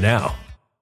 now.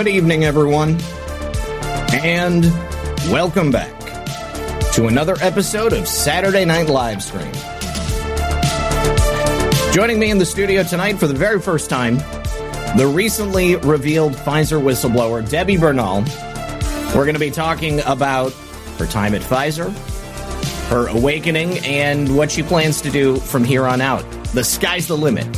Good evening, everyone, and welcome back to another episode of Saturday Night Livestream. Joining me in the studio tonight for the very first time, the recently revealed Pfizer whistleblower, Debbie Bernal. We're going to be talking about her time at Pfizer, her awakening, and what she plans to do from here on out. The sky's the limit.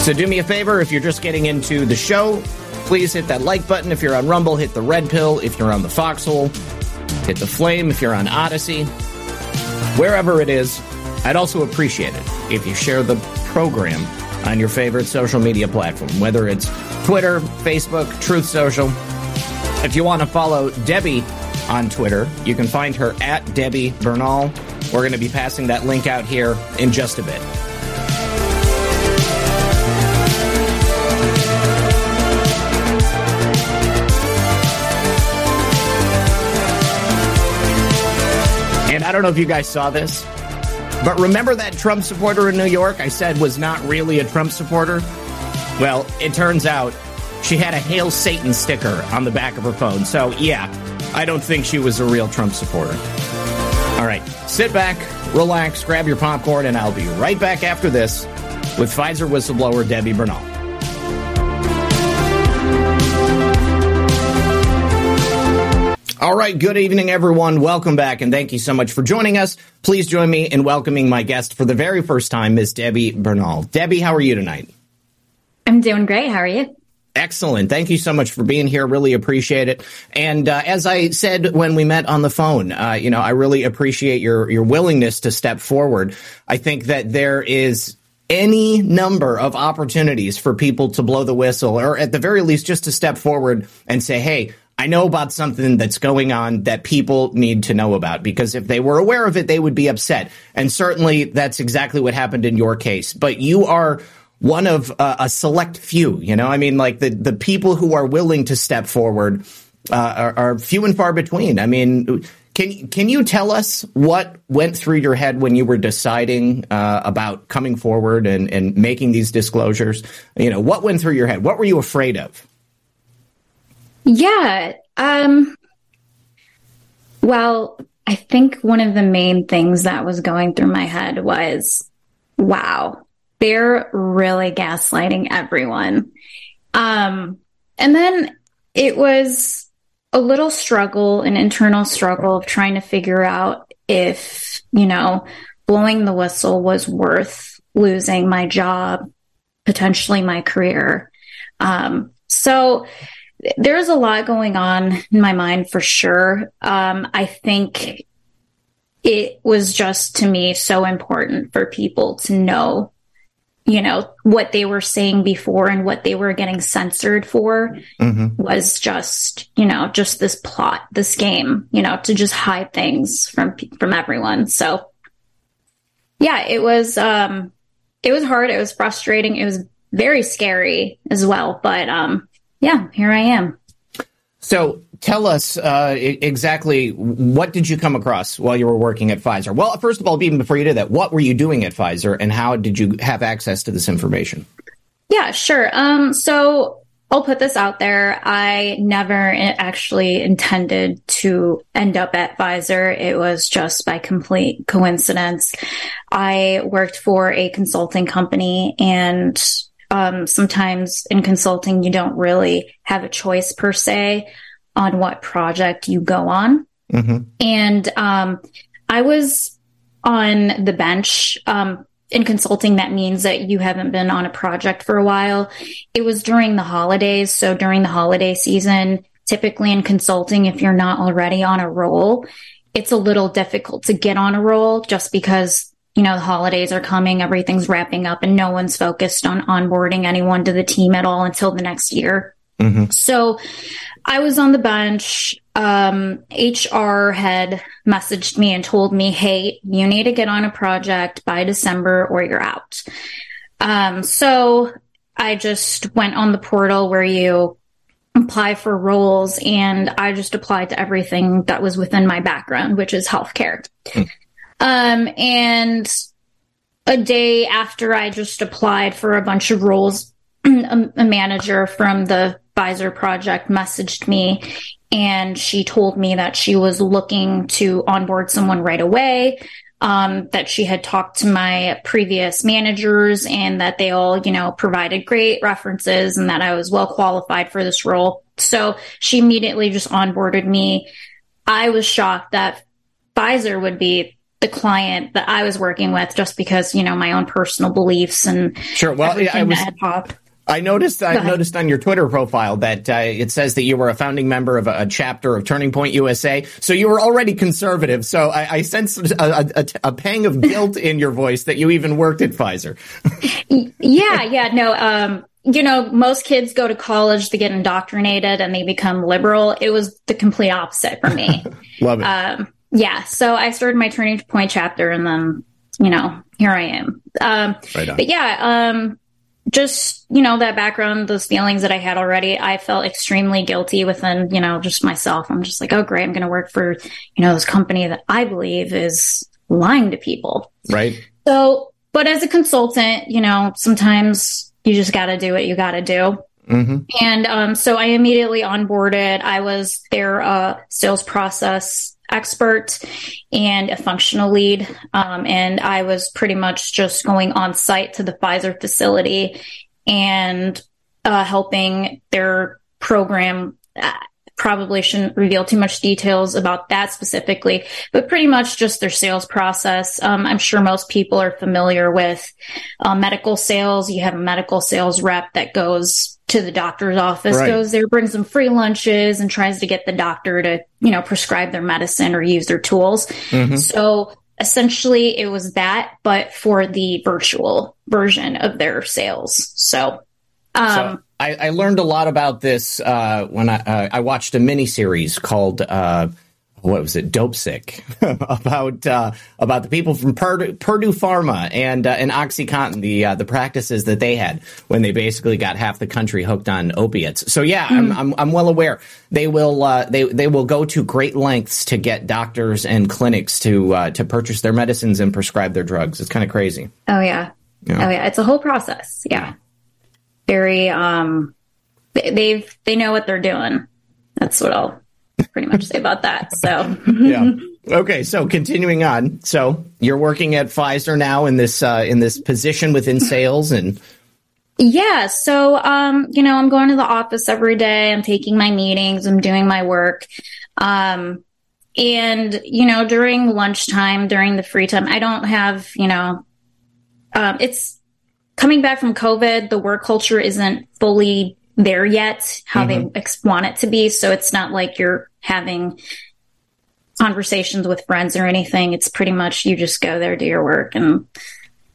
So do me a favor if you're just getting into the show, please hit that like button if you're on Rumble, hit the red pill if you're on the foxhole, hit the flame if you're on Odysee. Wherever it is, I'd also appreciate it if you share the program on your favorite social media platform, whether it's Twitter, Facebook, Truth Social. If you want to follow Debbie on Twitter, you can find her at Debbie Bernal. We're going to be passing that link out here in just a bit. I don't know if you guys saw this, but remember that Trump supporter in New York I said was not really a Trump supporter? Well, it turns out she had a Hail Satan sticker on the back of her phone. So, yeah, I don't think she was a real Trump supporter. All right, sit back, relax, grab your popcorn, and I'll be right back after this with Pfizer whistleblower Debbie Bernal. All right, good evening, everyone. Welcome back, and thank you so much for joining us. Please join me in welcoming my guest for the very first time, Ms. Debbie Bernal. Debbie, how are you tonight? I'm doing great. How are you? Excellent. Thank you so much for being here. Really appreciate it. And uh, as I said when we met on the phone, uh, you know, I really appreciate your your willingness to step forward. I think that there is any number of opportunities for people to blow the whistle, or at the very least, just to step forward and say, "Hey." I know about something that's going on that people need to know about because if they were aware of it, they would be upset. And certainly that's exactly what happened in your case. But you are one of uh, a select few, you know, I mean, like the, the people who are willing to step forward uh, are, are few and far between. I mean, can can you tell us what went through your head when you were deciding uh, about coming forward and, and making these disclosures? You know, what went through your head? What were you afraid of? Yeah. Um, well, I think one of the main things that was going through my head was, wow, they're really gaslighting everyone. Um, and then it was a little struggle, an internal struggle of trying to figure out if, you know, blowing the whistle was worth losing my job, potentially my career. Um, so there's a lot going on in my mind for sure. Um, I think it was just to me so important for people to know, you know, what they were saying before and what they were getting censored for mm-hmm. was just, you know, just this plot, this game, you know, to just hide things from from everyone. So, yeah, it was um, it was hard. It was frustrating. It was very scary as well, but um, yeah, here I am. So tell us uh, exactly what did you come across while you were working at Pfizer? Well, first of all, even before you did that, what were you doing at Pfizer, and how did you have access to this information? Yeah, sure. Um, so I'll put this out there. I never actually intended to end up at Pfizer. It was just by complete coincidence. I worked for a consulting company and um, sometimes in consulting, you don't really have a choice per se on what project you go on. Mm-hmm. And um, I was on the bench um, in consulting, that means that you haven't been on a project for a while. It was during the holidays. So during the holiday season, typically in consulting, if you're not already on a role, it's a little difficult to get on a role just because, you know, the holidays are coming, everything's wrapping up and no one's focused on onboarding anyone to the team at all until the next year. Mm-hmm. So I was on the bench. Um, HR had messaged me and told me, Hey, you need to get on a project by December or you're out. Um, so I just went on the portal where you apply for roles and I just applied to everything that was within my background, which is healthcare. Mm. Um, and a day after I just applied for a bunch of roles, a, a manager from the Pfizer project messaged me and she told me that she was looking to onboard someone right away. Um, that she had talked to my previous managers and that they all, you know, provided great references and that I was well qualified for this role. So she immediately just onboarded me. I was shocked that Pfizer would be the client that I was working with just because, you know, my own personal beliefs and sure. Well, I was, I noticed. I noticed on your Twitter profile that uh, it says that you were a founding member of a, a, chapter of Turning Point USA. So you were already conservative. So I, I sense a, a, a, pang of guilt in your voice that you even worked at Pfizer. yeah, yeah, no. Um, you know, most kids go to college to get indoctrinated and they become liberal. It was the complete opposite for me. Love it. Um, yeah. So I started my Turning Point chapter, and then you know, here I am. Um, right but yeah. Um, just, you know, that background, those feelings that I had already, I felt extremely guilty within, you know, just myself. I'm just like, oh, great. I'm going to work for, you know, this company that I believe is lying to people. Right. So, but as a consultant, you know, sometimes you just got to do what you got to do. Mm-hmm. And um, so I immediately onboarded. I was their uh, sales process expert and a functional lead. Um, and I was pretty much just going on site to the Pfizer facility and uh, helping their program. Uh, probably shouldn't reveal too much details about that specifically, but pretty much just their sales process. Um, I'm sure most people are familiar with uh, medical sales. You have a medical sales rep that goes to the doctor's office, right. goes there, brings them free lunches and tries to get the doctor to, you know, prescribe their medicine or use their tools. Mm-hmm. So essentially it was that, but for the virtual version of their sales. So, um, so I, I, learned a lot about this uh, when I, uh, I watched a mini series called uh, what was it, Dopesick, about uh, about the people from Purdue, Purdue Pharma and uh, and OxyContin, the uh, the practices that they had when they basically got half the country hooked on opiates. So yeah, mm. I'm, I'm, I'm well aware they will uh, they they will go to great lengths to get doctors and clinics to uh, to purchase their medicines and prescribe their drugs. It's kind of crazy. Oh yeah. yeah, oh yeah, it's a whole process. Yeah, very um, they've they know what they're doing. That's what I'll pretty much say about that. So yeah. Okay, so continuing on. So you're working at Pfizer now in this uh, in this position within sales and yeah, so um, you know, I'm going to the office every day. I'm taking my meetings. I'm doing my work. Um, and you know, during lunchtime, during the free time, I don't have you know, um, it's coming back from COVID. The work culture isn't fully there yet, how mm-hmm. they ex- want it to be. So it's not like you're having conversations with friends or anything. It's pretty much you just go there, do your work, and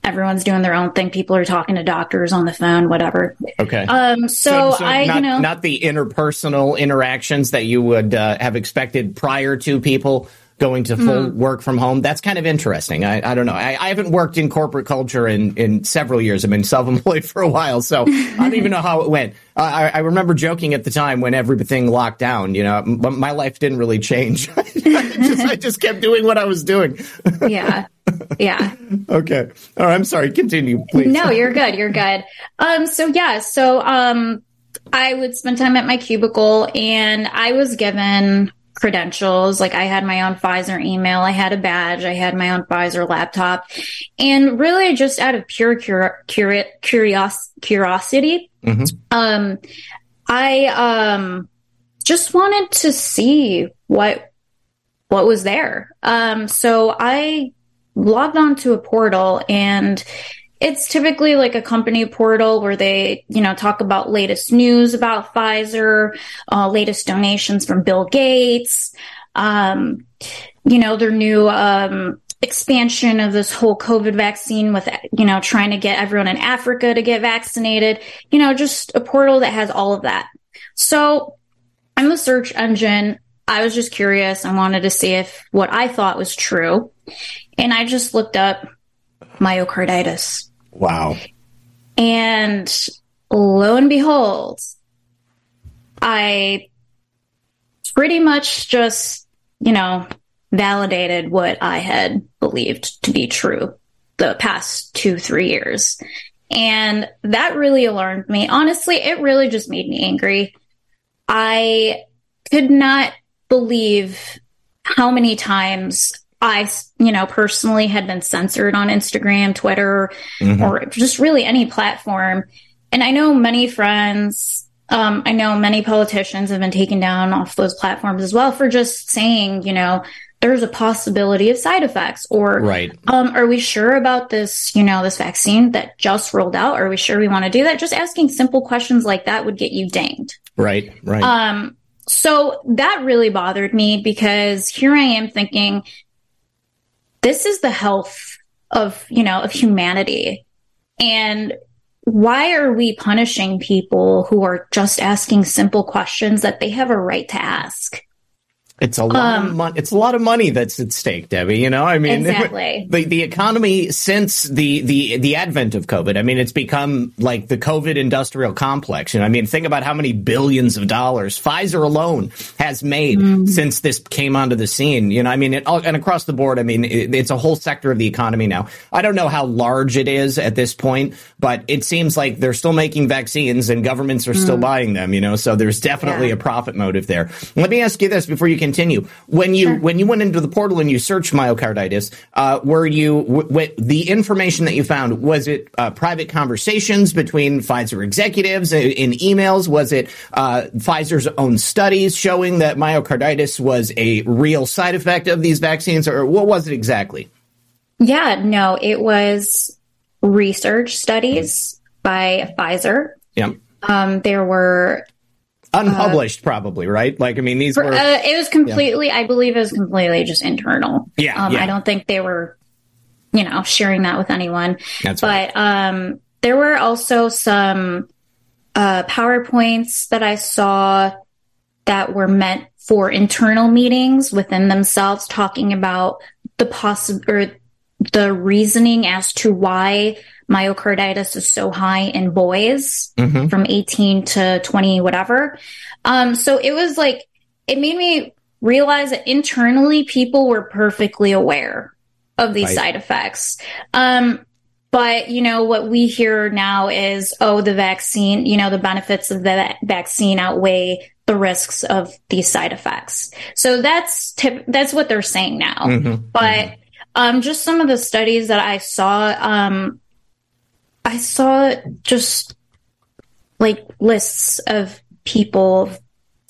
everyone's doing their own thing. People are talking to doctors on the phone, whatever. Okay. Um. So, so, so I, not, you know, not the interpersonal interactions that you would uh, have expected prior to people going to full mm. work from home. That's kind of interesting. I, I don't know. I, I, haven't worked in corporate culture in, in several years. I've been self-employed for a while, so I don't even know how it went. Uh, I, I, remember joking at the time when everything locked down, you know, my life didn't really change. I, just, I just kept doing what I was doing. yeah. Yeah. okay. All right. I'm sorry. Continue, please. No, you're good. You're good. Um, so yeah, so, um, I would spend time at my cubicle and I was given credentials. Like I had my own Pfizer email, I had a badge, I had my own Pfizer laptop, and really just out of pure cur- cur- curios- curiosity, mm-hmm. um, I um, just wanted to see what what was there. Um, so I logged onto a portal and it's typically like a company portal where they, you know, talk about latest news about Pfizer, uh, latest donations from Bill Gates, um, you know, their new, um, expansion of this whole COVID vaccine with, you know, trying to get everyone in Africa to get vaccinated, you know, just a portal that has all of that. So I'm a search engine. I was just curious. I wanted to see if what I thought was true. And I just looked up myocarditis. Wow. And lo and behold, I pretty much just, you know, validated what I had believed to be true the past two, three years. And that really alarmed me. Honestly, it really just made me angry. I could not believe how many times I, you know, personally had been censored on Instagram, Twitter, mm-hmm. or just really any platform. And I know many friends, um, I know many politicians have been taken down off those platforms as well for just saying, you know, there's a possibility of side effects or right. um, are we sure about this, you know, this vaccine that just rolled out? Are we sure we want to do that? Just asking simple questions like that would get you dinged. Right, right. Um, so that really bothered me because here I am thinking, this is the health of, you know, of humanity. And why are we punishing people who are just asking simple questions that they have a right to ask? It's a lot um, of money. It's a lot of money that's at stake, Debbie. You know, I mean, exactly. the the economy since the the the advent of COVID. I mean, it's become like the COVID industrial complex. You know, I mean, think about how many billions of dollars Pfizer alone has made mm. since this came onto the scene. You know, I mean, it, and across the board, I mean, it, it's a whole sector of the economy now. I don't know how large it is at this point, but it seems like they're still making vaccines and governments are mm. still buying them. You know, so there's definitely yeah. a profit motive there. Let me ask you this before you can continue. When you sure. when you went into the portal and you searched myocarditis, uh, were you w- w- the information that you found was it uh, private conversations between Pfizer executives in, in emails? Was it uh, Pfizer's own studies showing that myocarditis was a real side effect of these vaccines, or what was it exactly? Yeah, no, it was research studies by Pfizer. Yeah. Um, there were unpublished, uh, probably, right? Like, I mean, these for, were. Uh, it was completely, yeah. I believe it was completely just internal. Yeah, um, yeah. I don't think they were, you know, sharing that with anyone. That's but, right. um, there were also some, uh, PowerPoints that I saw that were meant for internal meetings within themselves talking about the possible or the reasoning as to why myocarditis is so high in boys mm-hmm. from 18 to 20, whatever. Um, so it was like, it made me realize that internally people were perfectly aware of these right. side effects. Um, but you know what we hear now is, oh, the vaccine, you know, the benefits of the vaccine outweigh the risks of these side effects. So that's tip- that's what they're saying now. Mm-hmm. But mm-hmm. Um, just some of the studies that I saw, um, I saw just like lists of people,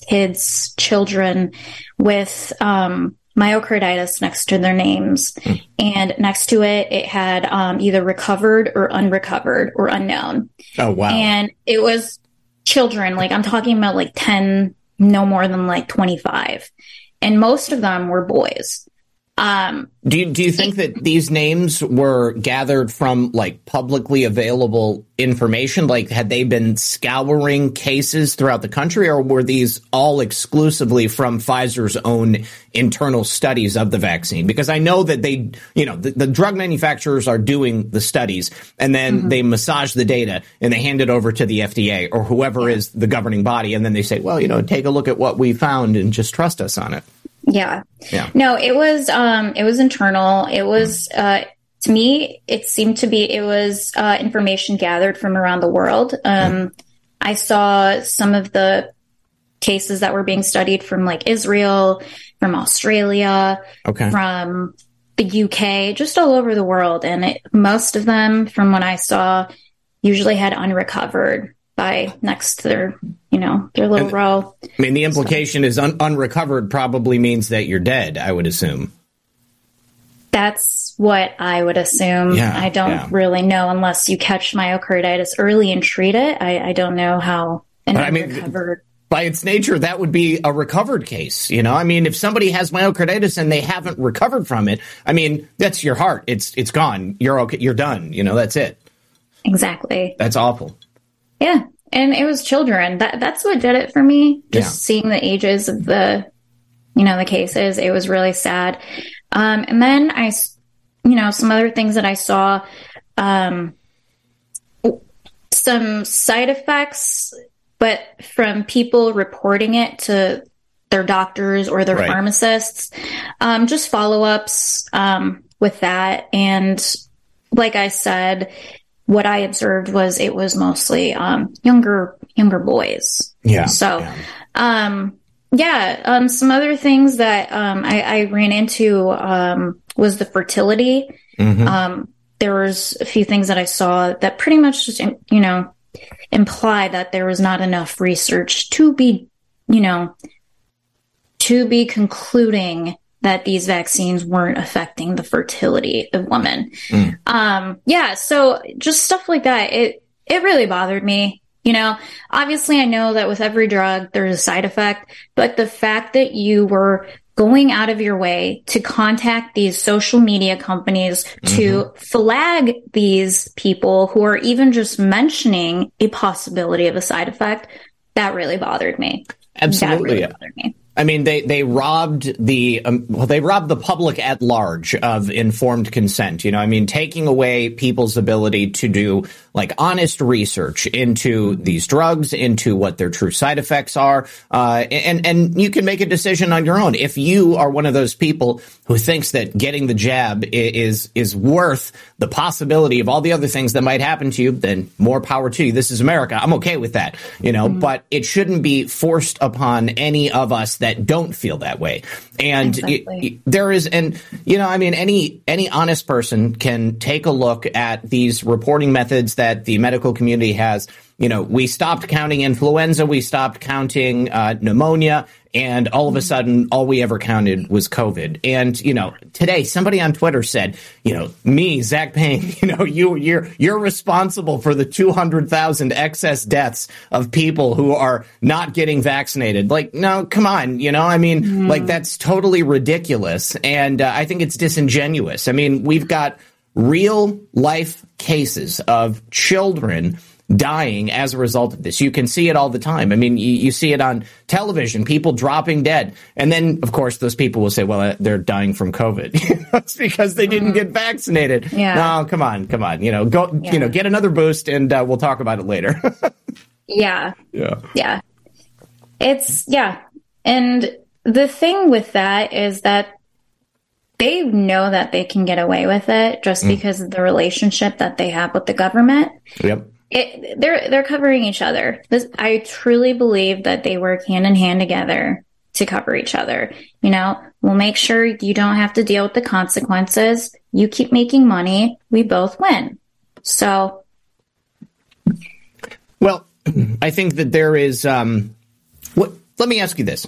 kids, children with um, myocarditis next to their names. Mm. And next to it, it had um, either recovered or unrecovered or unknown. Oh, wow. And it was children, like I'm talking about like 10, no more than like 25. And most of them were boys. Um, do you, do you think that these names were gathered from like publicly available information? Like, had they been scouring cases throughout the country, or were these all exclusively from Pfizer's own internal studies of the vaccine? Because I know that they, you know, the, the drug manufacturers are doing the studies and then mm-hmm. they massage the data and they hand it over to the FDA or whoever is the governing body. And then they say, well, you know, take a look at what we found and just trust us on it. Yeah. Yeah. No, it was um it was internal. It was uh to me it seemed to be it was uh information gathered from around the world. Um mm. I saw some of the cases that were being studied from like Israel, from Australia, okay. from the UK, just all over the world and it, most of them from what I saw usually had unrecovered by next to their, you know, their little and, row. I mean, the implication so. is un- unrecovered probably means that you're dead, I would assume. That's what I would assume. Yeah, I don't yeah. really know unless you catch myocarditis early and treat it. I, I don't know how an I unrecovered. Mean, by its nature, that would be a recovered case. You know, I mean, if somebody has myocarditis and they haven't recovered from it, I mean, that's your heart. It's it's gone. You're okay. You're done. You know, that's it. Exactly. That's awful. Yeah. And it was children. That that's what did it for me. Just yeah. seeing the ages of the you know, the cases. It was really sad. Um, and then I you know, some other things that I saw um, some side effects but from people reporting it to their doctors or their right. pharmacists, um, just follow ups um, with that. And like I said, what I observed was it was mostly um, younger younger boys. Yeah. So, yeah. um, yeah. Um, some other things that um, I, I, ran into um, was the fertility. Mm-hmm. Um, there was a few things that I saw that pretty much just you know imply that there was not enough research to be you know to be concluding that these vaccines weren't affecting the fertility of women. Mm. Um, yeah, so just stuff like that. It it really bothered me. You know, obviously I know that with every drug there's a side effect, but the fact that you were going out of your way to contact these social media companies mm-hmm. to flag these people who are even just mentioning a possibility of a side effect, that really bothered me. Absolutely. Really bothered me. I mean, they they robbed the um, well, they robbed the public at large of informed consent. You know, I mean, taking away people's ability to do like honest research into these drugs, into what their true side effects are, uh, and and you can make a decision on your own. If you are one of those people who thinks that getting the jab is is worth the possibility of all the other things that might happen to you, then more power to you. This is America. I'm okay with that, you know, mm-hmm. but it shouldn't be forced upon any of us that don't feel that way. And exactly. it, there is, and you know, I mean, any any honest person can take a look at these reporting methods that the medical community has. You know, we stopped counting influenza, we stopped counting uh, pneumonia, and all of a sudden, all we ever counted was COVID. And you know, today somebody on Twitter said, you know, me, Zak Paine, you know, you you're you're responsible for the two hundred thousand excess deaths of people who are not getting vaccinated. Like, no, come on, you know, I mean, mm. like that's totally ridiculous, and uh, I think it's disingenuous. I mean, we've got real life cases of children dying as a result of this. You can see it all the time. I mean, you, you, see it on television, people dropping dead. And then, of course, those people will say, well, uh, they're dying from COVID. it's because they didn't get vaccinated. Yeah. No, come on, come on. You know, go, yeah. you know, get another boost and uh, we'll talk about it later. yeah. Yeah. Yeah. It's, yeah. And the thing with that is that they know that they can get away with it just mm. because of the relationship that they have with the government. Yep. It, they're they're covering each other. This, I truly believe that they work hand in hand together to cover each other. You know, we'll make sure you don't have to deal with the consequences. You keep making money, we both win. So, well, I think that there is. Um, what? Let me ask you this: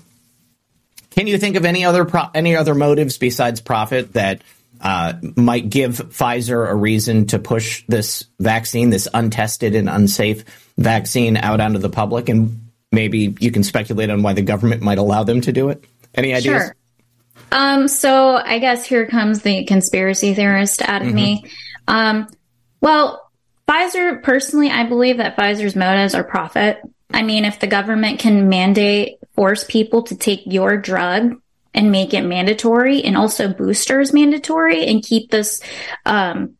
Can you think of any other pro- any other motives besides profit that? Uh, might give Pfizer a reason to push this vaccine, this untested and unsafe vaccine, out onto the public. And maybe you can speculate on why the government might allow them to do it. Any ideas? Sure. Um, so I guess here comes the conspiracy theorist out of mm-hmm. me. Um, well, Pfizer, personally, I believe that Pfizer's motives are profit. I mean, if the government can mandate, force people to take your drug and make it mandatory and also boosters mandatory and keep this, um,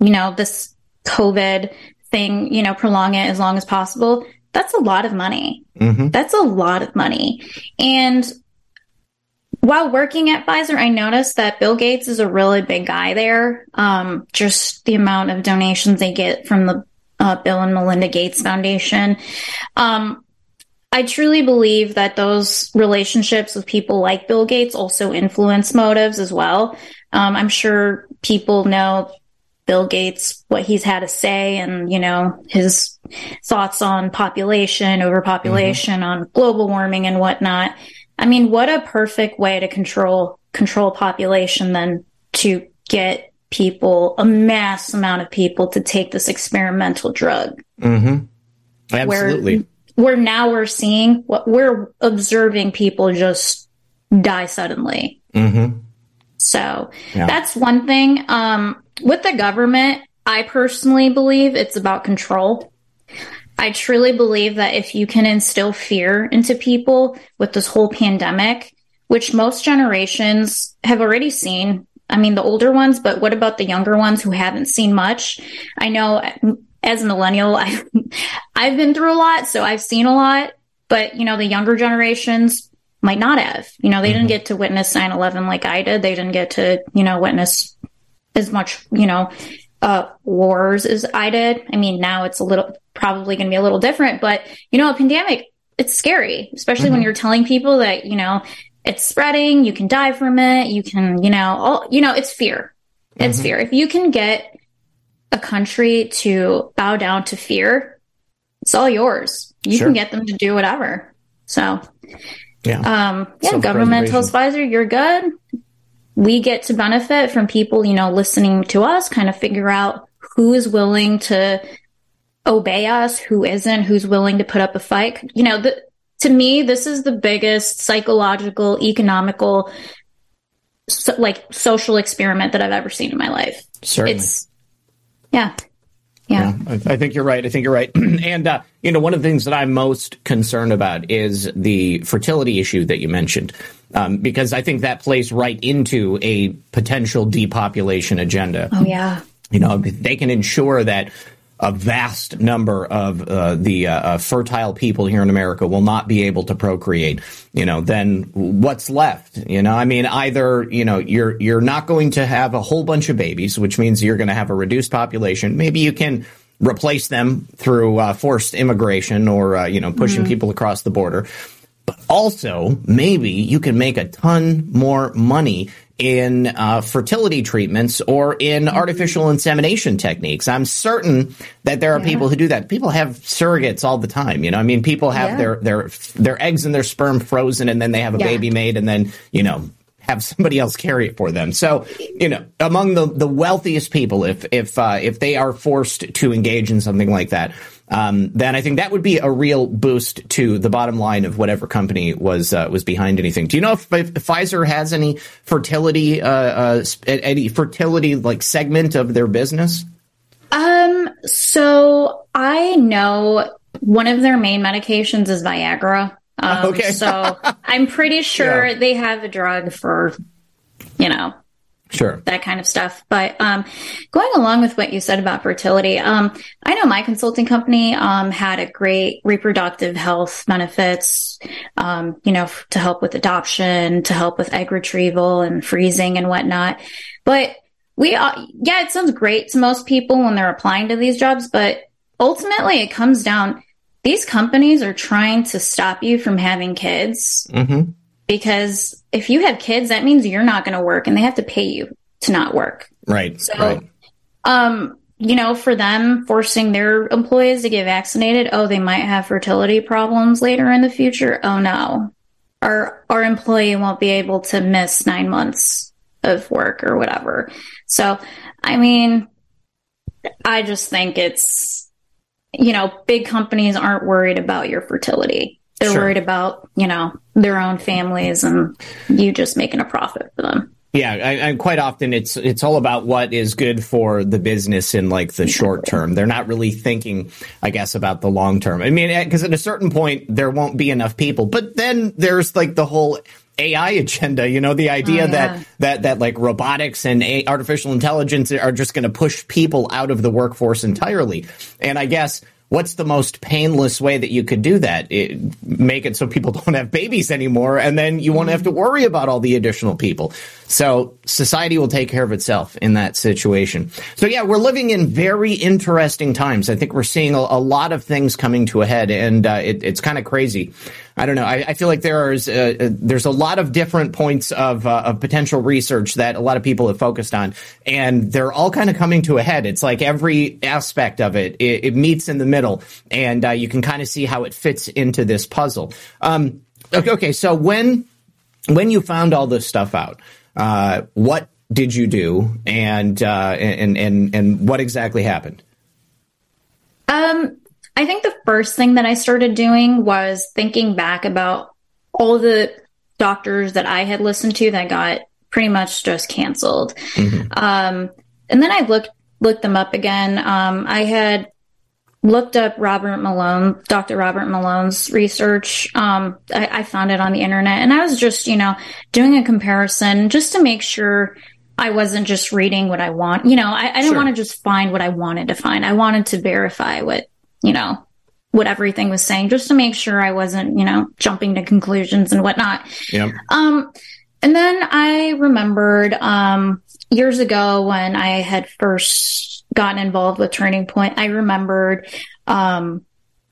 you know, this COVID thing, you know, prolong it as long as possible, that's a lot of money. Mm-hmm. That's a lot of money. And while working at Pfizer, I noticed that Bill Gates is a really big guy there. Um, just the amount of donations they get from the uh, Bill and Melinda Gates Foundation. Um, I truly believe that those relationships with people like Bill Gates also influence motives as well. Um, I'm sure people know Bill Gates, what he's had to say, and, you know, his thoughts on population, overpopulation, mm-hmm. on global warming and whatnot. I mean, what a perfect way to control, control population than to get people, a mass amount of people to take this experimental drug. Mm-hmm. Absolutely. Where, where now we're seeing what we're observing people just die suddenly. Mm-hmm. So yeah. that's one thing. Um, with the government, I personally believe it's about control. I truly believe that if you can instill fear into people with this whole pandemic, which most generations have already seen, I mean, the older ones, but what about the younger ones who haven't seen much? I know as a millennial, I've, I've been through a lot, so I've seen a lot, but you know, the younger generations might not have, you know, they mm-hmm. didn't get to witness 9-11 like I did. They didn't get to, you know, witness as much, you know, uh, wars as I did. I mean, now it's a little, probably going to be a little different, but you know, a pandemic, it's scary, especially mm-hmm. when you're telling people that, you know, it's spreading, you can die from it, you can, you know, all, you know, it's fear. It's mm-hmm. fear. If you can get a country to bow down to fear, it's all yours. You sure. can get them to do whatever. So, yeah, um, yeah, governmental Pfizer, you're good we get to benefit from people, you know, listening to us, kind of figure out who is willing to obey us, who isn't, who's willing to put up a fight. You know, the, to me, this is the biggest psychological, economical, so, like social experiment that I've ever seen in my life. Certainly. It's, yeah. Yeah. yeah. I think you're right. I think you're right. and, uh, you know, one of the things that I'm most concerned about is the fertility issue that you mentioned um, because I think that plays right into a potential depopulation agenda. Oh yeah, you know they can ensure that a vast number of uh, the uh, uh, fertile people here in America will not be able to procreate, you know, then what's left? You know, I mean, either you know you're you're not going to have a whole bunch of babies, which means you're going to have a reduced population. Maybe you can replace them through uh, forced immigration or uh, you know pushing mm-hmm. people across the border. But also, maybe you can make a ton more money in uh, fertility treatments or in mm-hmm. artificial insemination techniques. I'm certain that there are yeah. people who do that. People have surrogates all the time. You know, I mean, people have yeah. their their their eggs and their sperm frozen, and then they have a yeah. baby made, and then you know have somebody else carry it for them. So, you know, among the the wealthiest people, if if uh, if they are forced to engage in something like that, um, then I think that would be a real boost to the bottom line of whatever company was uh, was behind anything. Do you know if, if Pfizer has any fertility uh, uh, any fertility like segment of their business? Um, so I know one of their main medications is Viagra. Um, okay. so I'm pretty sure yeah. they have a drug for, you know, Sure. That kind of stuff. But um, going along with what you said about fertility, um, I know my consulting company um, had a great reproductive health benefits, um, you know, to help with adoption, to help with egg retrieval and freezing and whatnot. But we, uh, yeah, it sounds great to most people when they're applying to these jobs, but ultimately it comes down, these companies are trying to stop you from having kids. Mm-hmm because if you have kids, that means you're not going to work and they have to pay you to not work. Right. So, right. um, you know, for them forcing their employees to get vaccinated, oh, they might have fertility problems later in the future. Oh no, our our employee won't be able to miss nine months of work or whatever. So, I mean, I just think it's, you know, big companies aren't worried about your fertility. They're Sure. worried about, you know, their own families and you just making a profit for them. Yeah, and quite often it's it's all about what is good for the business in like the short term. They're not really thinking, I guess, about the long term. I mean, because at a certain point there won't be enough people. But then there's like the whole AI agenda. You know, the idea Oh, yeah. that that that like robotics and a- artificial intelligence are just going to push people out of the workforce entirely. And I guess. What's the most painless way that you could do that? It, make it so people don't have babies anymore, and then you won't have to mm. worry about all the additional people. So society will take care of itself in that situation. So yeah, we're living in very interesting times. I think we're seeing a, a lot of things coming to a head, and uh, it, it's kind of crazy. I don't know. I, I feel like there is uh, uh, there's a lot of different points of uh, of potential research that a lot of people have focused on, and they're all kind of coming to a head. It's like every aspect of it it, it meets in the middle, and uh, you can kind of see how it fits into this puzzle. Um, okay, okay, so when when you found all this stuff out, uh, what did you do, and uh, and and and what exactly happened? Um, I think the first thing that I started doing was thinking back about all the doctors that I had listened to that got pretty much just canceled. Um, and then I looked looked them up again. Um, I had looked up Robert Malone, Dr. Robert Malone's research. Um, I, I found it on the internet, and I was just, you know, doing a comparison just to make sure I wasn't just reading what I want. You know, I, I didn't Sure. want to just find what I wanted to find. I wanted to verify what, you know, what everything was saying, just to make sure I wasn't, you know, jumping to conclusions and whatnot. Yep. Um, and then I remembered um, years ago when I had first gotten involved with Turning Point, I remembered um,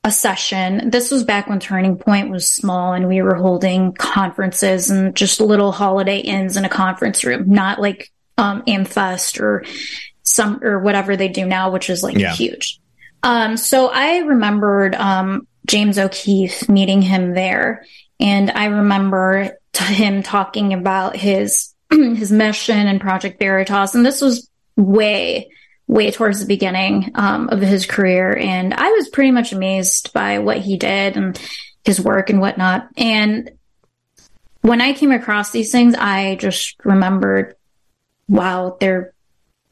a session. This was back when Turning Point was small and we were holding conferences and just little holiday inns in a conference room, not like um, Amfest or some or whatever they do now, which is like Yeah. huge. Um, so I remembered um, James O'Keefe meeting him there, and I remember t- him talking about his his mission and Project Veritas, and this was way way towards the beginning um, of his career, and I was pretty much amazed by what he did and his work and whatnot. And when I came across these things, I just remembered, wow, there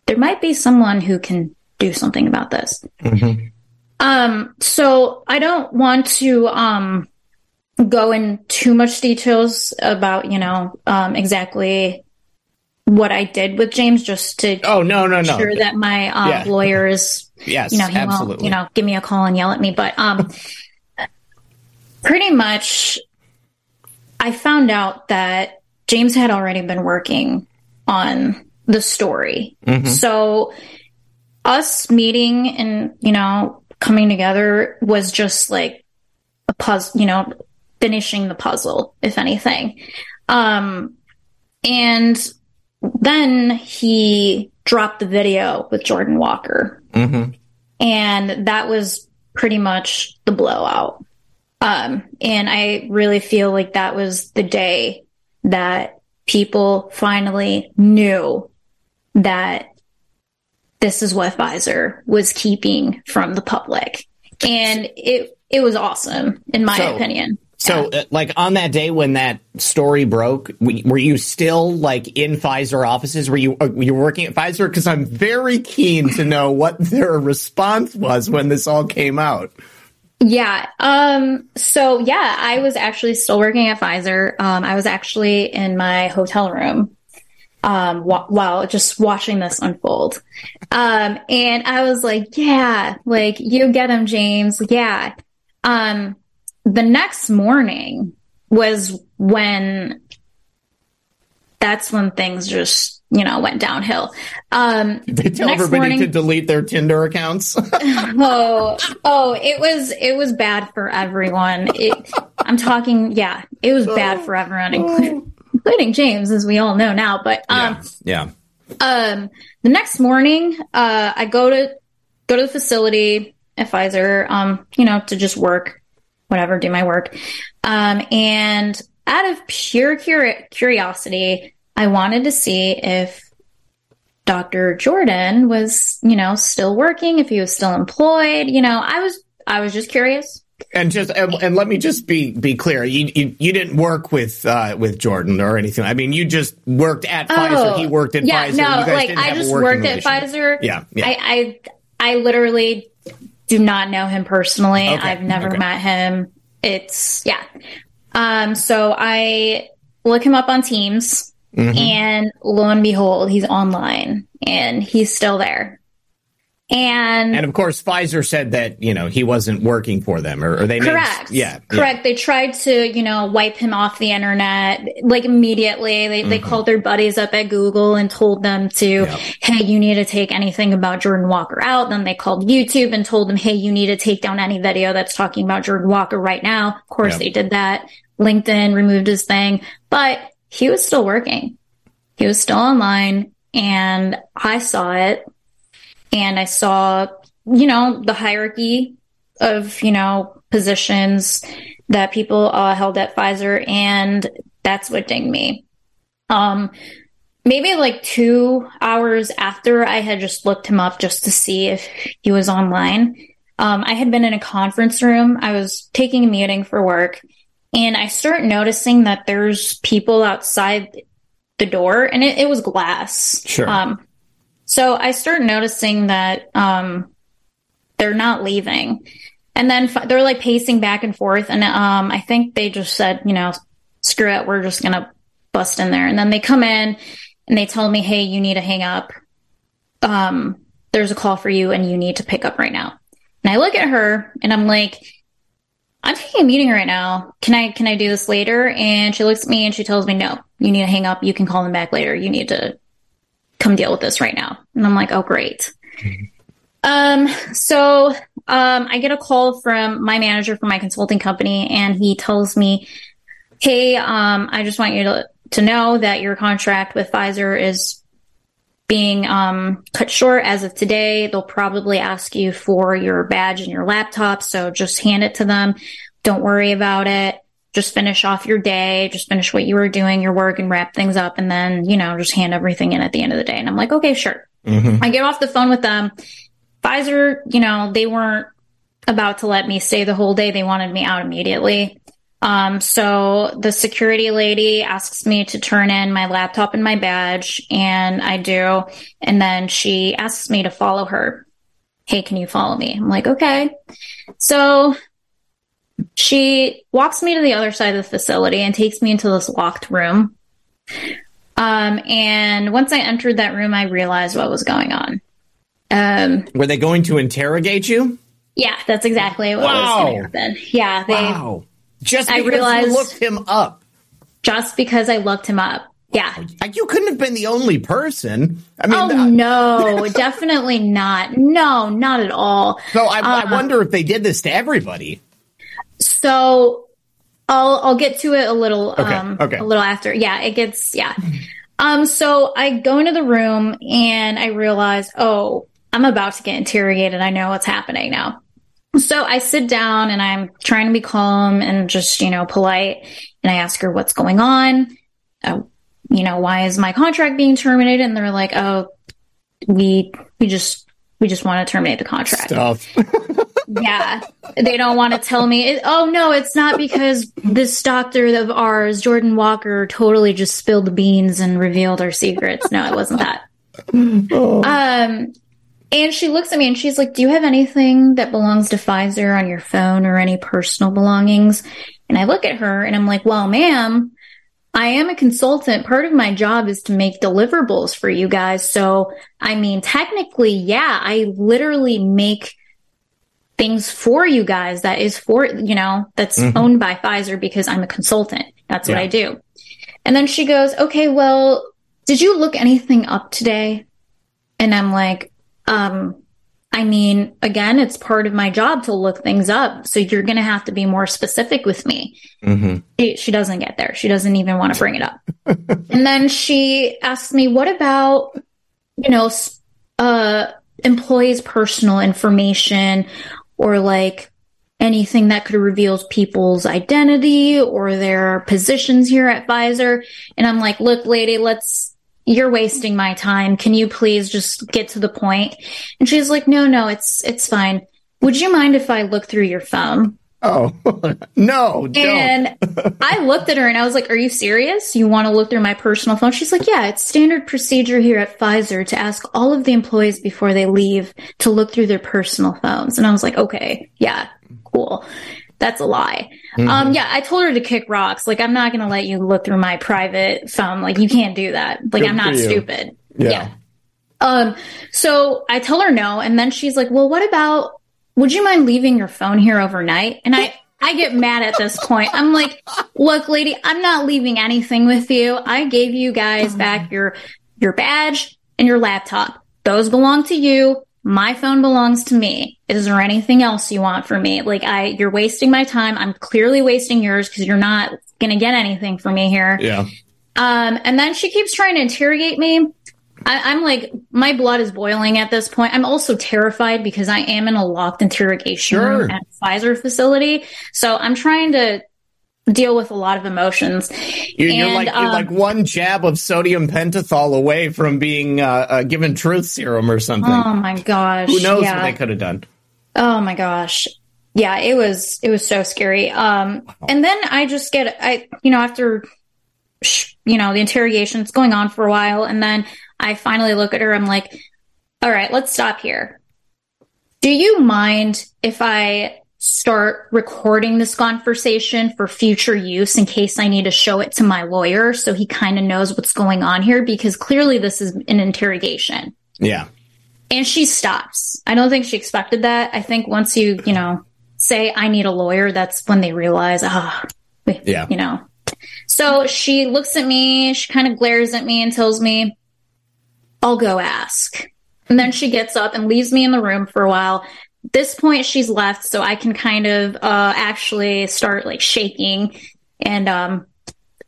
there might be someone who can do something about this. Um, so I don't want to um go in too much details about, you know, um exactly what I did with James just to Oh no no no. sure that my um, Yeah. lawyer is yes, you know, he won't, absolutely. you know, give me a call and yell at me. But um, pretty much, I found out that James had already been working on the story. Mm-hmm. So us meeting and you know coming together was just like a puzzle, you know, finishing the puzzle, if anything. Um, and then he dropped the video with Jordan Walker. Mhm. And that was pretty much the blowout. Um, and I really feel like that was the day that people finally knew that this is what Pfizer was keeping from the public. And it, it was awesome, in my So- opinion. So, uh, like on that day when that story broke, were you still like in Pfizer offices? Were you uh, were you working at Pfizer? Because I'm very keen to know what their response was when this all came out. Yeah. Um, so yeah, I was actually still working at Pfizer. Um, I was actually in my hotel room, um, wh- while just watching this unfold. Um, and I was like, yeah, like you get him, James. Yeah. Um, the next morning was when that's when things just, you know, went downhill. Um, They tell next everybody morning- to delete their Tinder accounts. oh, oh, it was it was bad for everyone. It, I'm talking, yeah, it was bad for everyone, including, including James, as we all know now. But um, yeah. um, the next morning, uh, I go to go to the facility at Pfizer, um, you know, to just work, whatever, do my work. Um, and out of pure curi- curiosity, I wanted to see if Dr. Jordan was, you know, still working, if he was still employed. You know, I was, I was just curious. And just and, and, let me just be be clear. You you, you didn't work with uh, with Jordan or anything. I mean, you just worked at oh, Pfizer. He worked at yeah, Pfizer. No, like I just worked at Pfizer. Yeah, yeah. I, I I literally do not know him personally. Okay, I've never okay. met him. It's yeah. Um. So I look him up on Teams, mm-hmm. and lo and behold, he's online and he's still there. And and of course, Pfizer said that you know he wasn't working for them, or, or they correct, made, yeah, correct. Yeah. They tried to you know wipe him off the internet like immediately. They mm-hmm. they called their buddies up at Google and told them to, yep. hey, you need to take anything about Jordan Walker out. Then they called YouTube and told them, hey, you need to take down any video that's talking about Jordan Walker right now. Of course, yep. they did that. LinkedIn removed his thing, but he was still working. He was still online, and I saw it and I saw, you know, the hierarchy of, you know, positions that people uh, held at Pfizer, and that's what dinged me. Um, maybe like two hours after I had just looked him up just to see if he was online. Um, I had been in a conference room. I was taking a meeting for work, and I start noticing that there's people outside the door, and it, it was glass. Sure. Um, so I start noticing that um, they're not leaving. And then f- they're like pacing back and forth. And um, I think they just said, you know, screw it, we're just going to bust in there. And then they come in and they tell me, hey, you need to hang up. Um, there's a call for you and you need to pick up right now. And I look at her and I'm like, I'm taking a meeting right now. Can I can I do this later? And she looks at me and she tells me, no, you need to hang up. You can call them back later. You need to come deal with this right now. And I'm like, oh, great. Um, so, um, I get a call from my manager from my consulting company and he tells me, Hey, um, I just want you to, to know that your contract with Pfizer is being, um, cut short as of today. They'll probably ask you for your badge and your laptop. So just hand it to them. Don't worry about it just finish off your day, just finish what you were doing, your work and wrap things up. And then, you know, just hand everything in at the end of the day. And I'm like, okay, sure. Mm-hmm. I get off the phone with them. Pfizer, you know, they weren't about to let me stay the whole day. They wanted me out immediately. Um, so the security lady asks me to turn in my laptop and my badge, and I do. And then she asks me to follow her. Hey, can you follow me? I'm like, okay. So she walks me to the other side of the facility and takes me into this locked room. Um, and once I entered that room, I realized what was going on. Um, Were they going to interrogate you? Yeah, that's exactly what wow. was going to happen. Yeah, they. Wow. Just because I realized, looked him up. Just because I looked him up. Yeah. You couldn't have been the only person. I mean, oh, no, definitely not. No, not at all. So I, uh, I wonder if they did this to everybody. So I'll I'll get to it a little okay, um okay. a little after. Yeah, it gets yeah. Um so I go into the room and I realize, oh, I'm about to get interrogated. I know what's happening now. So I sit down and I'm trying to be calm and just, you know, polite. And I ask her what's going on. Uh, you know, why is my contract being terminated? And they're like, oh, we, we just, we just want to terminate the contract. yeah. They don't want to tell me, it, oh no, it's not because this doctor of ours, Jordan Walker, totally just spilled the beans and revealed our secrets. No, it wasn't that. Oh. Um, and she looks at me and she's like, Do you have anything that belongs to Pfizer on your phone or any personal belongings? And I look at her and I'm like, Well, ma'am, I am a consultant. Part of my job is to make deliverables for you guys. So, I mean, technically, yeah, I literally make things for you guys that is for, you know, that's mm-hmm. owned by Pfizer because I'm a consultant. That's yeah. what I do. And then she goes, okay, well, did you look anything up today? And I'm like, um, I mean, again, it's part of my job to look things up. So you're going to have to be more specific with me. Mm-hmm. She, she, doesn't get there. She doesn't even want to bring it up. and then she asks me, what about, you know, uh, employees' personal information or like anything that could reveal people's identity or their positions here at Pfizer. And I'm like, look, lady, let's, you're wasting my time. Can you please just get to the point? And she's like, no, no, it's, it's fine. Would you mind if I look through your phone? Oh, no. Don't. And I looked at her and I was like, Are you serious? You want to look through my personal phone? She's like, Yeah, it's standard procedure here at Pfizer to ask all of the employees before they leave to look through their personal phones. And I was like, Okay, yeah, cool. That's a lie. Mm-hmm. Um, yeah, I told her to kick rocks. Like, I'm not going to let you look through my private phone. Like, you can't do that. Like, Good I'm not stupid. Yeah. yeah. Um, so I tell her no. And then she's like, well, what about would you mind leaving your phone here overnight? And I, I get mad at this point. I'm like, look, lady, I'm not leaving anything with you. I gave you guys back your, your badge and your laptop. Those belong to you. My phone belongs to me. Is there anything else you want from me? Like I, you're wasting my time. I'm clearly wasting yours because you're not going to get anything from me here. Yeah. Um, and then she keeps trying to interrogate me. I, am like, my blood is boiling at this point. I'm also terrified because I am in a locked interrogation sure. room at Pfizer facility. So I'm trying to deal with a lot of emotions. You're, and, you're like um, you're like one jab of sodium pentothal away from being uh, uh, given truth serum or something. Oh my gosh! Who knows yeah. what they could have done? Oh my gosh! Yeah, it was it was so scary. Um, wow. and then I just get I you know after you know the interrogation's going on for a while, and then I finally look at her. I'm like, all right, let's stop here. Do you mind if I start recording this conversation for future use in case I need to show it to my lawyer so he kind of knows what's going on here? Because clearly this is an interrogation. Yeah. And she stops. I don't think she expected that. I think once you, you know, say I need a lawyer, that's when they realize, ah, oh, yeah. you know. So she looks at me, she kind of glares at me and tells me, I'll go ask. And then she gets up and leaves me in the room for a while. This point, she's left, so I can kind of uh, actually start like shaking. And um,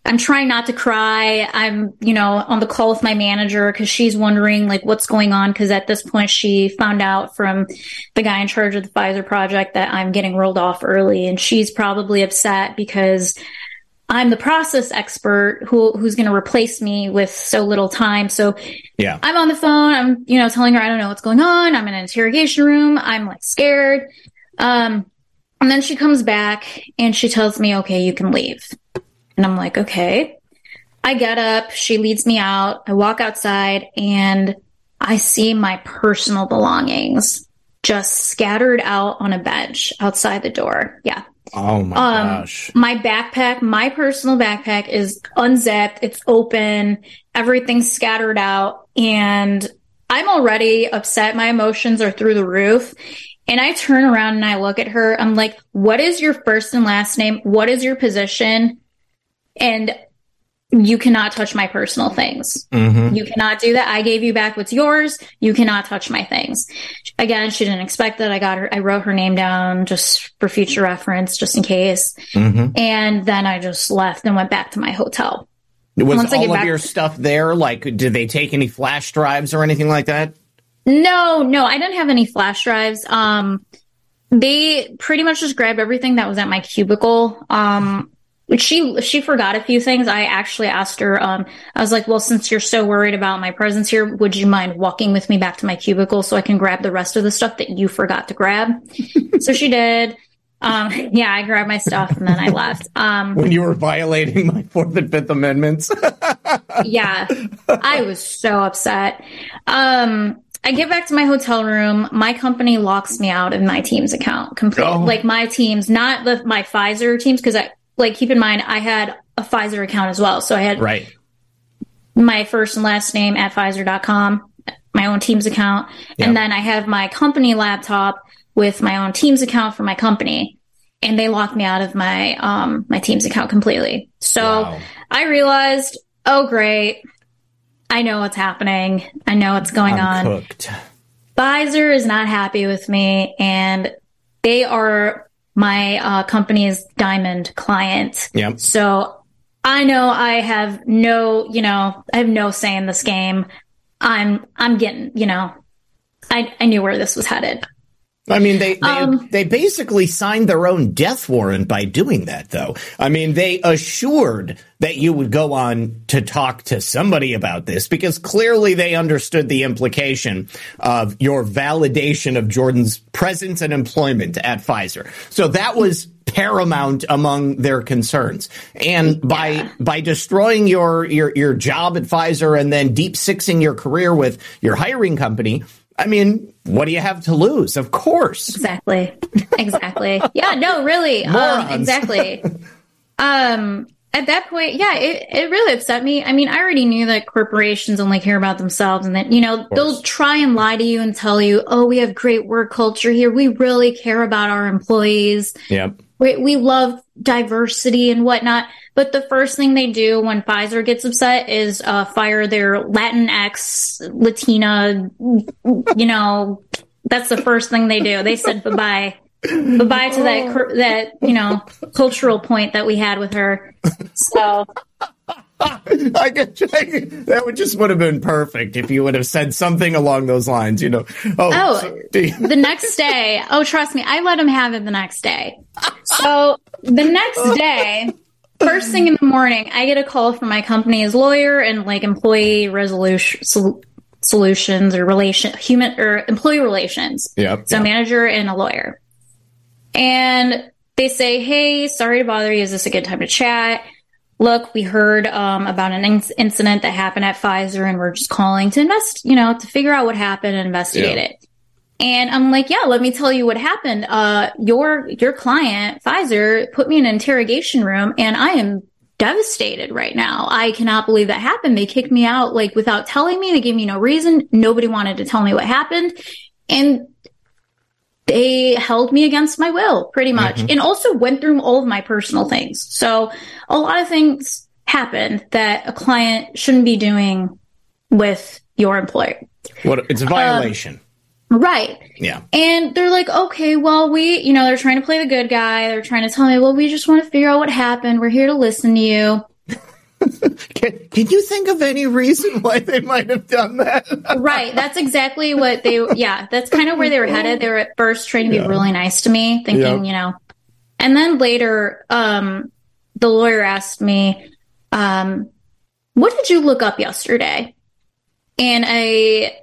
I'm trying not to cry. I'm, you know, on the call with my manager because she's wondering like what's going on. Because at this point, she found out from the guy in charge of the Pfizer project that I'm getting rolled off early, and she's probably upset because I'm the process expert who who's going to replace me with so little time. So yeah, I'm on the phone. I'm you know telling her I don't know what's going on. I'm in an interrogation room. I'm like scared. Um, and then she comes back and she tells me, "Okay, you can leave." And I'm like, "Okay." I get up. She leads me out. I walk outside and I see my personal belongings just scattered out on a bench outside the door. Yeah. Oh my um, gosh. My backpack, my personal backpack is unzipped. It's open. Everything's scattered out and I'm already upset. My emotions are through the roof. And I turn around and I look at her. I'm like, what is your first and last name? What is your position? And you cannot touch my personal things. Mm-hmm. You cannot do that. I gave you back what's yours. You cannot touch my things. Again, she didn't expect that. I got her, I wrote her name down just for future reference, just in case. Mm-hmm. And then I just left and went back to my hotel. Was Once all of your stuff there? Like, did they take any flash drives or anything like that? No, no, I didn't have any flash drives. Um, they pretty much just grabbed everything that was at my cubicle. Um, she she forgot a few things. I actually asked her. Um, I was like, "Well, since you're so worried about my presence here, would you mind walking with me back to my cubicle so I can grab the rest of the stuff that you forgot to grab?" so she did. Um, yeah, I grabbed my stuff and then I left. Um, when you were violating my Fourth and Fifth Amendments. yeah, I was so upset. Um, I get back to my hotel room. My company locks me out of my Teams account completely. Oh. Like my teams, not the my Pfizer teams, because I like keep in mind I had a Pfizer account as well. So I had right. my first and last name at Pfizer.com, my own Teams account. Yep. And then I have my company laptop with my own Teams account for my company. And they locked me out of my um my Teams account completely. So wow. I realized, oh great. I know what's happening. I know what's going I'm on. Cooked. Pfizer is not happy with me and they are my uh, company's diamond client. Yep. So I know I have no, you know, I have no say in this game. I'm, I'm getting, you know, I, I knew where this was headed. I mean, they they, um, they basically signed their own death warrant by doing that, though. I mean, they assured that you would go on to talk to somebody about this because clearly they understood the implication of your validation of Jordan's presence and employment at Pfizer. So that was paramount among their concerns. And by yeah. by destroying your, your your job at Pfizer and then deep sixing your career with your hiring company, I mean, what do you have to lose? Of course. Exactly. Exactly. yeah, no, really. Um, exactly. Um, at that point, yeah, it, it really upset me. I mean, I already knew that corporations only care about themselves and that, you know, they'll try and lie to you and tell you, oh, we have great work culture here. We really care about our employees. Yep. We, we love diversity and whatnot. But the first thing they do when Pfizer gets upset is uh, fire their Latinx, Latina, you know, that's the first thing they do. They said bye bye. Bye bye to that, oh. that, you know, cultural point that we had with her. So. I could, I could, that would just would have been perfect if you would have said something along those lines, you know. Oh, oh so the next day. Oh, trust me, I let him have it the next day. So the next day, first thing in the morning, I get a call from my company's lawyer and like employee resolution sol- solutions or relation human or employee relations. Yep. So yep. manager and a lawyer. And they say, "Hey, sorry to bother you. Is this a good time to chat?" Look, we heard um, about an in- incident that happened at Pfizer, and we're just calling to invest, you know, to figure out what happened and investigate yep. it. And I'm like, yeah, let me tell you what happened. Uh, your, your client, Pfizer, put me in an interrogation room and I am devastated right now. I cannot believe that happened. They kicked me out like without telling me. They gave me no reason. Nobody wanted to tell me what happened. And they held me against my will pretty much mm-hmm. and also went through all of my personal things. So a lot of things happened that a client shouldn't be doing with your employer. What it's a violation. Um, Right. Yeah. And they're like, okay, well, we, you know, they're trying to play the good guy. They're trying to tell me, well, we just want to figure out what happened. We're here to listen to you. can, can you think of any reason why they might have done that? right. That's exactly what they, yeah, that's kind of where they were headed. They were at first trying to be yeah. really nice to me, thinking, you know, and then later, um, the lawyer asked me, um, what did you look up yesterday? And I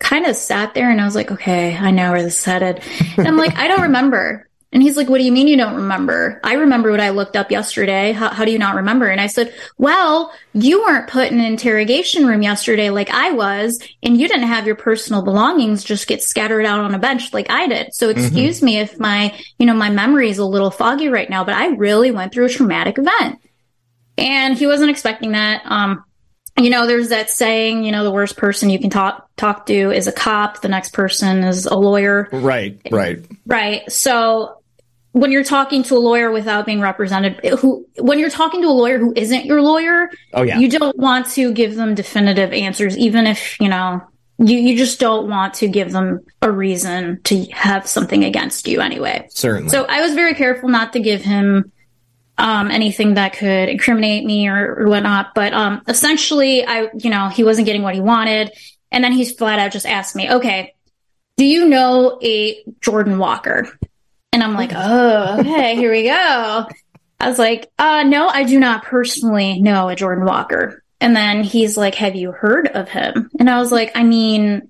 kind of sat there and I was like, okay, I know where this is headed. And I'm like, I don't remember. And he's like, what do you mean you don't remember? I remember what I looked up yesterday. How, how, do you not remember? And I said, well, you weren't put in an interrogation room yesterday like I was, and you didn't have your personal belongings just get scattered out on a bench like I did. So mm-hmm. excuse mm-hmm. me if my, you know, my memory is a little foggy right now, but I really went through a traumatic event. And he wasn't expecting that. Um, you know, there's that saying, you know, the worst person you can talk talk to is a cop, the next person is a lawyer. Right, right. Right. So when you're talking to a lawyer without being represented, who when you're talking to a lawyer who isn't your lawyer, oh yeah, you don't want to give them definitive answers, even if you know you you just don't want to give them a reason to have something against you anyway. Certainly. So I was very careful not to give him um, anything that could incriminate me or, or whatnot. But um, essentially, I, you know, he wasn't getting what he wanted. And then he's flat out just asked me, okay, do you know a Jordan Walker? And I'm like, oh, okay, here we go. I was like, uh, no, I do not personally know a Jordan Walker. And then he's like, have you heard of him? And I was like, I mean,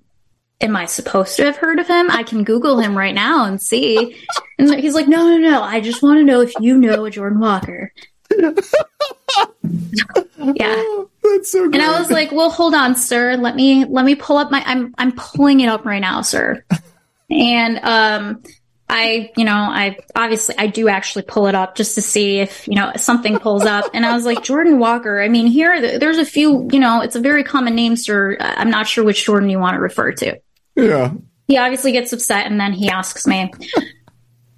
am I supposed to have heard of him? I can Google him right now and see. And he's like, no, no, no. I just want to know if you know a Jordan Walker. yeah. That's so good. And I was like, well, hold on, sir. Let me, let me pull up my, I'm, I'm pulling it up right now, sir. And, um, I, you know, I obviously I do actually pull it up just to see if, you know, something pulls up. And I was like, Jordan Walker. I mean, here, there's a few, you know, it's a very common name, sir. I'm not sure which Jordan you want to refer to. Yeah. He obviously gets upset and then he asks me,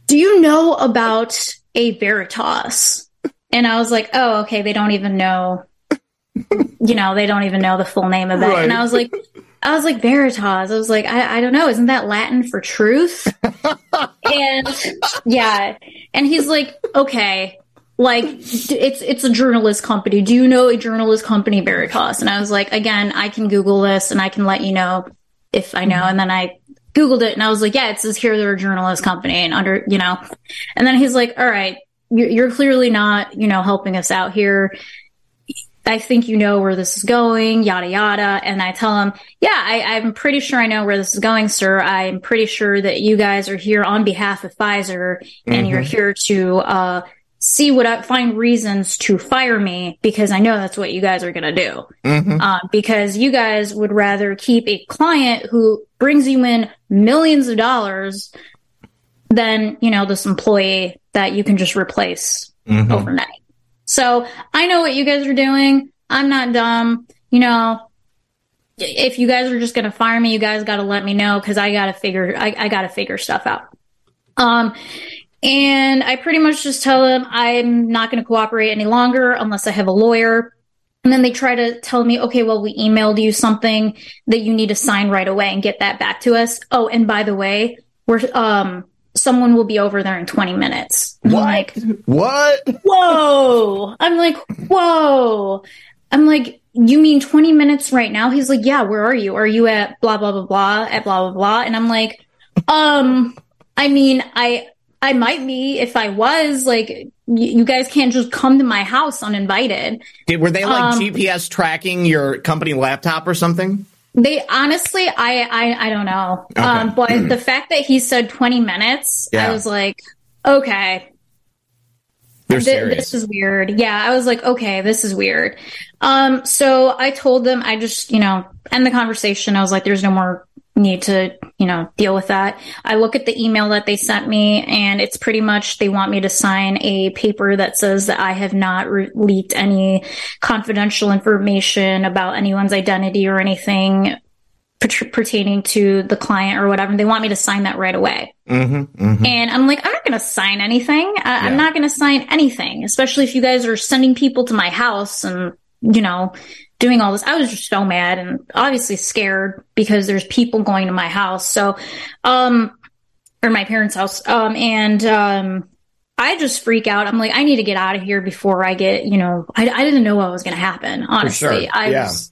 Do you know about a Veritas? And I was like, Oh, okay. They don't even know, you know, they don't even know the full name of it. Right. And I was like, I was like, Veritas. I was like, I, I don't know. Isn't that Latin for truth? and yeah. And he's like, okay, like it's it's a journalist company. Do you know a journalist company, Veritas? And I was like, again, I can Google this and I can let you know if I know. And then I Googled it and I was like, yeah, it says here they're a journalist company and under, you know, and then he's like, all right, you're, you're clearly not, you know, helping us out here. I think you know where this is going, yada yada. And I tell him, yeah, I, am pretty sure I know where this is going, sir. I'm pretty sure that you guys are here on behalf of Pfizer and mm-hmm. you're here to uh, see what I find reasons to fire me because I know that's what you guys are going to do. Mm-hmm. Uh, because you guys would rather keep a client who brings you in millions of dollars than, you know, this employee that you can just replace mm-hmm. overnight. So I know what you guys are doing. I'm not dumb. You know, if you guys are just going to fire me, you guys got to let me know because I got to figure, I, I got to figure stuff out. Um, and I pretty much just tell them I'm not going to cooperate any longer unless I have a lawyer. And then they try to tell me, okay, well, we emailed you something that you need to sign right away and get that back to us. Oh, and by the way, we're, um, someone will be over there in 20 minutes. What? like, what? Whoa. I'm like, whoa. I'm like, you mean 20 minutes right now? He's like, yeah, where are you? Are you at blah, blah, blah, blah, at blah, blah, blah? And I'm like, um, I mean, I, I might be if I was like, y- you guys can't just come to my house uninvited. Did, were they like um, GPS tracking your company laptop or something? They honestly, I, I, I don't know. Okay. Um, but the fact that he said 20 minutes, yeah. I was like, okay. Th- this is weird. Yeah. I was like, okay, this is weird. Um, so I told them, I just, you know, end the conversation. I was like, there's no more need to, you know, deal with that. I look at the email that they sent me and it's pretty much they want me to sign a paper that says that I have not re- leaked any confidential information about anyone's identity or anything per- pertaining to the client or whatever. They want me to sign that right away. Mm-hmm, mm-hmm. And I'm like, I'm not going to sign anything. I- yeah. I'm not going to sign anything, especially if you guys are sending people to my house and, you know, doing all this. I was just so mad and obviously scared because there's people going to my house. So, um, or my parents' house. Um, and, um, I just freak out. I'm like, I need to get out of here before I get, you know, I, I didn't know what was going to happen. Honestly, sure. I yeah. was,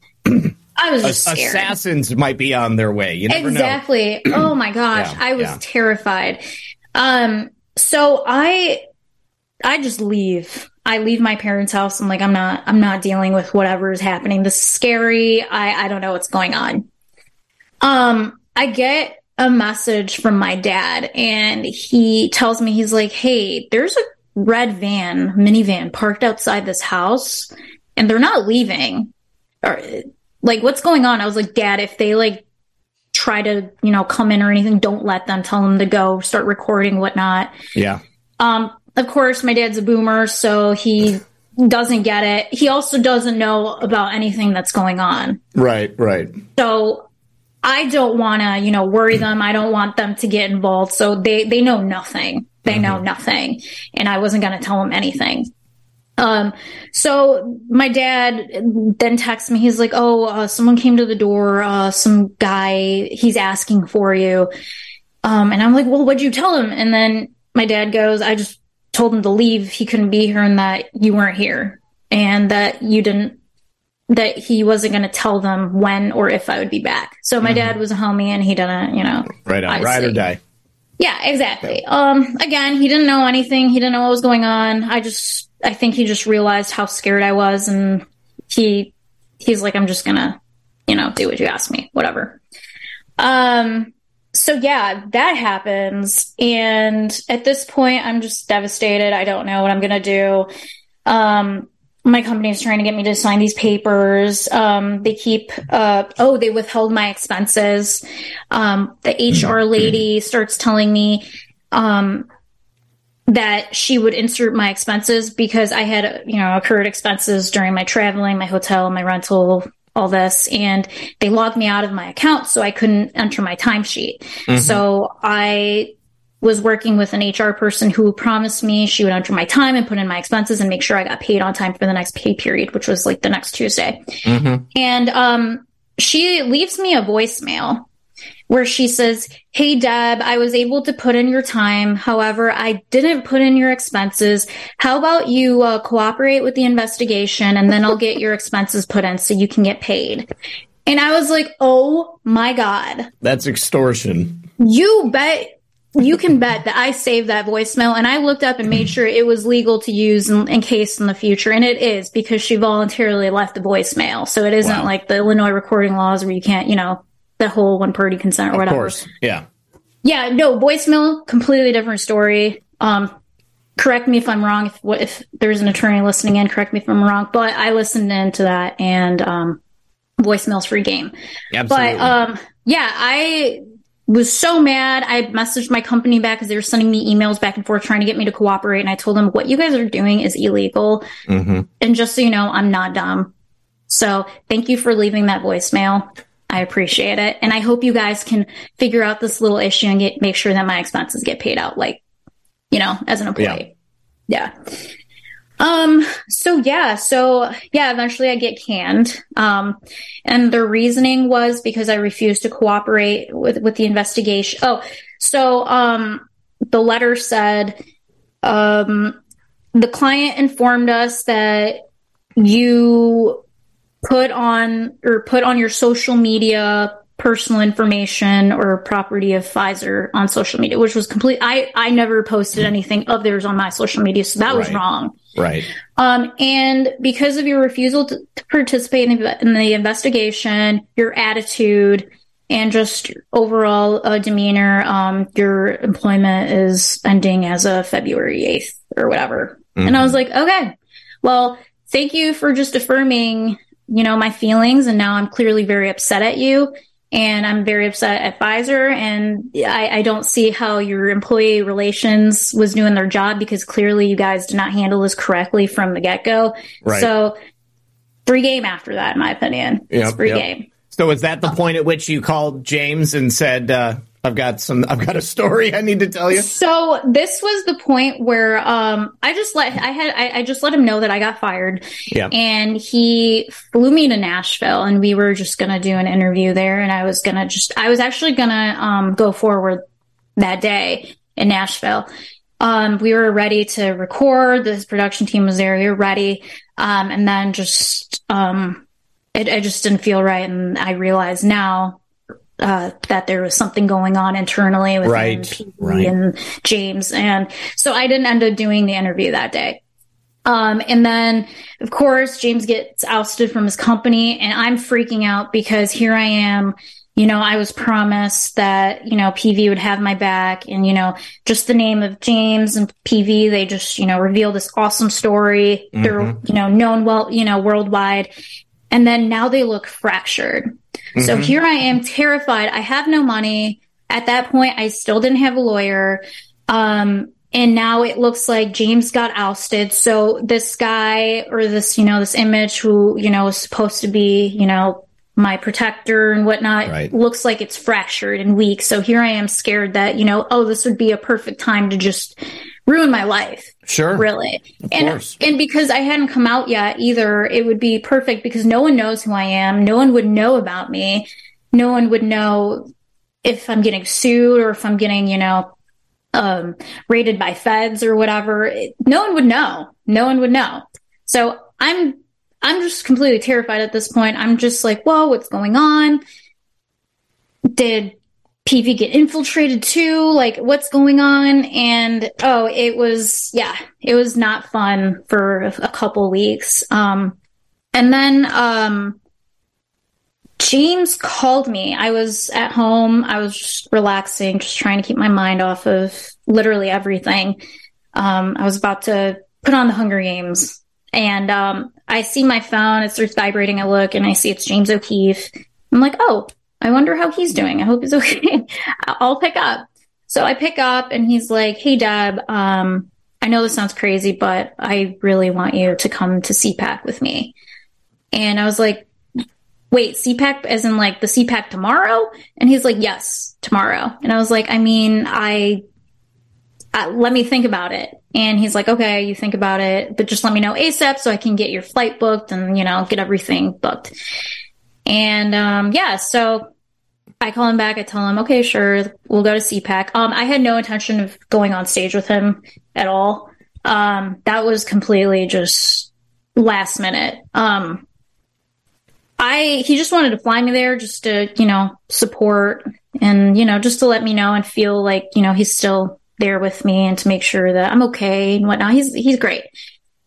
I was just scared. Assassins might be on their way. You never exactly. know. oh my gosh. Yeah, I was yeah. terrified. Um, so I, I just leave. I leave my parents' house. I'm like, I'm not, I'm not dealing with whatever is happening. This is scary. I, I don't know what's going on. Um, I get a message from my dad and he tells me, he's like, Hey, there's a red van, minivan parked outside this house and they're not leaving. Or like, what's going on? I was like, Dad, if they like try to, you know, come in or anything, don't let them tell them to go start recording, whatnot. Yeah. Um, of course, my dad's a boomer, so he doesn't get it. He also doesn't know about anything that's going on. Right, right. So I don't want to, you know, worry them. I don't want them to get involved. So they they know nothing. They mm-hmm. know nothing, and I wasn't going to tell them anything. Um, so my dad then texts me. He's like, "Oh, uh, someone came to the door. Uh, some guy. He's asking for you." Um, and I'm like, "Well, what'd you tell him?" And then my dad goes, "I just told him to leave, he couldn't be here and that you weren't here and that you didn't that he wasn't going to tell them when or if I would be back. So my mm-hmm. dad was a homie and he didn't, you know, right on, ride or die. Yeah, exactly. Yeah. Um, again, he didn't know anything. He didn't know what was going on. I just, I think he just realized how scared I was and he, he's like, I'm just gonna, you know, do what you ask me, whatever. Um, so yeah, that happens. And at this point, I'm just devastated. I don't know what I'm going to do. Um, my company is trying to get me to sign these papers. Um, they keep, uh, oh, they withheld my expenses. Um, the HR lady starts telling me, um, that she would insert my expenses because I had, you know, accrued expenses during my traveling, my hotel, my rental, all this and they logged me out of my account so I couldn't enter my timesheet. Mm-hmm. So I was working with an HR person who promised me she would enter my time and put in my expenses and make sure I got paid on time for the next pay period, which was like the next Tuesday. Mm-hmm. And um, she leaves me a voicemail where she says, Hey, Deb, I was able to put in your time. However, I didn't put in your expenses. How about you uh, cooperate with the investigation and then I'll get your expenses put in so you can get paid. And I was like, Oh my God. That's extortion. You bet. You can bet that I saved that voicemail and I looked up and made sure it was legal to use in, in case in the future. And it is because she voluntarily left the voicemail. So it isn't Wow. like the Illinois recording laws where you can't, you know, the whole one party consent or whatever. Of course. Yeah. Yeah, no, voicemail, completely different story. Um, correct me if I'm wrong. If if there's an attorney listening in, correct me if I'm wrong. But I listened into that, and um, voicemail's free game. Absolutely. But um, yeah, I was so mad. I messaged my company back because they were sending me emails back and forth trying to get me to cooperate, and I told them what you guys are doing is illegal. hmm And just so you know, I'm not dumb. So thank you for leaving that voicemail. I appreciate it. And I hope you guys can figure out this little issue and get make sure that my expenses get paid out like, you know, as an employee. Yeah. Um, so yeah, so yeah, eventually I get canned. Um, and the reasoning was because I refused to cooperate with, with the investigation. Oh, so, um, the letter said, um, the client informed us that you put on or put on your social media personal information or property of Pfizer on social media, which was complete. I, I never posted anything of theirs on my social media. So that was wrong. Right. Um, and because of your refusal to, to participate in the, in the investigation, your attitude, and just overall uh, demeanor, um, your employment is ending as of February 8th or whatever. And I was like, okay, well, thank you for just affirming, you know, my feelings. And now I'm clearly very upset at you. And I'm very upset at Pfizer. And I, I don't see how your employee relations was doing their job because clearly you guys did not handle this correctly from the get go. Right. So, free game after that, in my opinion. Yep, it's free yep. game. So is that the point at which you called James and said, uh, "I've got some, I've got a story I need to tell you"? So this was the point where um I just let I had I, I just let him know that I got fired. Yeah. And he flew me to Nashville and we were just gonna do an interview there and I was gonna just I was actually gonna um go forward that day in Nashville. Um we were ready to record, this production team was there, we were ready. Um and then just um it, it just didn't feel right and I realize now uh, that there was something going on internally within Right, PV right. and James. And so I didn't end up doing the interview that day. Um, and then of course James gets ousted from his company and I'm freaking out because here I am, you know, I was promised that, you know, PV would have my back and, you know, just the name of James and PV, they just, you know, reveal this awesome story. They're, you know, known well, you know, worldwide. And then now they look fractured. So here I am terrified. I have no money. At that point, I still didn't have a lawyer. Um, and now it looks like James got ousted. So this guy or this, you know, this image who, you know, is supposed to be, you know, my protector and whatnot Right. looks like it's fractured and weak. So here I am scared that, you know, oh, this would be a perfect time to just ruin my life Sure. really. And course. and because i hadn't come out yet either it would be perfect because no one knows who i am. No one would know about me. No one would know if i'm getting sued or if i'm getting you know um raided by feds or whatever. It- no one would know. No one would know. So i'm i'm just completely terrified at this point. I'm just like whoa what's going on? Did PV get infiltrated too? Like, what's going on? And oh, it was, yeah, it was not fun for a couple weeks. Um, and then, um, James called me. I was at home. I was just relaxing, just trying to keep my mind off of literally everything. Um, I was about to put on the Hunger Games and, um, I see my phone. It starts vibrating. I look and I see it's James O'Keefe. I'm like, oh, I wonder how he's doing. I hope he's okay. I'll pick up. So I pick up and he's like, Hey, Deb, um, I know this sounds crazy, but I really want you to come to CPAC with me. And I was like, wait, CPAC as in like the CPAC tomorrow? And he's like, yes, tomorrow. And I was like, I mean, I, uh, let me think about it. And he's like, okay, you think about it, but just let me know ASAP so I can get your flight booked and, you know, get everything booked. And, um, yeah, so I call him back. I tell him, okay, sure, we'll go to CPAC. Um, I had no intention of going on stage with him at all. Um, that was completely just last minute. Um, I he just wanted to fly me there just to you know support and, you know, just to let me know and feel like, you know, he's still there with me and to make sure that I'm okay and whatnot. He's, he's great.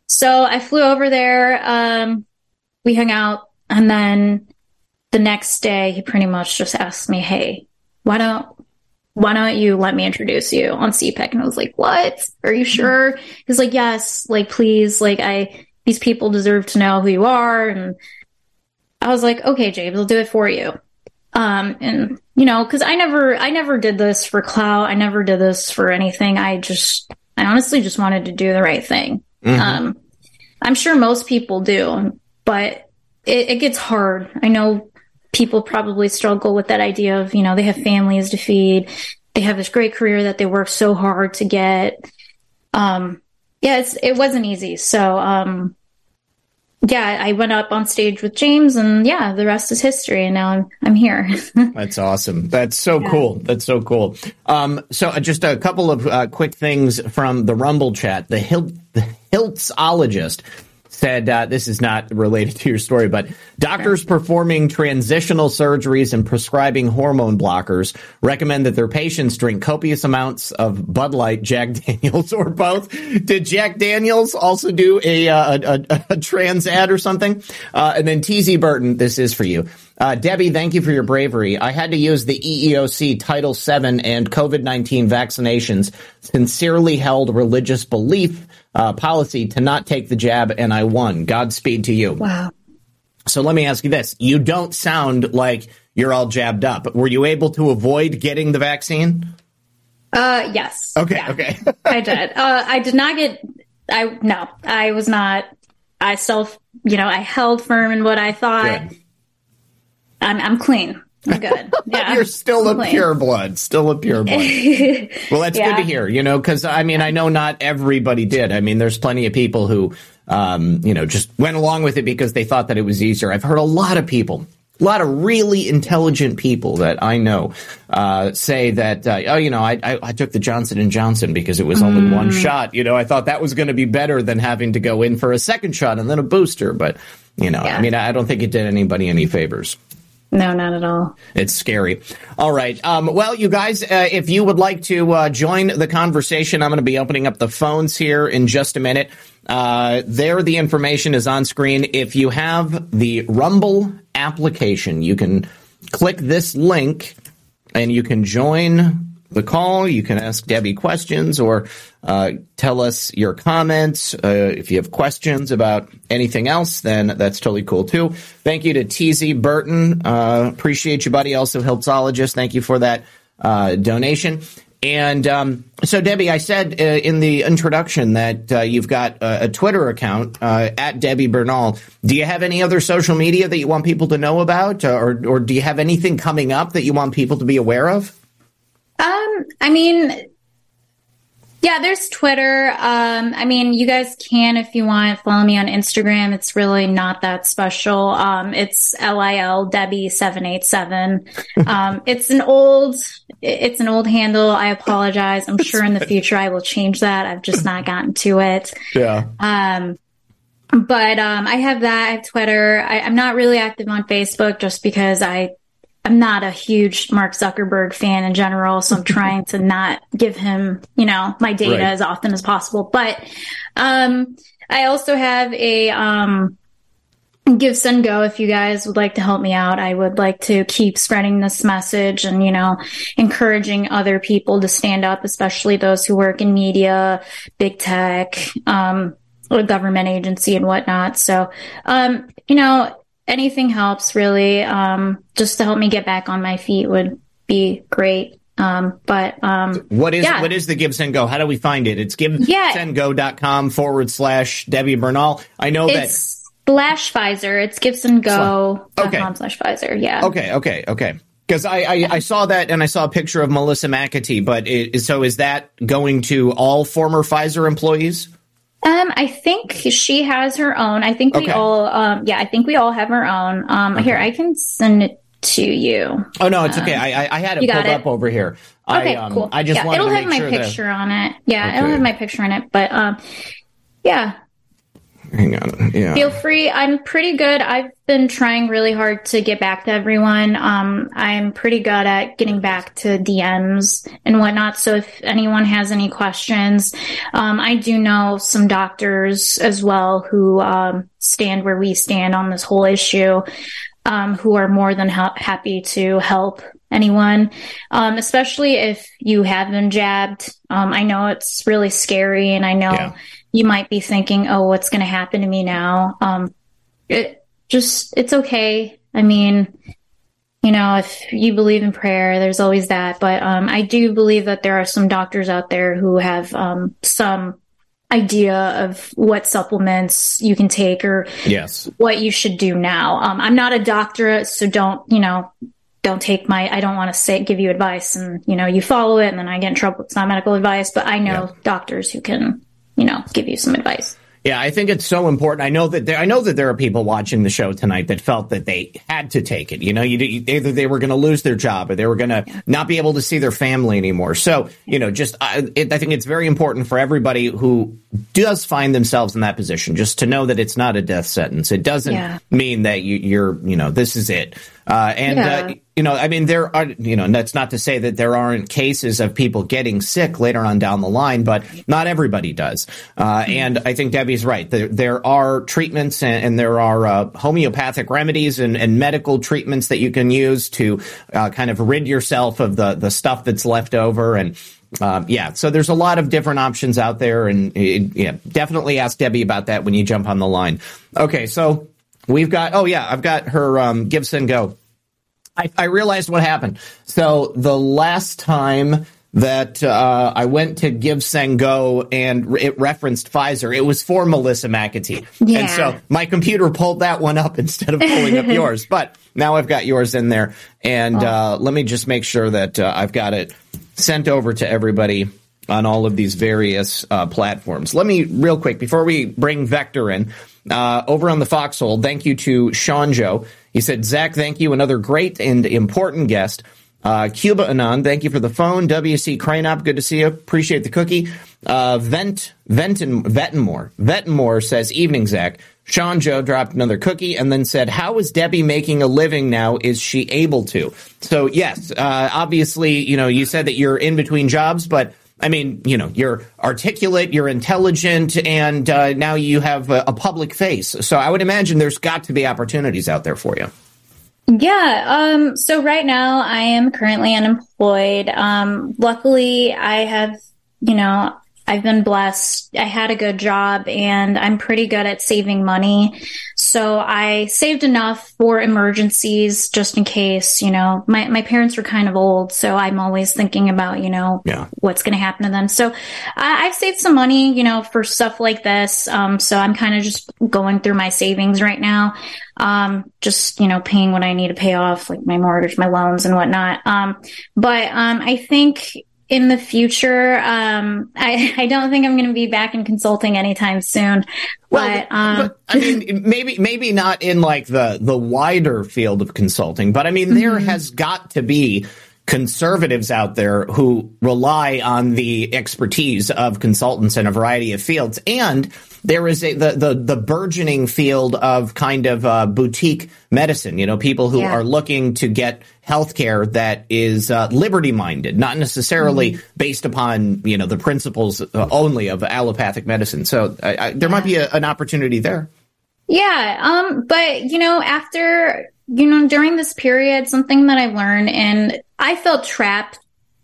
So I flew over there. Um, we hung out and then the next day he pretty much just asked me, Hey, why don't, why don't you let me introduce you on CPAC? And I was like, what? Are you sure? He's like, yes, like, please, like, I, these people deserve to know who you are. And I was like, okay, James, I'll do it for you. Um, and you know, cause I never, I never did this for clout. I never did this for anything. I just, I honestly just wanted to do the right thing. Mm-hmm. Um, I'm sure most people do, but it, it gets hard. I know people probably struggle with that idea of, you know, they have families to feed. They have this great career that they work so hard to get. Um, yeah, it's, it wasn't easy. So, um, yeah, I went up on stage with James and yeah, the rest is history. And now I'm, I'm here. That's awesome. That's so yeah. cool. That's so cool. Um, so uh, just a couple of uh, quick things from the Rumble chat. The Hilt, the Hiltsologist said uh, this is not related to your story, but doctors yeah. performing transitional surgeries and prescribing hormone blockers recommend that their patients drink copious amounts of Bud Light, Jack Daniels, or both. Did Jack Daniels also do a uh, a, a, a, trans ad or something? Uh, and then TZ Burton, this is for you. Uh, Debbie, thank you for your bravery. I had to use the EEOC Title VII and COVID 19 vaccinations. Sincerely held religious belief uh, policy to not take the jab, and I won. Godspeed to you. Wow. So let me ask you this: You don't sound like you're all jabbed up. Were you able to avoid getting the vaccine? Uh, yes. Okay. Yeah, okay. I did. Uh, I did not get. I no. I was not. I self. You know, I held firm in what I thought. Good. I'm I'm clean. I'm good. Yeah. You're still a pure blood. Still a pure blood. well, that's yeah. good to hear, you know, because I mean, I know not everybody did. I mean, there's plenty of people who, um, you know, just went along with it because they thought that it was easier. I've heard a lot of people a lot of really intelligent people that I know uh, say that uh, oh you know I, I, I took the Johnson and Johnson because it was only mm. one shot you know I thought that was going to be better than having to go in for a second shot and then a booster but you know yeah. I mean I don't think it did anybody any favors. No, not at all. It's scary. All right. Um, well, you guys, uh, if you would like to uh, join the conversation, I'm going to be opening up the phones here in just a minute. Uh, there, the information is on screen. If you have the Rumble application, you can click this link and you can join the call. You can ask Debbie questions or uh, tell us your comments. Uh, if you have questions about anything else, then that's totally cool too. Thank you to TZ Burton. Uh, appreciate you, buddy. Also, Hiltsologist. Thank you for that uh, donation. And um, so, Debbie, I said uh, in the introduction that uh, you've got a, a Twitter account at Debbie Bernal. Do you have any other social media that you want people to know about, or, or do you have anything coming up that you want people to be aware of? Um, I mean, yeah, there's Twitter. Um, I mean, you guys can, if you want, follow me on Instagram. It's really not that special. Um, it's LIL Debbie seven eight seven. Um, it's an old, it's an old handle. I apologize. I'm sure in the future I will change that. I've just not gotten to it. Yeah. Um, but um, I have that. I have Twitter. I, I'm not really active on Facebook just because I I'm not a huge Mark Zuckerberg fan in general, so I'm trying to not give him, you know, my data right. as often as possible. But um, I also have a um, give send go if you guys would like to help me out. I would like to keep spreading this message and, you know, encouraging other people to stand up, especially those who work in media, big tech, um, or government agency and whatnot. So, um, you know, anything helps really. Um, just to help me get back on my feet would be great. Um, but, um, what is, yeah. what is the Give Send Go? How do we find it? It's givesendgo.com forward slash Debbie Bernal. I know it's that slash Pfizer. It's givesendgo.com okay. slash Pfizer. Yeah. Okay. Okay. Okay. Because I, I, I, saw that and I saw a picture of Melissa McAtee, but it, so is that going to all former Pfizer employees? Um, I think she has her own. I think we all, um, yeah, I think we all have our own. Um, okay. here I can send it to you. Oh no, it's okay. Um, I I had it pulled it? up over here. Okay, I, um, cool. I just yeah, it'll have my sure picture that... on it. Yeah, okay. it'll have my picture on it. But um, yeah. Hang on. Yeah. Feel free. I'm pretty good. I've been trying really hard to get back to everyone. Um, I'm pretty good at getting back to DMs and whatnot. So if anyone has any questions, um, I do know some doctors as well who um, stand where we stand on this whole issue, um, who are more than ha- happy to help anyone, um, especially if you have been jabbed. Um, I know it's really scary, and I know. Yeah you might be thinking, oh, what's going to happen to me now? Um, it just, it's okay. I mean, you know, if you believe in prayer, there's always that. But um, I do believe that there are some doctors out there who have um, some idea of what supplements you can take or yes. what you should do now. Um, I'm not a doctor, so don't, you know, don't take my, I don't want to say, give you advice and, you know, you follow it and then I get in trouble. It's not medical advice, but I know yeah. doctors who can you know, give you some advice. Yeah, I think it's so important. I know that there, I know that there are people watching the show tonight that felt that they had to take it. You know, you, either they were going to lose their job or they were going to yeah. not be able to see their family anymore. So, you know, just I, it, I think it's very important for everybody who does find themselves in that position just to know that it's not a death sentence. It doesn't yeah. mean that you, you're, you know, this is it. Uh, and, yeah. uh, you know, I mean, there are, you know, that's not to say that there aren't cases of people getting sick later on down the line, but not everybody does. Uh, and I think Debbie's right. There, there are treatments and, and there are uh, homeopathic remedies and, and, medical treatments that you can use to uh, kind of rid yourself of the, the stuff that's left over. And, um, yeah, so there's a lot of different options out there, and yeah, definitely ask Debbie about that when you jump on the line. Okay, so we've got. Oh yeah, I've got her um, Give Send Go. I, I realized what happened. So the last time that uh, I went to Give Send Go and it referenced Pfizer. It was for Melissa McAtee. Yeah. And so my computer pulled that one up instead of pulling up yours. But now I've got yours in there. And oh. uh, let me just make sure that uh, I've got it sent over to everybody on all of these various uh, platforms. Let me, real quick, before we bring Vector in, uh, over on the Foxhole, thank you to Sean Joe. He said, Zach, thank you. Another great and important guest. Uh, Cuba Anand, thank you for the phone. WC Cranop, good to see you. Appreciate the cookie. Uh, Vent, Venton, Vettenmore. Vettenmore says, evening, Zach. Sean Joe dropped another cookie and then said, how is Debbie making a living now? Is she able to? So yes, uh, obviously, you know, you said that you're in between jobs, but I mean, you know, you're articulate, you're intelligent, and uh, now you have a, a public face. So I would imagine there's got to be opportunities out there for you. Yeah. Um, so right now I am currently unemployed. Um, luckily I have, you know, I've been blessed. I had a good job and I'm pretty good at saving money. So I saved enough for emergencies just in case, you know, my, my parents were kind of old. So I'm always thinking about, you know, yeah. what's going to happen to them. So I, have saved some money, you know, for stuff like this. Um, so I'm kind of just going through my savings right now. Um, just, you know, paying what I need to pay off, like my mortgage, my loans and whatnot. Um, but, um, I think in the future. Um, I, I don't think I'm going to be back in consulting anytime soon. Well, but, um, but, I mean, maybe maybe not in like the the wider field of consulting, but I mean, there mm-hmm. has got to be conservatives out there who rely on the expertise of consultants in a variety of fields and there is a the the, the burgeoning field of kind of uh, boutique medicine. You know, people who yeah. are looking to get healthcare that is uh, liberty minded, not necessarily mm-hmm. based upon you know the principles uh, only of allopathic medicine. So I, I, there yeah. might be a, an opportunity there. Yeah, um, but you know, after you know, during this period, something that I learned, and I felt trapped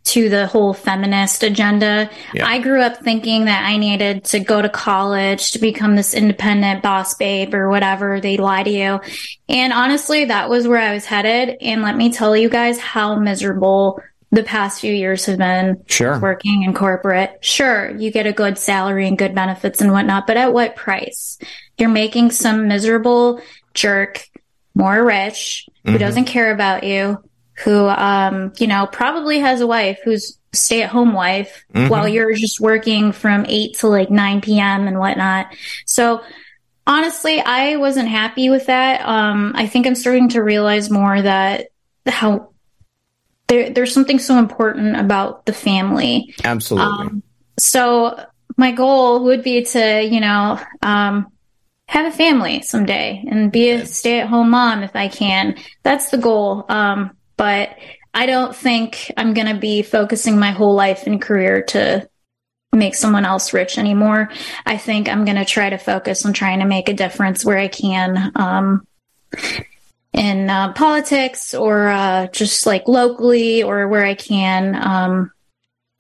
to the whole feminist agenda. Yeah. I grew up thinking that I needed to go to college to become this independent boss babe or whatever. They lie to you. And honestly, that was where I was headed. And let me tell you guys how miserable the past few years have been sure. working in corporate. Sure, you get a good salary and good benefits and whatnot, but at what price? You're making some miserable jerk more rich who mm-hmm. doesn't care about you who, um, you know, probably has a wife who's stay at home wife mm-hmm. while you're just working from 8 to like 9 p.m. and whatnot. So honestly, I wasn't happy with that. Um, I think I'm starting to realize more that how there, there's something so important about the family. Absolutely. Um, so my goal would be to, you know, um, have a family someday and be a stay at home mom if I can. That's the goal. Um, but I don't think I'm going to be focusing my whole life and career to make someone else rich anymore. I think I'm going to try to focus on trying to make a difference where I can. Um, in uh, politics or uh, just like locally or where I can. Um,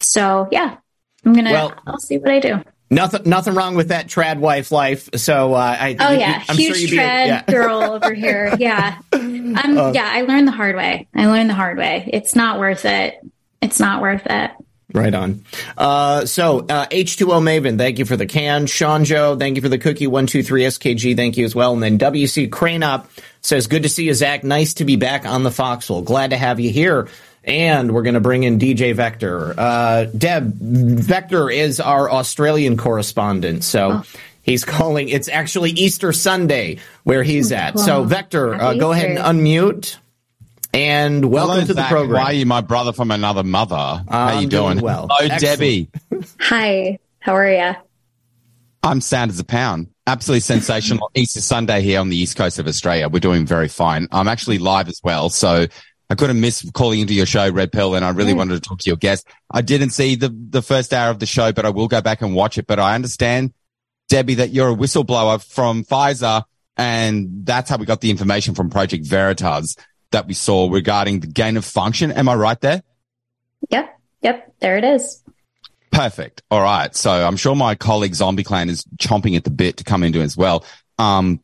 so yeah, I'm gonna. Well, I'll see what I do. Nothing, nothing wrong with that trad wife life. So uh, I. Oh yeah, I'm huge sure trad yeah. girl over here. Yeah, um, uh, yeah. I learned the hard way. I learned the hard way. It's not worth it. It's not worth it. Right on. Uh, so, uh, H2O Maven, thank you for the can. Sean Joe, thank you for the cookie. 123 SKG, thank you as well. And then WC Crane Up says, good to see you, Zach. Nice to be back on the Foxhole. Glad to have you here. And we're going to bring in DJ Vector. Uh, Deb, Vector is our Australian correspondent. So oh. he's calling. It's actually Easter Sunday where he's at. So, Vector, uh, go ahead and unmute. And welcome Hello, to the program. Why are you my brother from another mother? Uh, How you doing? doing? Well, Hello, Debbie. Hi. How are you? I'm sound as a pound. Absolutely sensational Easter Sunday here on the east coast of Australia. We're doing very fine. I'm actually live as well, so I couldn't miss calling into your show, Red Pill, and I really wanted to talk to your guest. I didn't see the the first hour of the show, but I will go back and watch it. But I understand, Debbie, that you're a whistleblower from Pfizer, and that's how we got the information from Project Veritas that we saw regarding the gain of function. Am I right there? Yep. Yep. There it is. Perfect. All right. So I'm sure my colleague Zombie Clown is chomping at the bit to come into as well. Um,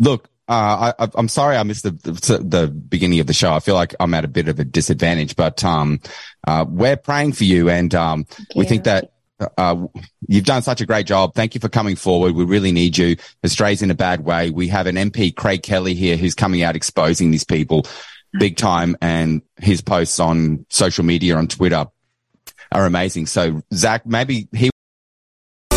look, uh, I, am sorry I missed the, the, the beginning of the show. I feel like I'm at a bit of a disadvantage, but um, uh, we're praying for you, and um, we think that uh, you've done such a great job. Thank you for coming forward. We really need you. Australia's in a bad way. We have an MP, Craig Kelly here, who's coming out exposing these people big time and his posts on social media, on Twitter are amazing. So Zach, maybe he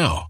now.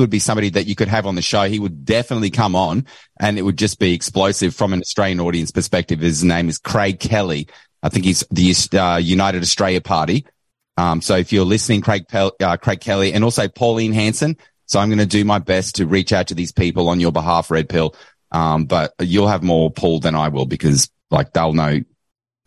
Would be somebody that you could have on the show. He would definitely come on and it would just be explosive from an Australian audience perspective. His name is Craig Kelly. I think he's the uh, United Australia Party. Um, so if you're listening, Craig, Pel- uh, Craig Kelly and also Pauline Hanson. So I'm going to do my best to reach out to these people on your behalf, Red Pill. Um, but you'll have more pull than I will because like they'll know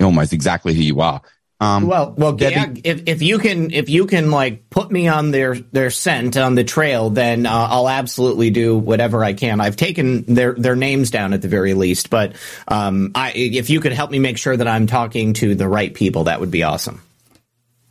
almost exactly who you are. Um, well, well, Debbie- yeah, if, if you can, if you can like put me on their, their scent on the trail, then uh, I'll absolutely do whatever I can. I've taken their, their names down at the very least, but um, I, if you could help me make sure that I'm talking to the right people, that would be awesome.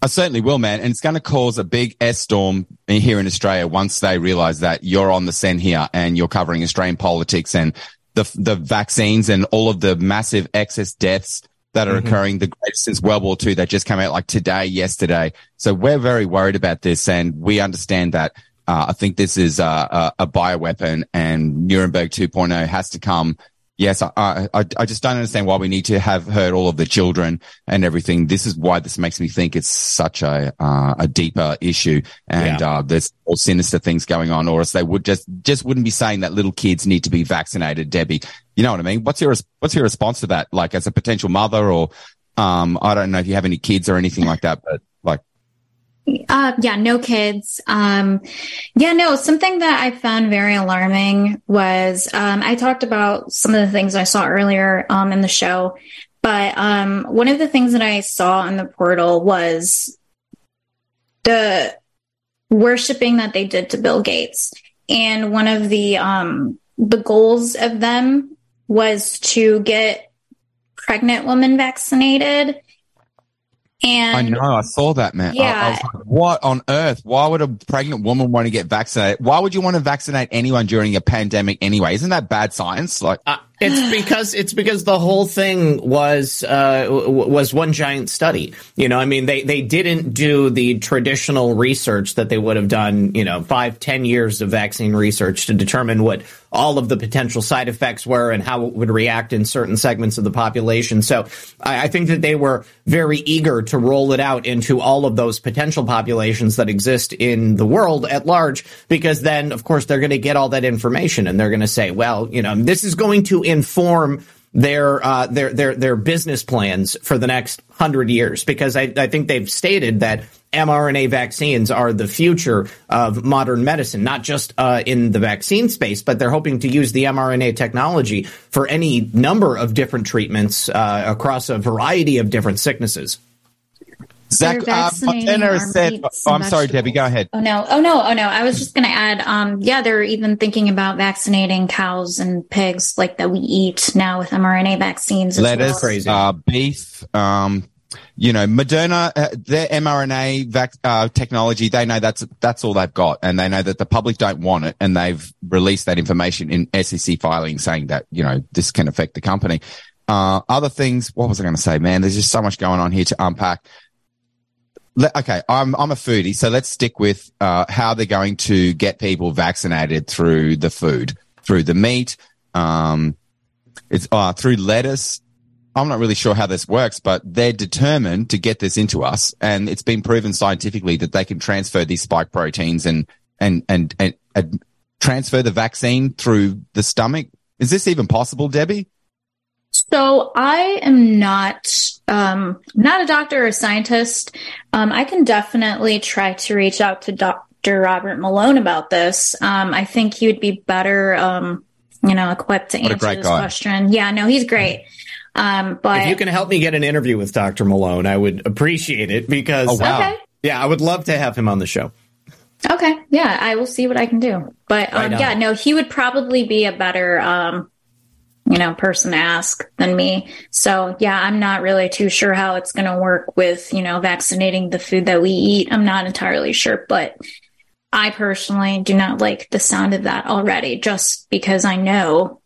I certainly will, man. And it's going to cause a big S storm here in Australia once they realize that you're on the scent here and you're covering Australian politics and the, the vaccines and all of the massive excess deaths that are occurring, the greatest since World War II that just came out like today, yesterday. So we're very worried about this and we understand that. Uh, I think this is a, a, a bioweapon and Nuremberg 2.0 has to come. Yes, I, I, I just don't understand why we need to have heard all of the children and everything. This is why this makes me think it's such a, uh, a deeper issue and, Yeah. uh, there's all sinister things going on or else they would just, just wouldn't be saying that little kids need to be vaccinated, Debbie. You know what I mean? What's your, what's your response to that? Like as a potential mother or, um, I don't know if you have any kids or anything like that, but Uh, yeah, no kids. Um, yeah, no, something that I found very alarming was, um, I talked about some of the things I saw earlier, um, in the show, but, um, one of the things that I saw in the portal was the worshiping that they did to Bill Gates. And one of the, um, the goals of them was to get pregnant women vaccinated. And I know, I saw that, man. I- I, was like, what on earth? Why would a pregnant woman want to get vaccinated? Why would you want to vaccinate anyone during a pandemic anyway? Isn't that bad science? Like, Uh, it's because it's because the whole thing was uh, w- was one giant study. You know, I mean, they they didn't do the traditional research that they would have done. You know, five ten years of vaccine research to determine what all of the potential side effects were and how it would react in certain segments of the population. So I, I think that they were very eager to roll it out into all of those potential populations that exist in the world at large, because then, of course, they're going to get all that information and they're going to say, well, you know, this is going to inform their uh, their their their business plans for the next hundred years because I, I think they've stated that mRNA vaccines are the future of modern medicine, not just uh, in the vaccine space, but they're hoping to use the mRNA technology for any number of different treatments uh, across a variety of different sicknesses. Zach, They're uh, vaccinating Montana our said, oh, I'm sorry, Debbie, go ahead. Oh no! Oh no! Oh no! I was just going to add. Um, yeah, they're even thinking about vaccinating cows and pigs, like that we eat now with mRNA vaccines. As Lettuce, well. Crazy. uh, beef, um, you know, Moderna, uh, their mRNA vac- uh, technology, they know that's, that's all they've got. And they know that the public don't want it. And they've released that information in SEC filing saying that, you know, this can affect the company. Uh, other things, what was I going to say, man? There's just so much going on here to unpack. Okay, I'm I'm a foodie, so let's stick with uh, how they're going to get people vaccinated through the food, through the meat, um, it's uh, through lettuce. I'm not really sure how this works, but they're determined to get this into us, and it's been proven scientifically that they can transfer these spike proteins and and and and, and transfer the vaccine through the stomach. Is this even possible, Debbie? So I am not um, not a doctor or a scientist. Um, I can definitely try to reach out to Dr. Robert Malone about this. Um, I think he would be better, um, you know, equipped to What answer great this guy. question. Yeah, no, he's great. Um, but If you can help me get an interview with Dr. Malone, I would appreciate it because, Oh, wow. okay. yeah, I would love to have him on the show. Okay. Yeah, I will see what I can do. But um, Right yeah, no, he would probably be a better, um, you know, person to ask than me. So yeah, I'm not really too sure how it's going to work with, you know, vaccinating the food that we eat. I'm not entirely sure, but I personally do not like the sound of that already just because I know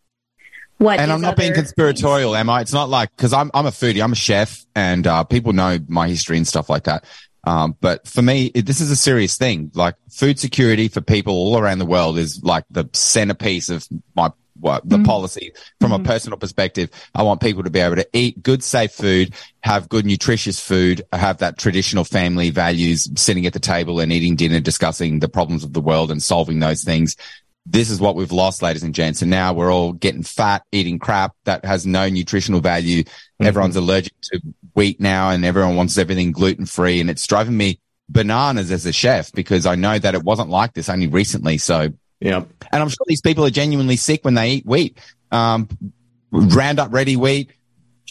what and I'm not being conspiratorial, things. am I? It's not like because I'm I'm a foodie, I'm a chef, and uh, people know my history and stuff like that. Um, but for me, it, this is a serious thing. Like food security for people all around the world is like the centerpiece of my what the mm-hmm. policy from mm-hmm. a personal perspective. I want people to be able to eat good, safe food, have good, nutritious food, have that traditional family values, sitting at the table and eating dinner, discussing the problems of the world and solving those things. This is what we've lost, ladies and gents. And now we're all getting fat, eating crap that has no nutritional value. Mm-hmm. Everyone's allergic to wheat now and everyone wants everything gluten free. And it's driving me bananas as a chef because I know that it wasn't like this only recently. So yeah. And I'm sure these people are genuinely sick when they eat wheat. Um, Roundup ready wheat,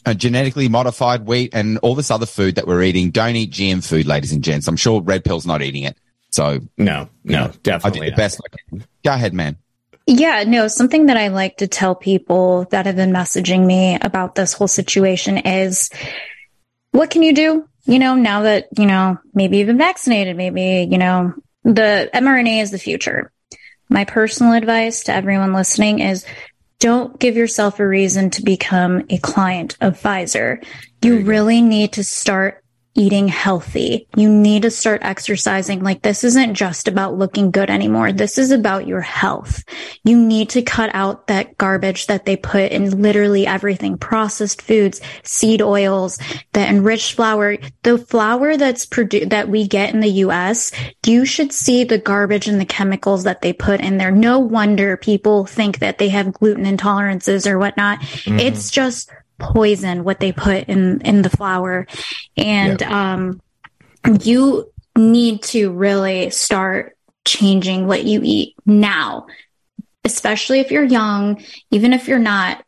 uh, genetically modified wheat, and all this other food that we're eating. Don't eat GM food, ladies and gents. I'm sure Red Pill's not eating it. So no, no, definitely. I did the best I can. Go ahead, man. Yeah, no, something that I like to tell people that have been messaging me about this whole situation is what can you do? You know, now that, you know, maybe you've been vaccinated, maybe, you know, the mRNA is the future. My personal advice to everyone listening is don't give yourself a reason to become a client of Pfizer. You, you really need to start eating healthy. You need to start exercising. Like this isn't just about looking good anymore. This is about your health. You need to cut out that garbage that they put in literally everything, processed foods, seed oils, the enriched flour, the flour that's produced, that we get in the US. You should see the garbage and the chemicals that they put in there. No wonder people think that they have gluten intolerances or whatnot. Mm-hmm. It's just poison what they put in in the flour and yep. um you need to really start changing what you eat now especially if you're young even if you're not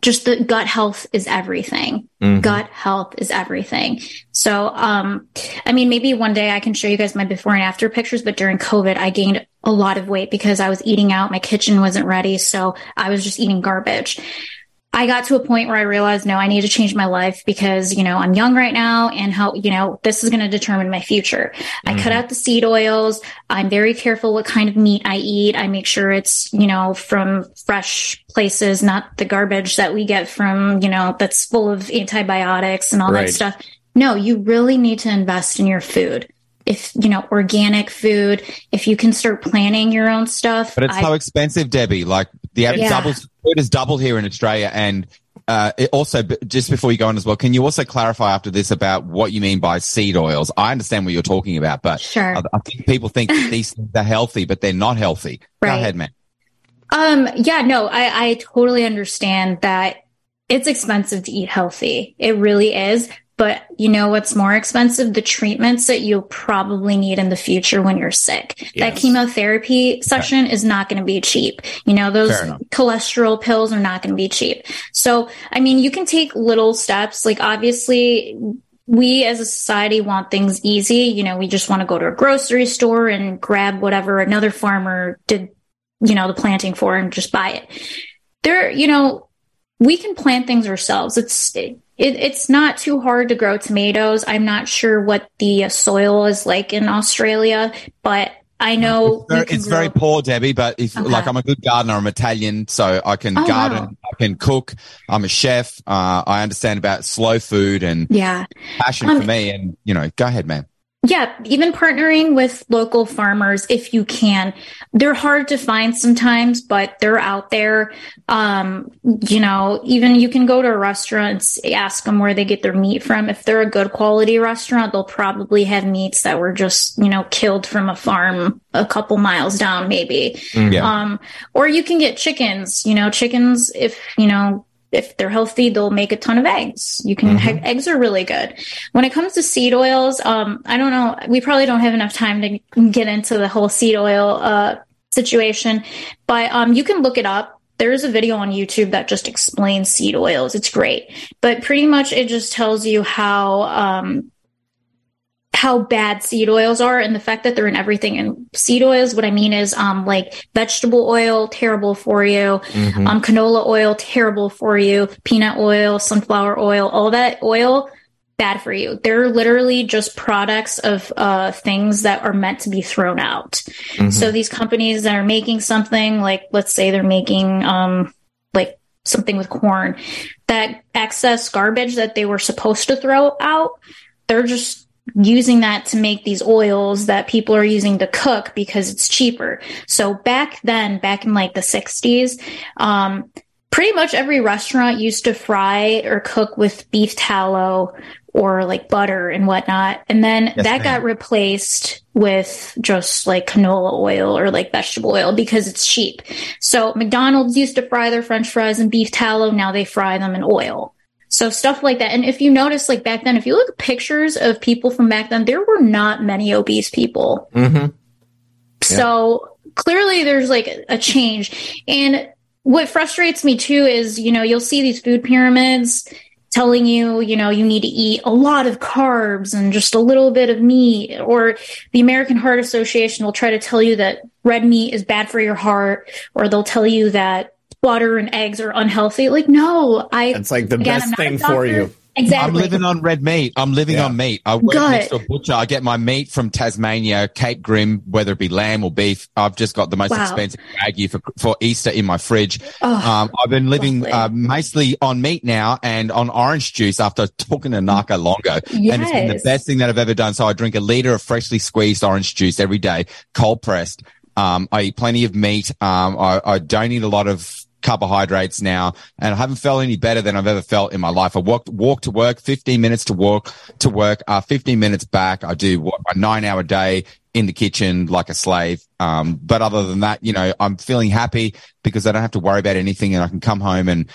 just the gut health is everything. Mm-hmm. Gut health is everything. So, um, I mean, maybe one day I can show you guys my before and after pictures, but during COVID, I gained a lot of weight because I was eating out. My kitchen wasn't ready. So I was just eating garbage. I got to a point where I realized, no, I need to change my life because, you know, I'm young right now and how, you know, this is going to determine my future. Mm-hmm. I cut mm-hmm. out the seed oils. I'm very careful what kind of meat I eat. I make sure it's, you know, from fresh places, not the garbage that we get from, you know, that's full of antibiotics and all right. that stuff. No, you really need to invest in your food if you know organic food if you can start planning your own stuff but it's I, so expensive debbie like the yeah. doubles food is doubled here in australia and uh, it also just before you go on as well can you also clarify after this about what you mean by seed oils i understand what you're talking about but sure. I, I think people think these things are healthy but they're not healthy right. go ahead man um yeah no i i totally understand that it's expensive to eat healthy. It really is. But you know what's more expensive? The treatments that you'll probably need in the future when you're sick. Yes. That chemotherapy session okay. is not going to be cheap. You know, those cholesterol pills are not going to be cheap. So, I mean, you can take little steps. Like obviously, we as a society want things easy. You know, we just want to go to a grocery store and grab whatever another farmer did, you know, the planting for and just buy it. There, you know, we can plant things ourselves. It's it, it's not too hard to grow tomatoes. I'm not sure what the soil is like in Australia, but I know it's very, it's very poor, Debbie. But if okay. like I'm a good gardener, I'm Italian, so I can oh, garden, wow. I can cook. I'm a chef. Uh, I understand about slow food and yeah, passion um, for me. And you know, go ahead, man. Yeah, even partnering with local farmers if you can. They're hard to find sometimes, but they're out there. Um, you know, even you can go to a restaurant ask them where they get their meat from. If they're a good quality restaurant, they'll probably have meats that were just, you know, killed from a farm a couple miles down, maybe. Mm, yeah. Um, or you can get chickens, you know, chickens, if, you know, if they're healthy, they'll make a ton of eggs. You can, mm-hmm. eggs are really good. When it comes to seed oils, um, I don't know. We probably don't have enough time to get into the whole seed oil, uh, situation, but, um, you can look it up. There's a video on YouTube that just explains seed oils. It's great, but pretty much it just tells you how, um, how bad seed oils are and the fact that they're in everything. And seed oils, what I mean is, um, like vegetable oil, terrible for you. Mm-hmm. Um, canola oil, terrible for you. Peanut oil, sunflower oil, all that oil, bad for you. They're literally just products of, uh, things that are meant to be thrown out. Mm-hmm. So these companies that are making something like, let's say they're making, um, like something with corn, that excess garbage that they were supposed to throw out, they're just using that to make these oils that people are using to cook because it's cheaper. So back then, back in like the 60s, um, pretty much every restaurant used to fry or cook with beef tallow or like butter and whatnot. And then yes, that ma'am. got replaced with just like canola oil or like vegetable oil because it's cheap. So McDonald's used to fry their french fries in beef tallow. Now they fry them in oil. So stuff like that. And if you notice, like back then, if you look at pictures of people from back then, there were not many obese people. Mm-hmm. So clearly there's like a change. And what frustrates me too is, you know, you'll see these food pyramids telling you, you know, you need to eat a lot of carbs and just a little bit of meat. Or the American Heart Association will try to tell you that red meat is bad for your heart, or they'll tell you that butter and eggs are unhealthy. Like, no, I. It's like the again, best thing for you. Exactly. I'm living on red meat. I'm living yeah. on meat. I work Good. next to a butcher. I get my meat from Tasmania, Cape Grim, whether it be lamb or beef. I've just got the most wow. expensive wagyu for for Easter in my fridge. Oh, um, I've been living uh, mostly on meat now and on orange juice after talking to Naka Longo, yes. and it's been the best thing that I've ever done. So I drink a liter of freshly squeezed orange juice every day, cold pressed. Um, I eat plenty of meat. Um, I, I don't eat a lot of carbohydrates now and I haven't felt any better than I've ever felt in my life. I walk, walk to work, 15 minutes to walk to work, uh, 15 minutes back. I do what, a nine hour day in the kitchen like a slave. Um, but other than that, you know, I'm feeling happy because I don't have to worry about anything and I can come home and,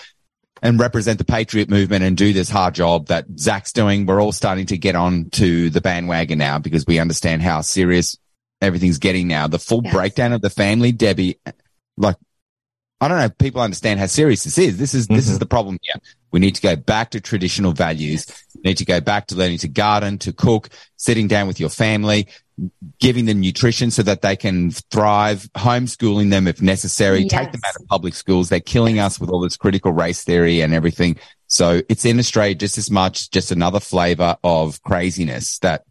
and represent the patriot movement and do this hard job that Zach's doing. We're all starting to get on to the bandwagon now because we understand how serious everything's getting now. The full yes. breakdown of the family, Debbie, like I don't know if people understand how serious this is. This is mm-hmm. this is mm-hmm. the problem here. We need to go back to traditional values. We need to go back to learning to garden, to cook, sitting down with your family, giving them nutrition so that they can thrive, homeschooling them if necessary, yes. take them out of public schools. They're killing us with all this critical race theory and everything. So it's in Australia just as much, just another flavor of craziness that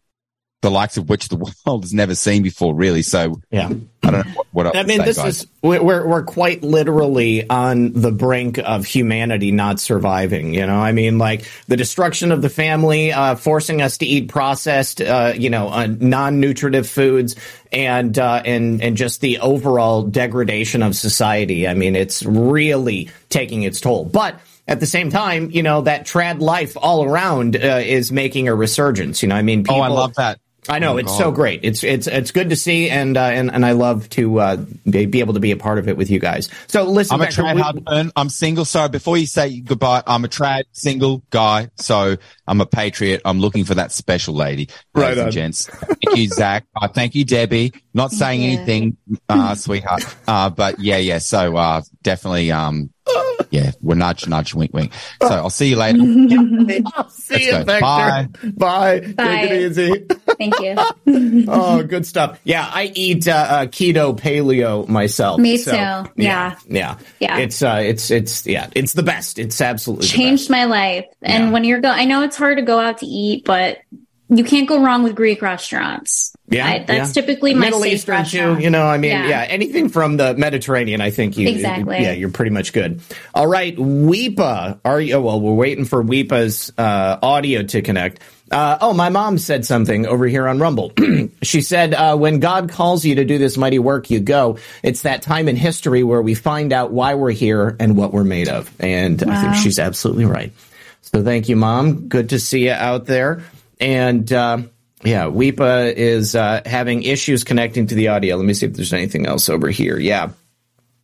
the likes of which the world has never seen before, really. So, yeah, I don't know what, what I mean. Say, this guys. is we're we're quite literally on the brink of humanity not surviving. You know, I mean, like the destruction of the family, uh, forcing us to eat processed, uh, you know, uh, non-nutritive foods, and uh, and and just the overall degradation of society. I mean, it's really taking its toll, but at the same time, you know, that trad life all around uh, is making a resurgence. You know, I mean, people, oh, I love that. I know oh, it's God. so great. It's it's it's good to see, and uh, and and I love to uh, be able to be a part of it with you guys. So listen, I'm a trad husband. I'm single. So before you say goodbye, I'm a trad single guy. So I'm a patriot. I'm looking for that special lady, right ladies and gents. Thank you, Zach. Uh, thank you, Debbie. Not saying yeah. anything, uh, sweetheart. Uh, but yeah, yeah. So uh, definitely, um, yeah, we're nudge, nudge, wink, wink. So I'll see you later. See Let's you, go. Bye. Bye. Bye. Take it easy. Thank you. oh, good stuff. Yeah, I eat uh, uh, keto paleo myself. Me so, too. Yeah. yeah. Yeah. Yeah. It's uh, it's it's yeah, it's the best. It's absolutely changed my life. And yeah. when you're go, I know it's hard to go out to eat, but you can't go wrong with Greek restaurants. Yeah, I, that's yeah. typically my Middle Eastern restaurant. too. You know, I mean, yeah. yeah. anything from the Mediterranean. I think you exactly. Yeah, you're pretty much good. All right, Weepa, are you? Oh, well, we're waiting for Weepa's uh, audio to connect. Uh, oh, my mom said something over here on Rumble. she said, uh, when God calls you to do this mighty work, you go. It's that time in history where we find out why we're here and what we're made of. And wow. I think she's absolutely right. So thank you, mom. Good to see you out there. And uh, yeah, Weepa is uh, having issues connecting to the audio. Let me see if there's anything else over here. Yeah.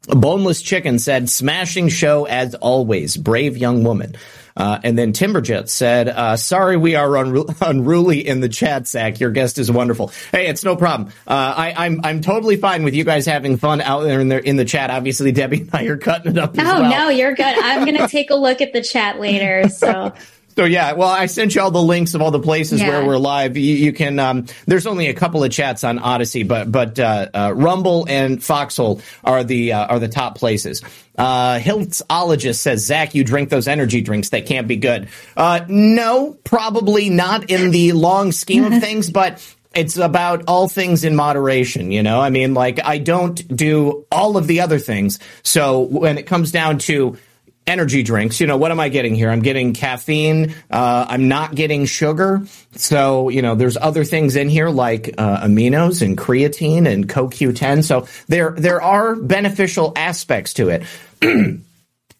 Boneless Chicken said, smashing show as always. Brave young woman. Uh, and then Timberjet said, uh, sorry we are unru- unruly in the chat, Zach. Your guest is wonderful. Hey, it's no problem. Uh, I, am I'm, I'm totally fine with you guys having fun out there in the, in the chat. Obviously, Debbie and I are cutting it up Oh, well. no, you're good. I'm going to take a look at the chat later. So So yeah, well, I sent you all the links of all the places yeah. where we're live. You, you can. Um, there's only a couple of chats on Odysee, but but uh, uh, Rumble and Foxhole are the uh, are the top places. Uh, Hiltsologist says, Zach, you drink those energy drinks. They can't be good. Uh, no, probably not in the long scheme of things, but it's about all things in moderation, you know? I mean, like, I don't do all of the other things. So when it comes down to energy drinks. You know, what am I getting here? I'm getting caffeine. Uh, I'm not getting sugar. So, you know, there's other things in here like uh, aminos and creatine and CoQ10. So there, there are beneficial aspects to it.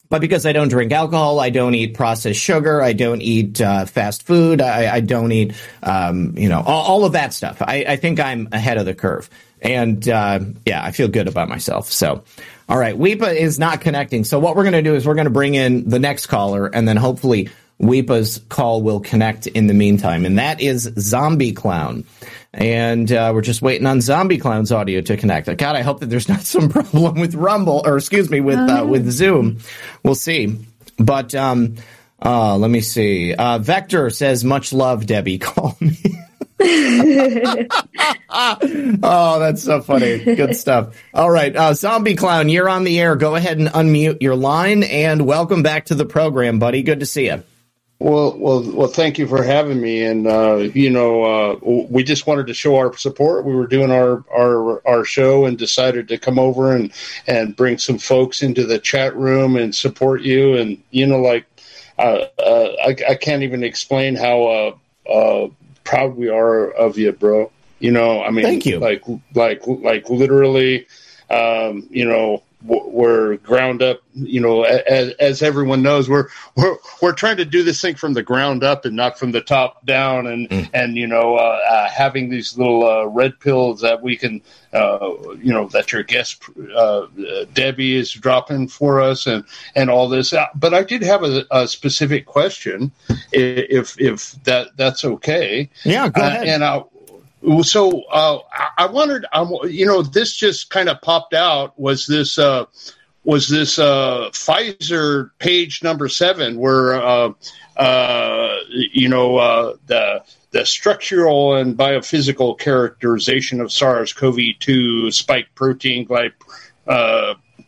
but because I don't drink alcohol, I don't eat processed sugar, I don't eat uh, fast food, I, I don't eat, um, you know, all, all, of that stuff. I, I, think I'm ahead of the curve. And uh, yeah, I feel good about myself. So, all right, Weepa is not connecting. So what we're going to do is we're going to bring in the next caller, and then hopefully Weepa's call will connect in the meantime. And that is Zombie Clown. And uh, we're just waiting on Zombie Clown's audio to connect. God, I hope that there's not some problem with Rumble, or excuse me, with uh, with Zoom. We'll see. But um, uh, let me see. Uh, Vector says, "Much love, Debbie. Call me." oh, that's so funny. Good stuff. All right. Uh, Zombie Clown, you're on the air. Go ahead and unmute your line and welcome back to the program, buddy. Good to see you. Well, well, well. Thank you for having me. And uh, you know, uh, we just wanted to show our support. We were doing our our our show and decided to come over and and bring some folks into the chat room and support you. And you know, like uh, uh I, I, can't even explain how uh, uh, proud we are of you, bro. You know, I mean, thank you. Like, like, like, literally, um, you know, we're ground up. You know, as, as everyone knows, we're we're we're trying to do this thing from the ground up and not from the top down. And mm. and you know, uh, uh, having these little uh, red pills that we can, uh, you know, that your guest uh, Debbie is dropping for us, and and all this. Uh, but I did have a, a specific question, if if that that's okay. Yeah, go ahead. and I so uh, I wondered, um, you know, this just kind of popped out. Was this uh, was this uh, Pfizer page number seven, where uh, uh, you know uh, the the structural and biophysical characterization of SARS-CoV-2 spike protein glyp,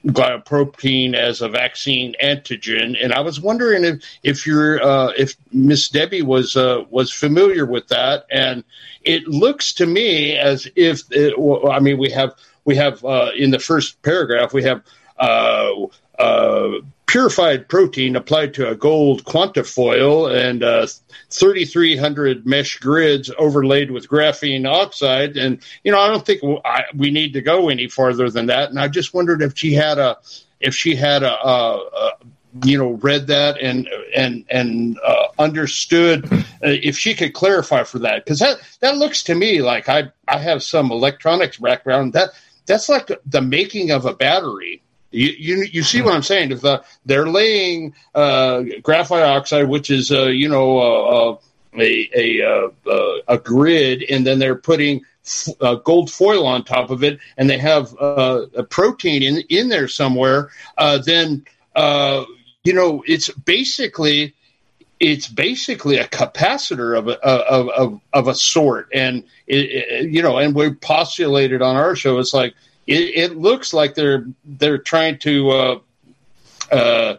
glycoprotein as a vaccine antigen, and I was wondering if if you're uh, if Miss Debbie was uh, was familiar with that, and it looks to me as if it, well, I mean we have we have uh, in the first paragraph we have uh, uh, purified protein applied to a gold quantifoil and uh, 3,300 mesh grids overlaid with graphene oxide. And, you know, I don't think we need to go any farther than that. And I just wondered if she had a, if she had a, a, a you know, read that and and and uh, understood uh, if she could clarify for that because that that looks to me like I I have some electronics background that that's like the making of a battery you, you, you see what I'm saying? If the, they're laying uh, graphite oxide, which is uh, you know uh, uh a a, uh, uh, a grid, and then they're putting f- gold foil on top of it, and they have a protein in in there somewhere, then you know it's basically it's basically a capacitor of a, of, of, of a sort, and it, it, you know, and we postulated on our show. It's like it, it looks like they're they're trying to uh, uh,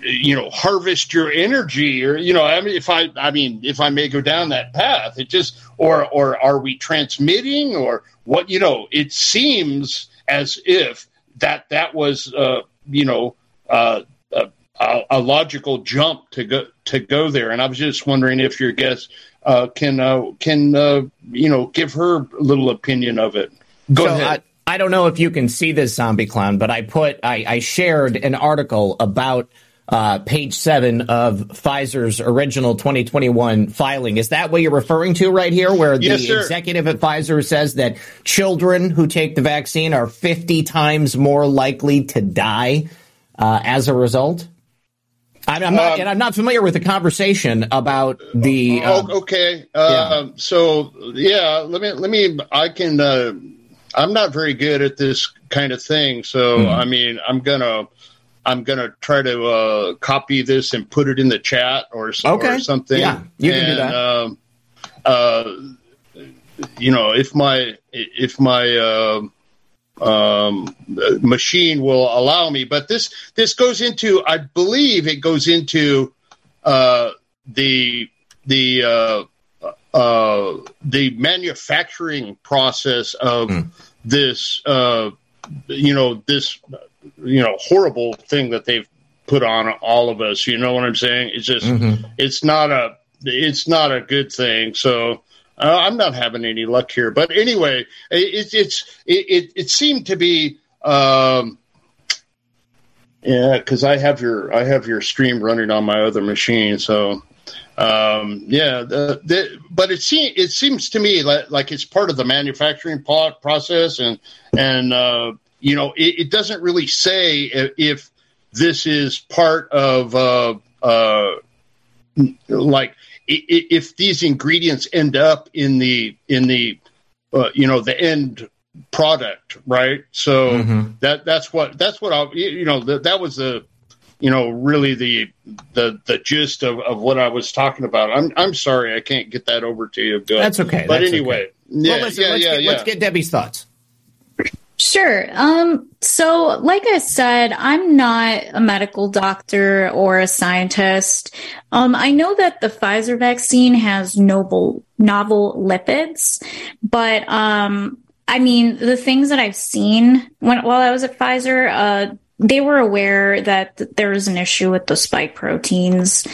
you know harvest your energy or you know I mean if I I mean if I may go down that path it just or or are we transmitting or what you know it seems as if that that was uh, you know uh, a, a, logical jump to go to go there and I was just wondering if your guest uh, can uh, can uh, you know give her a little opinion of it go so ahead. I- I don't know if you can see this zombie clown, but I put I, I shared an article about uh, page seven of Pfizer's original 2021 filing. Is that what you're referring to right here, where the yes, executive at Pfizer says that children who take the vaccine are 50 times more likely to die uh, as a result? I'm, not, um, and I'm not familiar with the conversation about the. Uh, okay, uh, yeah. so yeah, let me let me. I can uh, I'm not very good at this kind of thing. So mm. I mean, I'm gonna I'm gonna try to uh, copy this and put it in the chat or, okay. or something. Yeah, you can and, do that. Um, uh, you know, if my if my uh, um, machine will allow me, but this this goes into I believe it goes into uh, the the uh, the manufacturing process of mm. this, uh, you know, this, you know, horrible thing that they've put on all of us. You know what I'm saying? It's just Mm-hmm. it's not a it's not a good thing. So uh, I'm not having any luck here. But anyway, it, it's it, it it seemed to be. Um, yeah, because I have your I have your stream running on my other machine, so um, yeah. The, the, but it seems it seems to me like, like it's part of the manufacturing process, and and uh, you know it, it doesn't really say if, if this is part of uh, uh, like if these ingredients end up in the in the uh, you know the end product right so Mhm. that that's what that's what I you you know that that was the you know really the the the gist of, of what I was talking about I'm I'm sorry I can't get that over to you good That's okay, but that's anyway okay. yeah well, listen, yeah let's, yeah get, yeah let's get Debbie's thoughts. Sure. Um, so like I said, I'm not a medical doctor or a scientist. Um, I know that the Pfizer vaccine has novel, novel lipids, but, um, I mean, the things that I've seen when, while I was at Pfizer, uh, they were aware that there was an issue with the spike proteins.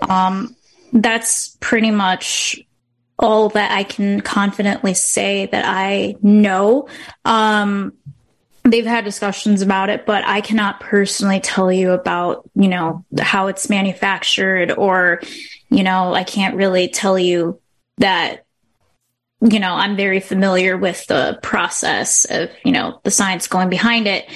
Um, that's pretty much all that I can confidently say that I know. Um, they've had discussions about it, but I cannot personally tell you about, you know, how it's manufactured or, you know, I can't really tell you that, you know, I'm very familiar with the process of, you know, the science going behind it.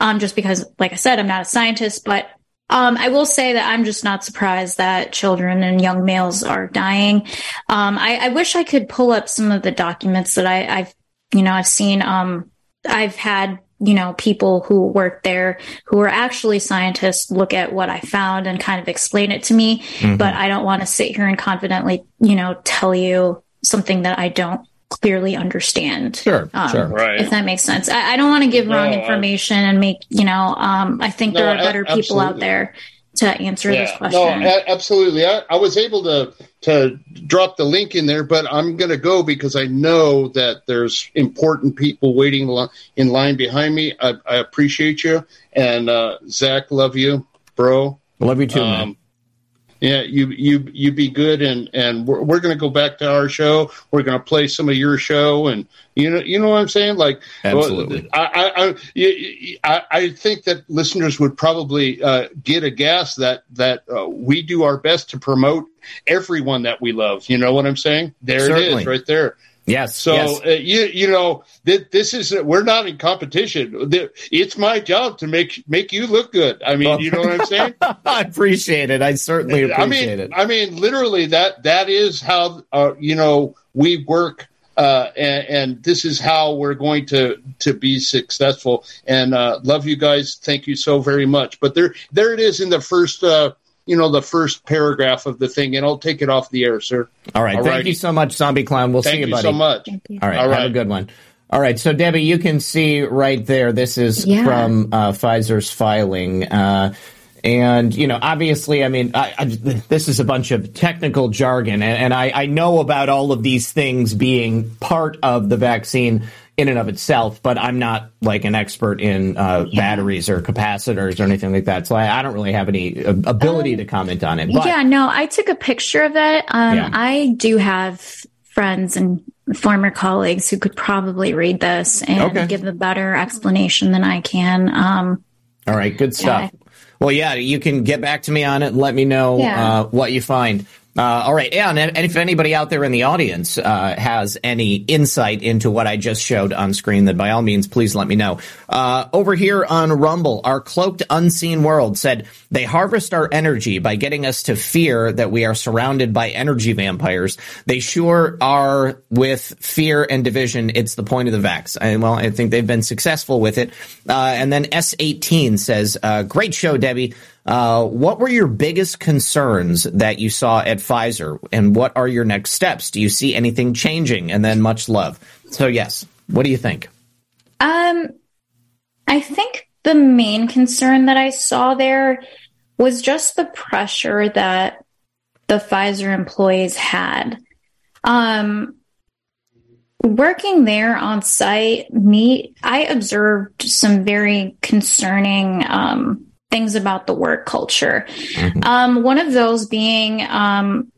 Um, just because, like I said, I'm not a scientist, but um, I will say that I'm just not surprised that children and young males are dying. Um, I, I wish I could pull up some of the documents that I, I've, you know, I've seen. Um, I've had, you know, people who work there who are actually scientists look at what I found and kind of explain it to me. Mhm. But I don't want to sit here and confidently, you know, tell you something that I don't clearly understand. Sure, Um, sure. Right. If that makes sense. I, I don't want to give No, wrong I- information and make, you know, um, I think No, there are a- better people out there to answer this No, question. a- absolutely. I, I was able to to drop the link in there, but I'm going to go because I know that there's important people waiting li- in line behind me. I, I appreciate you, and uh, Zach, love you, bro. Love you too, man. Yeah, you you you be good, and and we're, we're going to go back to our show. We're going to play some of your show, and you know you know what I'm saying. Like, Absolutely. I I I, I, I think that listeners would probably uh, get a guess that that uh, we do our best to promote everyone that we love. You know what I'm saying? There it Certainly. is, right there. Yes. So yes. uh, you you know th- this is we're not in competition. It's my job to make make you look good. I mean, you know what I'm saying? I appreciate it. I certainly appreciate I mean, it. I mean, literally that that is how uh, you know we work, uh, and, and this is how we're going to to be successful. And uh, love you guys. Thank you so very much. But there there it is in the first. You know the first paragraph of the thing, and I'll take it off the air, sir. All right. All Thank right. you so much, Zombie Clown. We'll Thank see you, you buddy. so much. All right. All Have a good one. All right. So, Debbie, you can see right there. This is Yeah. from uh, Pfizer's filing. Uh, and, you know, obviously, I mean, I, I, this is a bunch of technical jargon, and, and I, I know about all of these things being part of the vaccine in and of itself, but I'm not like an expert in uh, batteries or capacitors or anything like that. So I, I don't really have any uh, ability to comment on it. But yeah, no, I took a picture of it. Um, Yeah. I do have friends and former colleagues who could probably read this and Okay. give a better explanation than I can. Um, All right, good stuff. Well, yeah, you can get back to me on it and let me know Yeah. uh, what you find. Uh, all right, yeah, and, if anybody out there in the audience uh, has any insight into what I just showed on screen, then by all means, please let me know. Uh, over here on Rumble, our cloaked unseen world said they harvest our energy by getting us to fear that we are surrounded by energy vampires. They sure are with fear and division. It's the point of the vax. And well, I think they've been successful with it. Uh, and then S18 says, uh, great show, Debbie. Uh, what were your biggest concerns that you saw at Pfizer, and what are your next steps? Do you see anything changing? And then much love. So, yes, what do you think? Um, I think the main concern that I saw there was just the pressure that the Pfizer employees had. Um, working there on site, me, I observed some very concerning, um, things about the work culture. Mm-hmm. Um, one of those being um,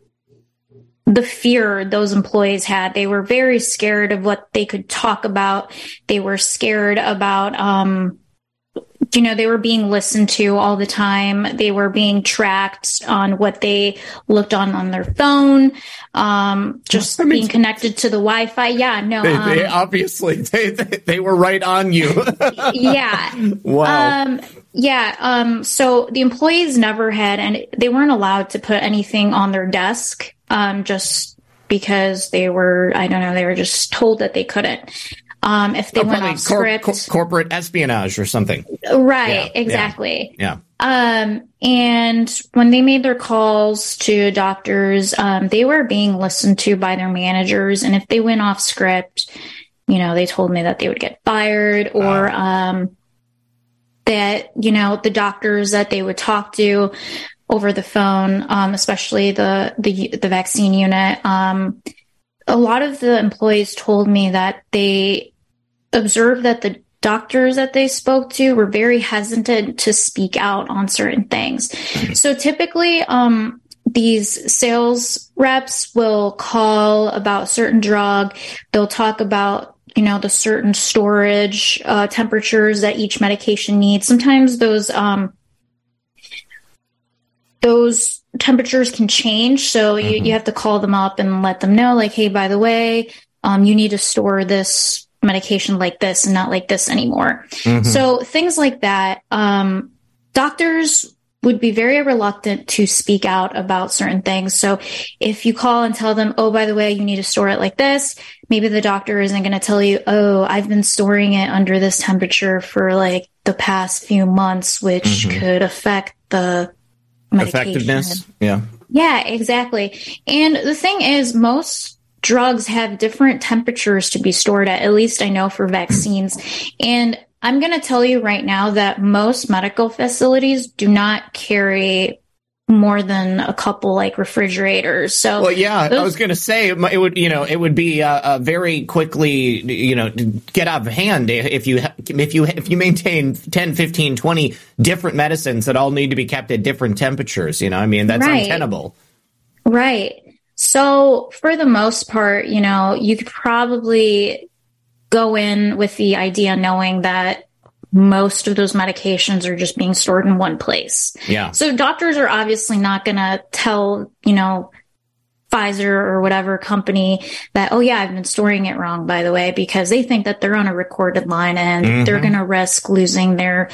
the fear those employees had. They were very scared of what they could talk about. They were scared about, um, you know, they were being listened to all the time. They were being tracked on what they looked on on their phone, um, just I mean, being connected to the Wi-Fi. Yeah, no, they, um, they obviously they, they, they were right on you. yeah. Wow. Yeah. Um, so the employees never had, and they weren't allowed to put anything on their desk um, just because they were, I don't know, they were just told that they couldn't. Um, if they oh, went off script, cor- corporate espionage or something. Right, yeah, exactly. Yeah. yeah. Um, and when they made their calls to doctors, um, they were being listened to by their managers. And if they went off script, you know, they told me that they would get fired or, um, that, you know, the doctors that they would talk to over the phone, um, especially the, the, the vaccine unit. Um, a lot of the employees told me that they observed that the doctors that they spoke to were very hesitant to speak out on certain things. So typically, um, these sales reps will call about certain drug. They'll talk about you know the certain storage uh, temperatures that each medication needs. Sometimes those um, those temperatures can change. So you, mm-hmm. you have to call them up and let them know, like, hey, by the way, um, you need to store this medication like this and not like this anymore. Mm-hmm. So things like that. Um, doctors would be very reluctant to speak out about certain things. So if you call and tell them, oh, by the way, you need to store it like this, maybe the doctor isn't going to tell you, oh, I've been storing it under this temperature for like the past few months, which mm-hmm. could affect the effectiveness. Yeah. Yeah, exactly. And the thing is, most drugs have different temperatures to be stored at. At least I know for vaccines. And I'm going to tell you right now that most medical facilities do not carry more than a couple like refrigerators. So, well, yeah, those- I was going to say it would, you know, it would be uh, uh, very quickly, you know, get out of hand if you if you if you maintain 10, 15, 20 different medicines that all need to be kept at different temperatures. You know, I mean, that's right. untenable. Right. So, for the most part, you know, you could probably go in with the idea knowing that most of those medications are just being stored in one place. Yeah. So doctors are obviously not going to tell, you know, Pfizer or whatever company that, oh yeah, I've been storing it wrong, by the way, because they think that they're on a recorded line and mm-hmm. they're going to risk losing their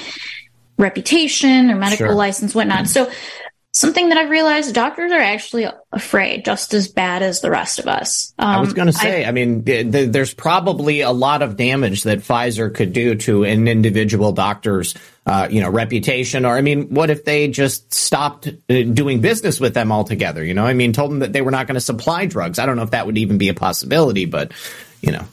reputation or medical sure. license, whatnot. So something that I've realized doctors are actually afraid just as bad as the rest of us. Um, I was going to say, I, I mean, th- th- there's probably a lot of damage that Pfizer could do to an individual doctor's, uh, you know, reputation. Or, I mean, what if they just stopped uh, doing business with them altogether? You know, I mean, told them that they were not going to supply drugs. I don't know if that would even be a possibility, but, you know.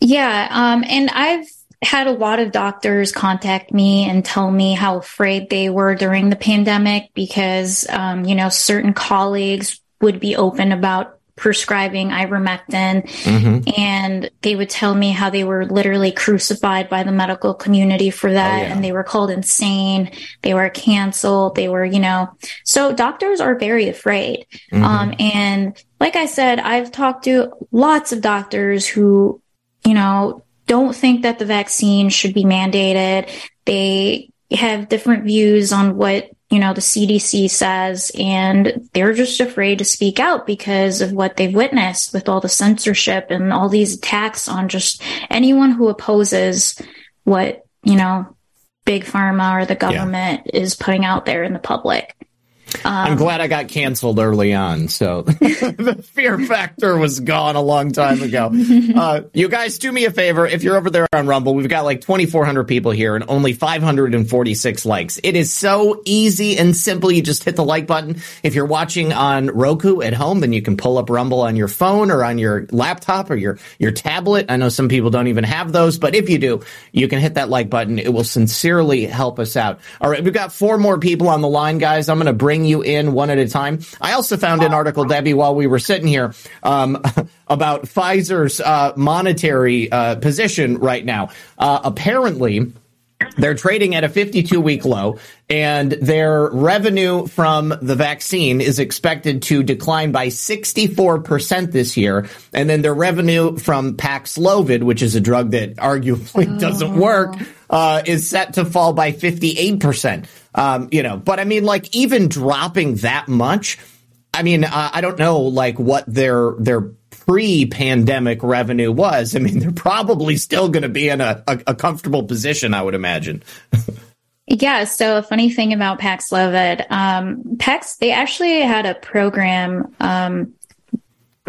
Yeah. Um, and I've, had a lot of doctors contact me and tell me how afraid they were during the pandemic because, um, you know, certain colleagues would be open about prescribing ivermectin mm-hmm. and they would tell me how they were literally crucified by the medical community for that oh, yeah. and they were called insane they were canceled they were you know so doctors are very afraid mm-hmm. um, and like i said i've talked to lots of doctors who you know don't think that the vaccine should be mandated. They have different views on what, you know, the CDC says, and they're just afraid to speak out because of what they've witnessed with all the censorship and all these attacks on just anyone who opposes what, you know, big pharma or the government yeah. is putting out there in the public. Um, I'm glad I got canceled early on, so the fear factor was gone a long time ago. Uh, you guys, do me a favor. If you're over there on Rumble, we've got like 2,400 people here and only 546 likes. It is so easy and simple. You just hit the like button. If you're watching on Roku at home, then you can pull up Rumble on your phone or on your laptop or your your tablet. I know some people don't even have those, but if you do, you can hit that like button. It will sincerely help us out. All right, we've got four more people on the line, guys. I'm going to bring bring you in one at a time. I also found an article, Debbie, while we were sitting here, um, about Pfizer's uh, monetary uh, position right now. Uh, apparently, they're trading at a 52 week low and their revenue from the vaccine is expected to decline by 64% this year. And then their revenue from Paxlovid, which is a drug that arguably oh. doesn't work, uh, is set to fall by 58%. Um, you know, but I mean, like even dropping that much, I mean, uh, I don't know, like what their their pre-pandemic revenue was. I mean, they're probably still going to be in a, a, a, comfortable position, I would imagine. yeah. So a funny thing about Paxlovid, um, Pax, they actually had a program, um,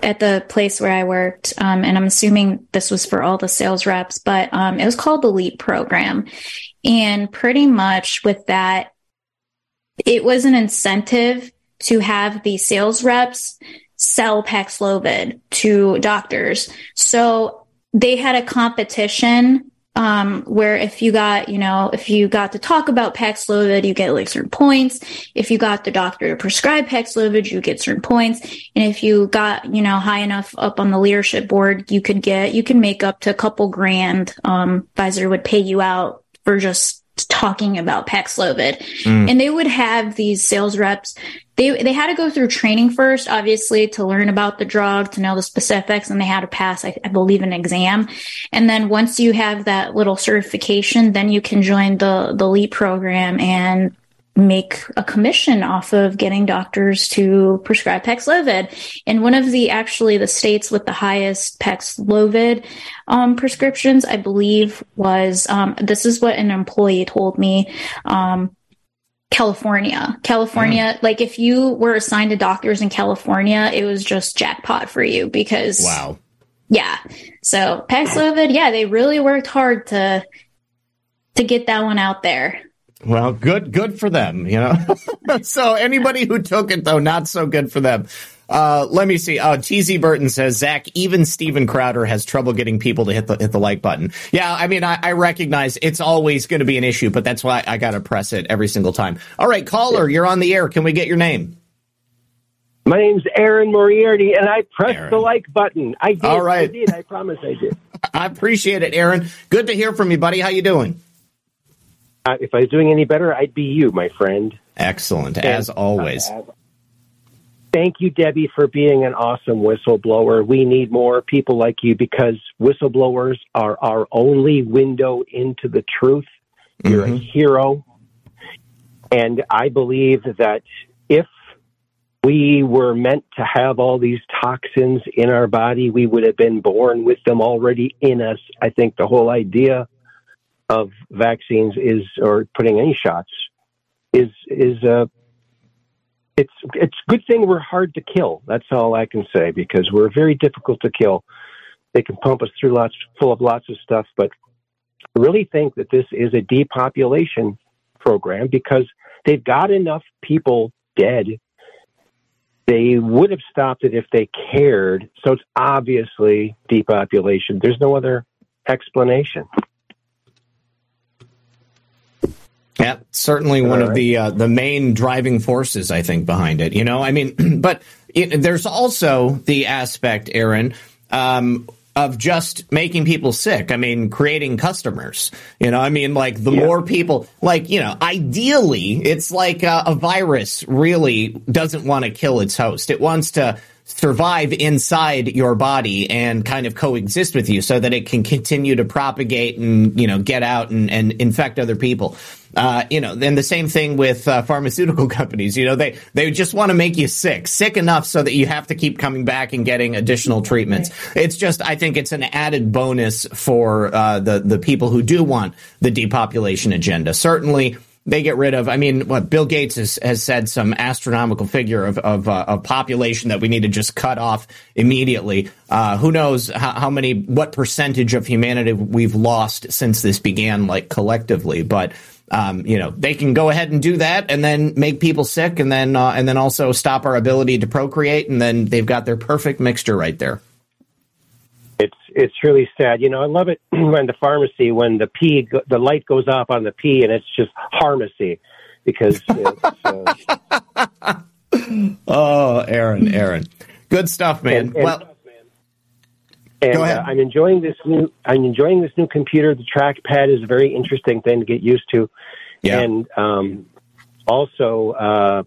at the place where I worked, um, and I'm assuming this was for all the sales reps, but um, it was called the LEAP program. And pretty much with that, it was an incentive to have the sales reps sell Paxlovid to doctors. So they had a competition um, where if you got, you know, if you got to talk about Paxlovid, you get like certain points. If you got the doctor to prescribe Paxlovid, you get certain points. And if you got, you know, high enough up on the leadership board, you could get, you can make up to a couple grand. Um, Pfizer would pay you out for just talking about Paxlovid. Mm. And they would have these sales reps. They, they had to go through training first, obviously, to learn about the drug, to know the specifics, and they had to pass, I, I believe, an exam. And then once you have that little certification, then you can join the, the LEAP program and make a commission off of getting doctors to prescribe Paxlovid. And one of the actually the states with the highest Paxlovid um, prescriptions, I believe, was um, this is what an employee told me. Um, California. California, mm. like if you were assigned to doctors in California, it was just jackpot for you because Wow. Yeah. So Paxlovid, yeah, they really worked hard to to get that one out there. Well, good, good for them, you know. so anybody who took it though, not so good for them. Uh, let me see. Uh, TZ Burton says, Zach, even Steven Crowder has trouble getting people to hit the hit the like button. Yeah, I mean, I, I recognize it's always going to be an issue, but that's why I got to press it every single time. All right, caller, you're on the air. Can we get your name? My name's Aaron Moriarty, and I pressed Aaron. the like button. I did. All right. I did. I promise I did. I appreciate it, Aaron. Good to hear from you, buddy. How you doing? Uh, if I was doing any better, I'd be you, my friend. Excellent, and, as always. Uh, thank you, Debbie, for being an awesome whistleblower. We need more people like you because whistleblowers are our only window into the truth. You're mm-hmm. a hero. And I believe that if we were meant to have all these toxins in our body, we would have been born with them already in us. I think the whole idea of vaccines is, or putting any shots, is is uh, it's it's good thing we're hard to kill. That's all I can say because we're very difficult to kill. They can pump us through lots full of lots of stuff, but I really think that this is a depopulation program because they've got enough people dead. They would have stopped it if they cared. So it's obviously depopulation. There's no other explanation. Yeah, certainly one right. of the uh, the main driving forces, I think, behind it. You know, I mean, but it, there's also the aspect, Aaron, um, of just making people sick. I mean, creating customers. You know, I mean, like the yeah. more people, like you know, ideally, it's like uh, a virus really doesn't want to kill its host. It wants to survive inside your body and kind of coexist with you so that it can continue to propagate and you know get out and, and infect other people uh, you know, then the same thing with uh, pharmaceutical companies. You know, they they just want to make you sick, sick enough so that you have to keep coming back and getting additional treatments. It's just, I think, it's an added bonus for uh, the the people who do want the depopulation agenda. Certainly, they get rid of. I mean, what Bill Gates has, has said some astronomical figure of of, uh, of population that we need to just cut off immediately. Uh, who knows how, how, many, what percentage of humanity we've lost since this began, like collectively, but um, you know, they can go ahead and do that and then make people sick and then, uh, and then also stop our ability to procreate. And then they've got their perfect mixture right there. It's, it's really sad. You know, I love it when the pharmacy, when the P, the light goes off on the P and it's just pharmacy because uh... oh, Aaron, Aaron, good stuff, man. And, and, well, And Go ahead. Uh, I'm enjoying this new. I'm enjoying this new computer. The trackpad is a very interesting thing to get used to. Yeah. And um, also, uh,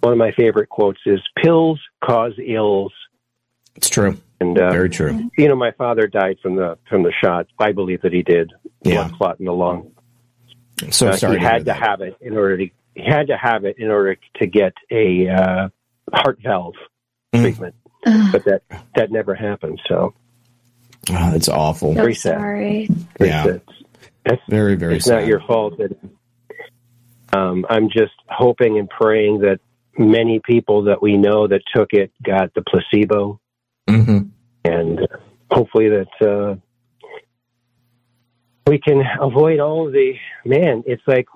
one of my favorite quotes is "Pills cause ills." It's true. And uh, Very true. You know, my father died from the from the shot. I believe that he did. Yeah. Blood clot in the lung. So Uh, sorry. he to had hear to have it in order to. He had to have it in order to get a uh, heart valve Mm. treatment, but that that never happened. So Oh, that's awful. So Very sad. sorry. Yeah. it's, it's, Very, very it's sad. not your fault. That, um, I'm just hoping and praying that many people that we know that took it got the placebo, hmm and uh, hopefully that uh, we can avoid all of the man. It's like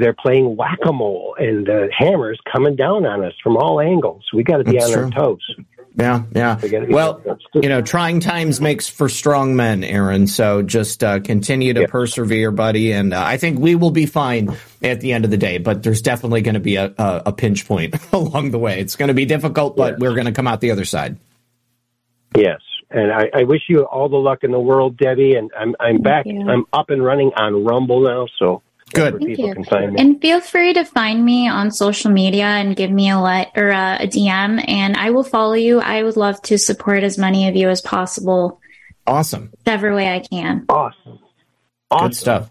they're playing whack a mole, and the hammers coming down on us from all angles. We got to be That's on true. our toes. Yeah, yeah. We Well, on our toes. you know, trying times makes for strong men, Aaron. So just uh, continue to Yeah. persevere, buddy. And uh, I think we will be fine at the end of the day. But there's definitely going to be a, a, a pinch point along the way. It's going to be difficult, but we're going to come out the other side. Yes, and I, I wish you all the luck in the world, Debbie. And I'm I'm back. you. I'm up and running on Rumble now, so Good. Thank people you. can find me. And feel free to find me on social media and give me a let or uh, a, a DM, and I will follow you. I would love to support as many of you as possible, Awesome. whichever way I can. awesome, awesome. Good stuff.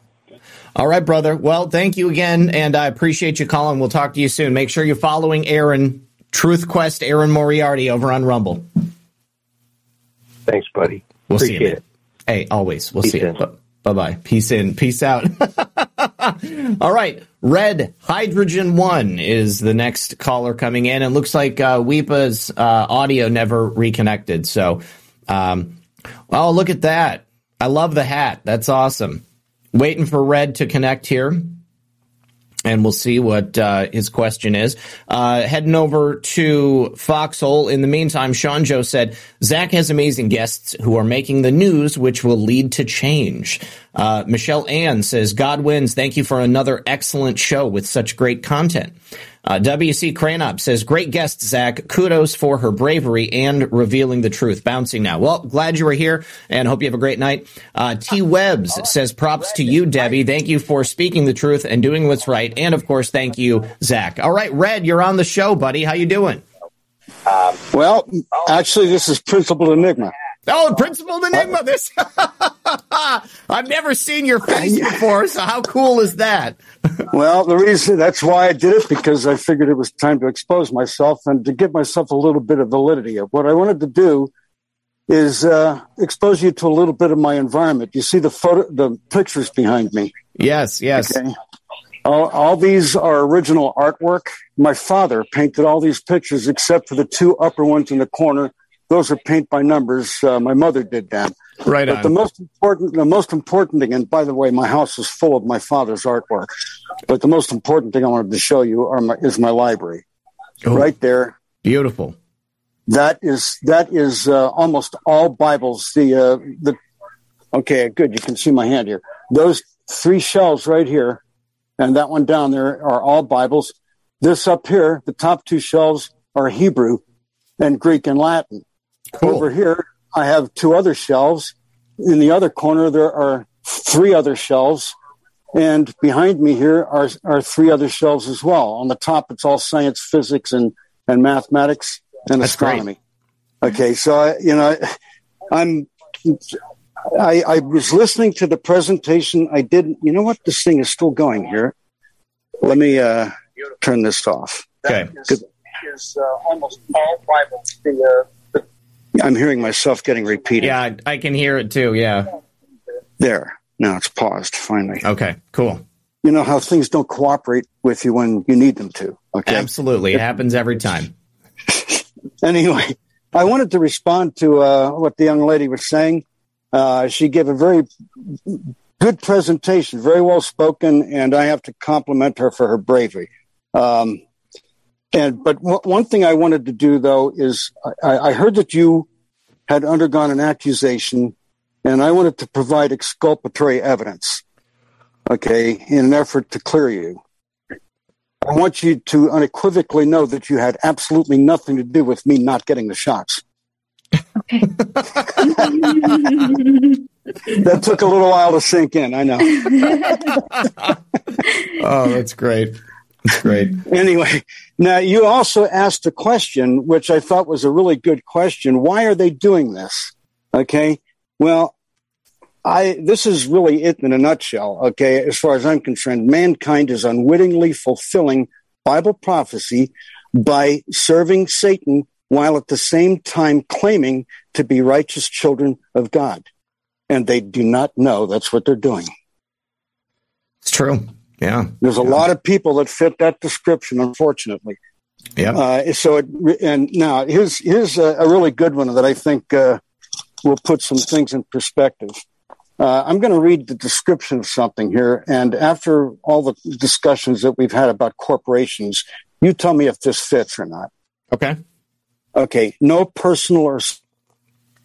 All right, brother. Well, thank you again, and I appreciate you calling. We'll talk to you soon. Make sure you're following Aaron, Truth Quest Aaron Moriarty over on Rumble. Thanks, buddy. We'll see you, man. it. Hey, always. We'll Peace see you. Bye bye. Peace in. Peace out. All right. Red Hydrogen One is the next caller coming in. It looks like uh, Weepa's uh, audio never reconnected. So, um, oh, look at that. I love the hat. That's awesome. Waiting for Red to connect here and we'll see what uh, his question is. Uh, heading over to Foxhole. In the meantime, Sean Joe said Zach has amazing guests who are making the news, which will lead to change. Uh, Michelle Ann says, God wins. Thank you for another excellent show with such great content. Uh, WC Cranop says, great guest, Zach. Kudos for her bravery and revealing the truth. Bouncing now. Well, glad you were here and hope you have a great night. Uh, T Webbs says, props to you, Debbie. Thank you for speaking the truth and doing what's right. And of course, thank you, Zach. All right, Red, you're on the show, buddy. How you doing? Well, actually, this is Principal Enigma. Oh, Principal Enigma. This I've never seen your face before, so how cool is that? Well, the reason that's why I did it because I figured it was time to expose myself and to give myself a little bit of validity. Of what I wanted to do is uh, expose you to a little bit of my environment. You see the photo, the pictures behind me. Yes, yes. Okay. All, all these are original artwork. My father painted all these pictures except for the two upper ones in the corner. Those are paint by numbers. Uh, my mother did that. Right But the most important, the most important thing, and by the way, my house is full of my father's artwork. But the most important thing I wanted to show you are my, is my library, Oh, right there. Beautiful. That is that is uh, almost all Bibles. The uh, the okay, good. You can see my hand here. Those three shelves right here, and that one down there are all Bibles. This up here, the top two shelves are Hebrew and Greek and Latin. Cool. Over here, I have two other shelves. In the other corner, there are three other shelves. And behind me here are, are three other shelves as well. On the top, it's all science, physics, and, and mathematics and That's great. astronomy. Okay, so I, you know, I'm. I, I was listening to the presentation. I didn't. You know what? This thing is still going here. Let me uh, turn this off. Okay. Is, is uh, almost all Bibles. The, uh, the, I'm hearing myself getting repeated. Yeah, I, I can hear it too. Yeah. There. Now it's paused finally. Okay, cool. You know how things don't cooperate with you when you need them to. Okay. Absolutely. It happens every time. anyway, I wanted to respond to uh, what the young lady was saying. Uh, she gave a very good presentation, very well spoken, and I have to compliment her for her bravery. Um, and but w- one thing I wanted to do though is I, I heard that you had undergone an accusation, and I wanted to provide exculpatory evidence. Okay, in an effort to clear you. I want you to unequivocally know that you had absolutely nothing to do with me not getting the shots. Okay. that took a little while to sink in. I know. oh, that's great. Great. Anyway, now you also asked a question, which I thought was a really good question. Why are they doing this? Okay. Well, I, this is really it in a nutshell. Okay. As far as I'm concerned, mankind is unwittingly fulfilling Bible prophecy by serving Satan while at the same time claiming to be righteous children of God. And they do not know that's what they're doing. It's true. Yeah. There's a yeah. lot of people that fit that description, unfortunately. Yeah. Uh, so, it, and now here's, here's a, a, really good one that I think uh, will put some things in perspective. Uh, I'm going to read the description of something here. And after all the discussions that we've had about corporations, you tell me if this fits or not. Okay. Okay. No personal or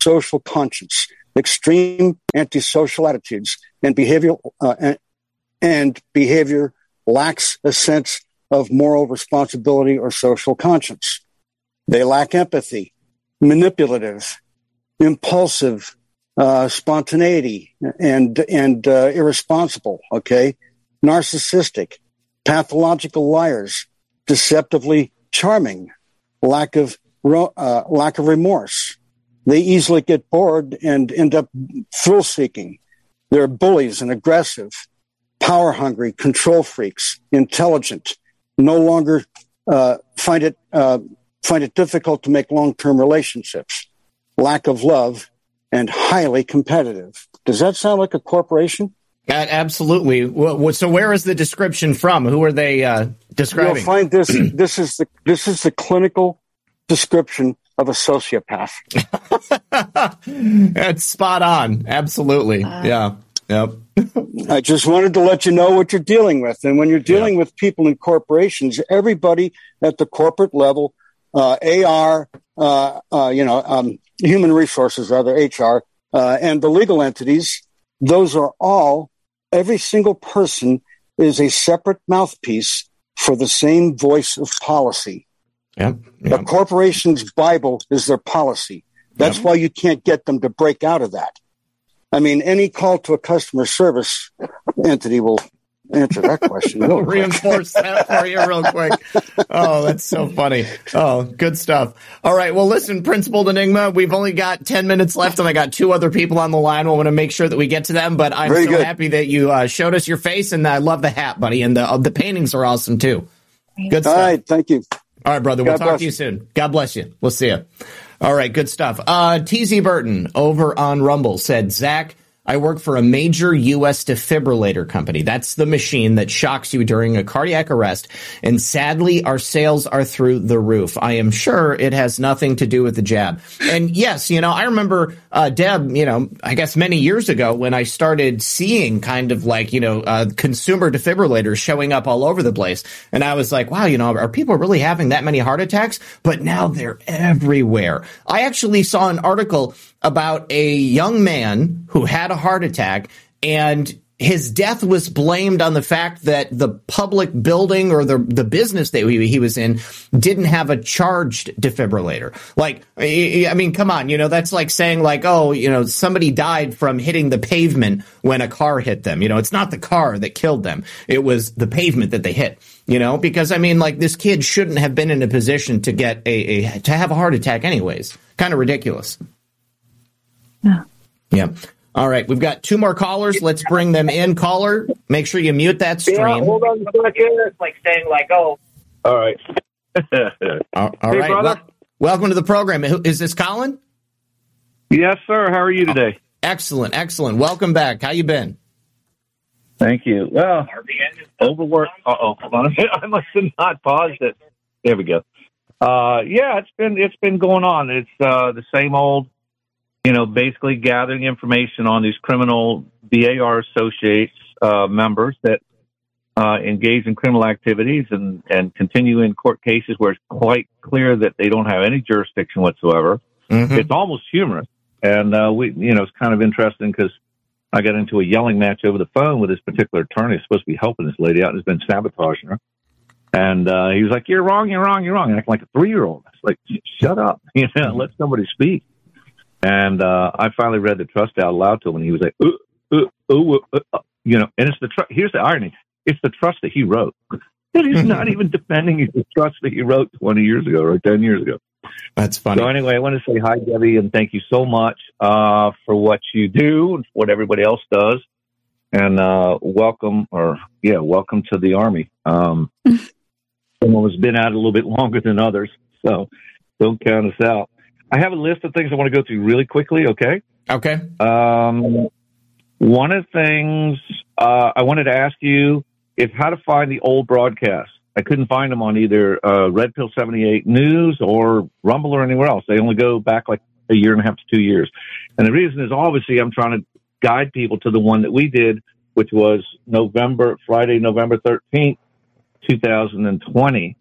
social conscience, extreme antisocial attitudes, and behavioral uh, and, behavior lacks a sense of moral responsibility or social conscience. They lack empathy, manipulative, impulsive, uh, spontaneity, and and uh, irresponsible. Okay, narcissistic, pathological liars, deceptively charming, lack of uh, lack of remorse. They easily get bored and end up thrill seeking. They're bullies and aggressive, power hungry, control freaks, intelligent, no longer uh, find it uh, find it difficult to make long term relationships, lack of love, and highly competitive. Does that sound like a corporation? absolutely. So, where is the description from? Who are they uh, describing? You'll find this. this is the this is the clinical description of a sociopath. That's spot on. Absolutely. Uh, yeah. Yep. I just wanted to let you know what you're dealing with. And when you're dealing yeah. with people in corporations, everybody at the corporate level, uh, AR, uh, uh, you know, um, human resources, rather HR, uh, and the legal entities, those are all, every single person is a separate mouthpiece for the same voice of policy. Yep. yep. The corporation's Bible is their policy. That's yep. why you can't get them to break out of that. I mean, any call to a customer service entity will answer that question. We'll reinforce that for you real quick. Oh, that's so funny. Oh, good stuff. All right. Well, listen, Principal Enigma, we've only got 10 minutes left and I got two other people on the line. We want to make sure that we get to them, but I'm Very so good. happy that you uh, showed us your face and I love the hat, buddy. And the, uh, the paintings are awesome too. Good stuff. All right. Thank you. All right, brother. God we'll talk to you soon. God bless you. We'll see you. All right. Good stuff. Uh, TZ Burton over on Rumble said, Zach, I work for a major U.S. defibrillator company. That's the machine that shocks you during a cardiac arrest. And sadly, our sales are through the roof. I am sure it has nothing to do with the jab. And yes, you know, I remember, uh, Deb, you know, I guess many years ago when I started seeing kind of like, you know, uh, consumer defibrillators showing up all over the place. And I was like, wow, you know, are people really having that many heart attacks? But now they're everywhere. I actually saw an article about a young man who had a heart attack and his death was blamed on the fact that the public building or the the business that he was in didn't have a charged defibrillator. Like, I mean, come on, you know, that's like saying like, oh, you know, somebody died from hitting the pavement when a car hit them. You know, it's not the car that killed them; it was the pavement that they hit. You know, because I mean, like, this kid shouldn't have been in a position to get a, a to have a heart attack, anyways. Kind of ridiculous. Yeah. Yeah. All right, we've got two more callers. Let's bring them in. Caller, make sure you mute that stream. Yeah, hold on a second. It's like saying like, oh. All right. all, all hey, right. Well, welcome to the program. Is this Colin? Yes, sir. How are you today? Oh, excellent, excellent. Welcome back. How you been? Thank you. Well, overworked. Uh oh, hold on a minute. I must have not paused it. There we go. Uh, yeah, it's been it's been going on. It's uh, the same old you know, basically gathering information on these criminal BAR associates uh, members that uh, engage in criminal activities and, and continue in court cases where it's quite clear that they don't have any jurisdiction whatsoever. Mm-hmm. It's almost humorous. And, uh, we, you know, it's kind of interesting because I got into a yelling match over the phone with this particular attorney who's supposed to be helping this lady out and has been sabotaging her. And, uh, he was like, you're wrong, you're wrong, you're wrong. And acting like a three year old. It's like, shut up, you know, let somebody speak. And uh, I finally read the trust out loud to him, and he was like, ooh, ooh, ooh, uh, uh, you know. And it's the tr- here's the irony: it's the trust that he wrote. And he's not even defending the trust that he wrote 20 years ago or 10 years ago. That's funny. So anyway, I want to say hi, Debbie, and thank you so much uh, for what you do and what everybody else does. And uh, welcome, or yeah, welcome to the army. Um, someone has been out a little bit longer than others, so don't count us out. I have a list of things I want to go through really quickly. Okay. Okay. Um, one of the things uh, I wanted to ask you is how to find the old broadcasts. I couldn't find them on either uh, Red Pill 78 News or Rumble or anywhere else. They only go back like a year and a half to two years. And the reason is obviously I'm trying to guide people to the one that we did, which was November, Friday, November 13th, 2020,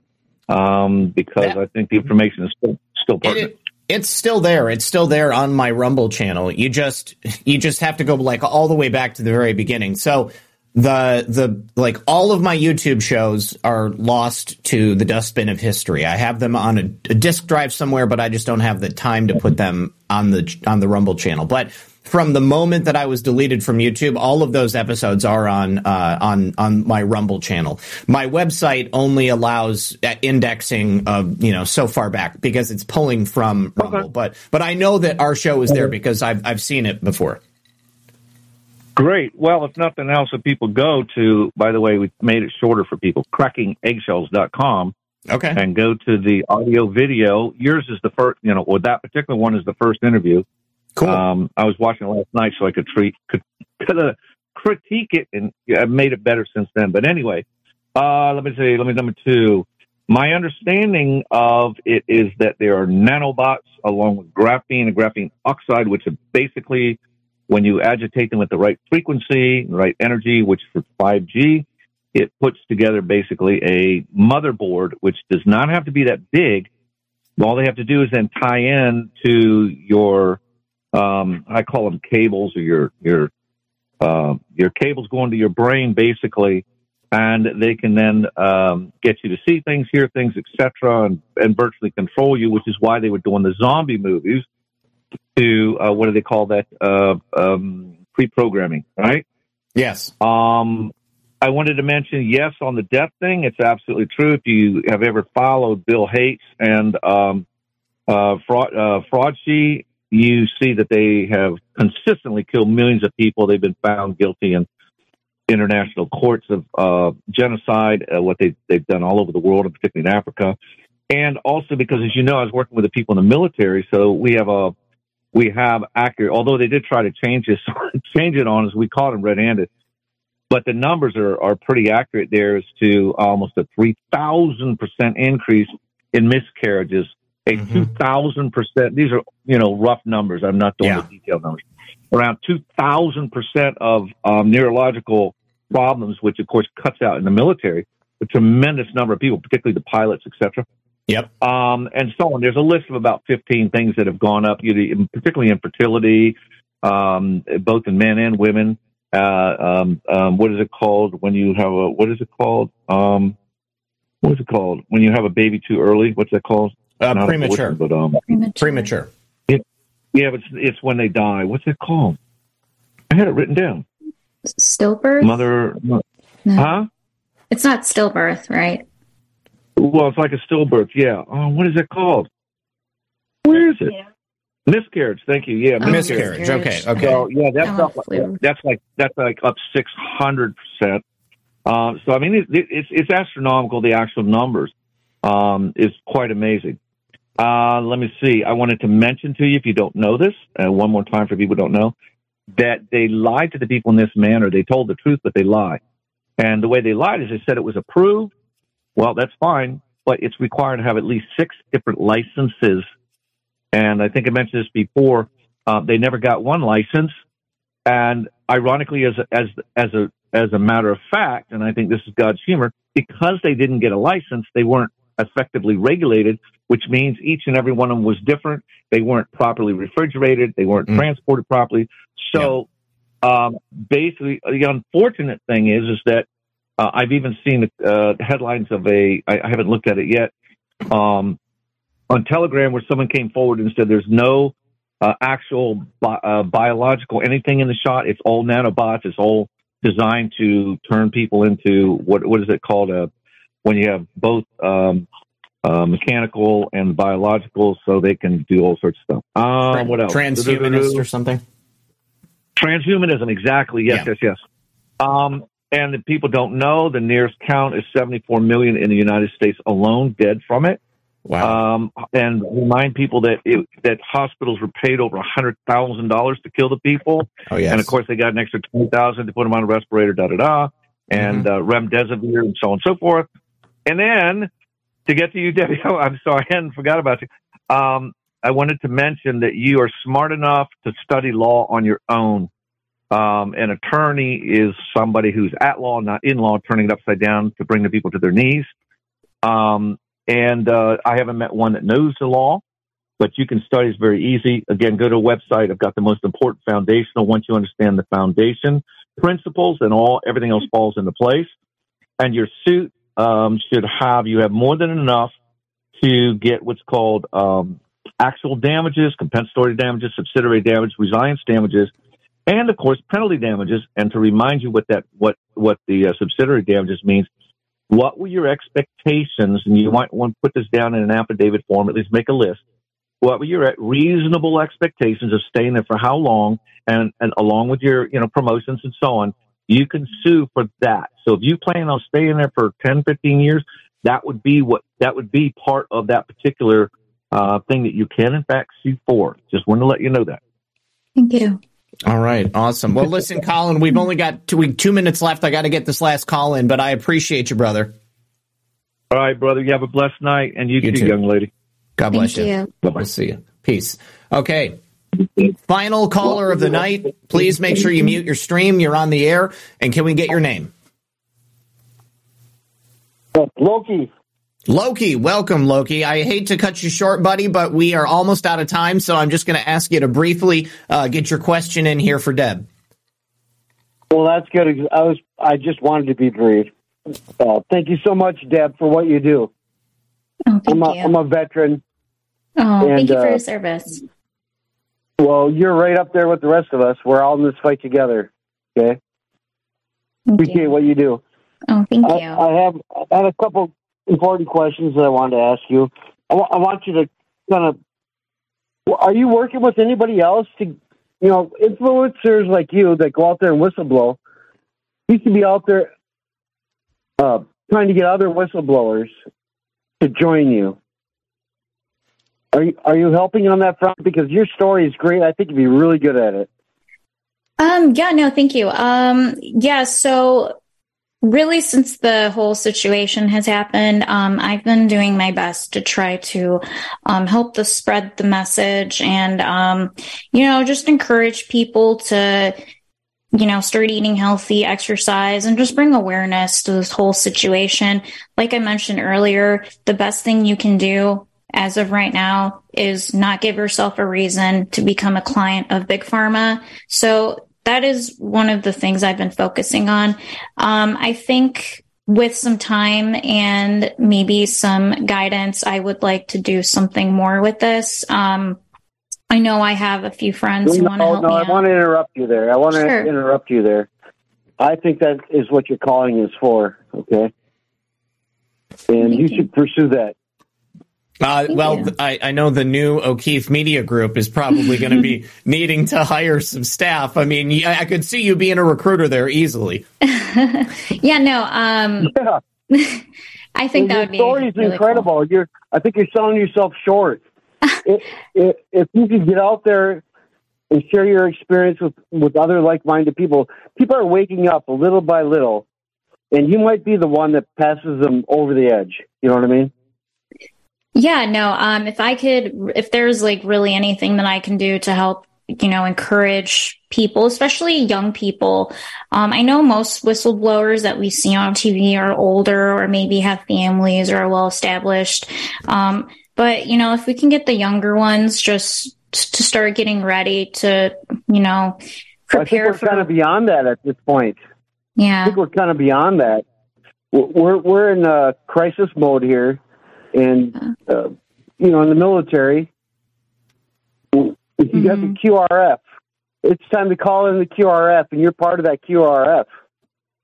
um, because I think the information is still, still pertinent. It, it's still there. It's still there on my Rumble channel. You just you just have to go like all the way back to the very beginning. So the the like all of my YouTube shows are lost to the dustbin of history. I have them on a, a disk drive somewhere, but I just don't have the time to put them on the on the Rumble channel. But from the moment that I was deleted from YouTube, all of those episodes are on uh, on on my Rumble channel. My website only allows indexing of you know so far back because it's pulling from Rumble. But but I know that our show is there because I've I've seen it before. Great. Well, if nothing else, if people go to, by the way, we made it shorter for people, crackingeggshells.com. Okay. And go to the audio video. Yours is the first, you know, or that particular one is the first interview. Cool. Um, I was watching it last night so I could treat, could, could uh, critique it and I've made it better since then. But anyway, uh, let me say, let me, number two. My understanding of it is that there are nanobots along with graphene and graphene oxide, which are basically when you agitate them at the right frequency, the right energy, which for 5G, it puts together basically a motherboard, which does not have to be that big. All they have to do is then tie in to your, um, I call them cables or your, your, uh, your cables going to your brain basically, and they can then um, get you to see things, hear things, etc., and, and virtually control you, which is why they were doing the zombie movies to uh, what do they call that? Uh, um, pre-programming, right? Yes. Um, I wanted to mention yes on the death thing. It's absolutely true. If you have ever followed Bill Gates and um, uh, fraud, uh, you see that they have consistently killed millions of people. They've been found guilty in international courts of uh, genocide, uh, what they, they've done all over the world, and particularly in Africa. And also because, as you know, I was working with the people in the military, so we have a we have accurate. Although they did try to change this, change it on us, we caught them red-handed. But the numbers are are pretty accurate. There is to almost a three thousand percent increase in miscarriages. A two thousand percent. These are you know rough numbers. I'm not doing Yeah. the detailed numbers. Around two thousand percent of um, neurological problems, which of course cuts out in the military. A tremendous number of people, particularly the pilots, etc. Yep. Um, and so on. There's a list of about 15 things that have gone up, you particularly infertility, um, both in men and women. Uh, um, um, what is it called when you have a, what is it called? Um, what is it called when you have a baby too early? What's that called? Uh, premature. abortion, But, um, Premature. it, yeah, but it's, it's when they die. What's it called? I had it written down. Stillbirth? Mother, No. huh? It's not stillbirth, right? Well, it's like a stillbirth. Yeah. Oh, what is it called? Where is it? Miscarriage. Thank you. Yeah, Oh, Miscarriage. miscarriage. Okay. Okay. So yeah, that's I'm up, a flu. that's like that's like up six hundred percent. Um, so I mean, it, it, it's it's astronomical. The actual numbers um, is quite amazing. Uh, let me see. I wanted to mention to you, if you don't know this, uh, one more time for people who don't know, that they lied to the people in this manner. They told the truth, but they lied. And the way they lied is they said it was approved. Well, that's fine, but it's required to have at least six different licenses. And I think I mentioned this before. Uh, they never got one license. And ironically, as as as a as a matter of fact, and I think this is God's humor, because they didn't get a license, they weren't effectively regulated, which means each and every one of them was different. They weren't properly refrigerated. They weren't Mm. transported properly. So, um, basically, the unfortunate thing is, is that uh, I've even seen uh, headlines of a. I, I haven't looked at it yet. Um, on Telegram, where someone came forward and said, "There's no uh, actual bi- uh, biological anything in the shot. It's all nanobots. It's all designed to turn people into what what is it called? A when you have both um, uh, mechanical and biological, so they can do all sorts of stuff. Um, what else? Transhumanist or something. Transhumanism, exactly. Yes, yes, yes. Um, and if people don't know, the nearest count is 74 million in the United States alone dead from it. Wow. Um, and remind people that it, that hospitals were paid over hundred thousand dollars to kill the people. Oh, yes. And of course, they got an extra twenty thousand to put them on a respirator, da da da, and uh, remdesivir and so on and so forth. And then to get to you, Debbie, oh, I'm sorry, I hadn't forgot about you. Um, I wanted to mention that you are smart enough to study law on your own. Um, an attorney is somebody who's at law, not in law, turning it upside down to bring the people to their knees. Um, and uh, I haven't met one that knows the law, but you can study. It's very easy. Again, go to a website. I've got the most important foundational. Once you understand the foundation principles, and all everything else falls into place. And your suit um, should have you have more than enough to get what's called um, actual damages, compensatory damages, subsidiary damage, reliance damages, and of course penalty damages. And to remind you what that what what the uh, subsidiary damages means, what were your expectations? And you might want to put this down in an affidavit form, at least make a list. What were your reasonable expectations of staying there for how long, and and along with your you know promotions and so on, you can sue for that. So if you plan on staying there for 10, 15 years, that would be what that would be part of that particular uh, thing that you can in fact sue for. Just wanted to let you know that. Thank you. All right, awesome. Well, listen, Colin, we've only got two, two minutes left. I got to get this last call in, but I appreciate you, brother. All right, brother. You have a blessed night, and you, You too, too. young lady. God bless Thank you. you. Bye bye. See you. Peace. Okay. Final caller of the night. Please make sure you mute your stream. You're on the air. And can we get your name? Loki. Loki, welcome, Loki. I hate to cut you short, buddy, but we are almost out of time, so I'm just going to ask you to briefly uh, get your question in here for Deb. Well, that's good. I was. I just wanted to be brief. Uh, thank you so much, Deb, for what you do. Oh, thank I'm a, you. I'm a veteran. oh, and, thank you for uh, your service. Well, you're right up there with the rest of us. We're all in this fight together. Okay. Thank Appreciate you. what you do. Oh, thank I, you. I have I have a couple important questions that I wanted to ask you. I want you to kind of. Are you working with anybody else to, you know, influencers like you that go out there and whistleblow? You should be out there uh, trying to get other whistleblowers to join you. Are you are you helping on that front? Because your story is great. I think you'd be really good at it. Um, yeah, no, thank you. Um, yeah, so really since the whole situation has happened, um, I've been doing my best to try to um, help the spread the message and um, you know, just encourage people to you know, start eating healthy, exercise, and just bring awareness to this whole situation. Like I mentioned earlier, the best thing you can do as of right now is not give yourself a reason to become a client of Big Pharma. So that is one of the things I've been focusing on. Um, I think with some time and maybe some guidance, I would like to do something more with this. Um, I know I have a few friends who want to no, help no, me I out. want to interrupt you there. I want Sure. to interrupt you there. I think that is what your calling is for. Okay, and you should pursue that. Uh, well, th- I, I know the new O'Keefe Media Group is probably going to be needing to hire some staff. I mean, I could see you being a recruiter there easily. yeah, no. Um, I think that your would be story is really incredible. You're, I think you're selling yourself short. if, if, if you could get out there and share your experience with, with other like-minded people, people are waking up little by little, and you might be the one that passes them over the edge. You know what I mean? Yeah, no. Um, if I could, if there's like really anything that I can do to help, you know, encourage people, especially young people. Um, I know most whistleblowers that we see on TV are older or maybe have families or are well established. Um, but you know, if we can get the younger ones just to start getting ready to, you know, I think we're for, kind of beyond that at this point. Yeah, I think we're kind of beyond that. We're we're in a crisis mode here, and uh-huh. uh, you know, in the military, if you You got the mm-hmm. QRF. It's time to call in the QRF, and you're part of that QRF.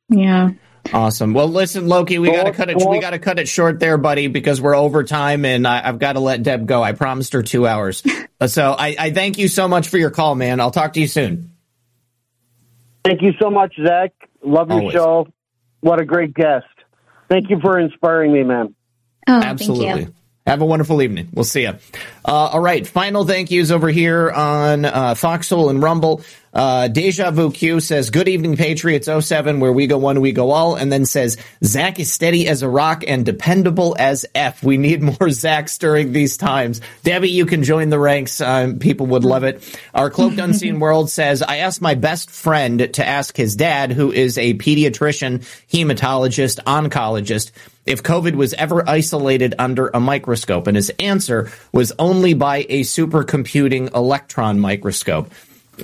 Yeah. Awesome. Well, listen, Loki, we got to cut it. We got to cut it short there, buddy, because we're over time, and I, have got to let Deb go. I promised her two hours. Uh, so I, I thank you so much for your call, man. I'll talk to you soon. Thank you so much, Zach. Love your Always. show. What a great guest. Thank you for inspiring me, man. Oh, Absolutely. Have a wonderful evening. We'll see you. Uh, all right. Final thank yous over here on uh, Foxhole and Rumble. Uh, Deja Vu Q says, Good evening, Patriots 07, where we go one, we go all. And then says, Zach is steady as a rock and dependable as F. We need more Zachs during these times. Debbie, you can join the ranks. Um, people would love it. Our Cloaked Unseen World says, I asked my best friend to ask his dad, who is a pediatrician, hematologist, oncologist, if COVID was ever isolated under a microscope. And his answer was only by a supercomputing electron microscope.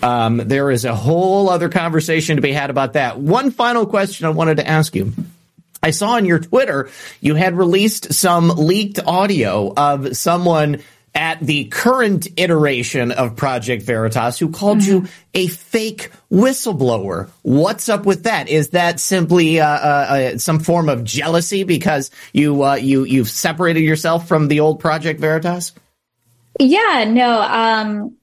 Um, there is a whole other conversation to be had about that. One final question I wanted to ask you. I saw on your Twitter you had released some leaked audio of someone at the current iteration of Project Veritas who called you a fake whistleblower. What's up with that? Is that simply uh, uh, uh, some form of jealousy because you uh, you you've separated yourself from the old Project Veritas? Yeah, no, um,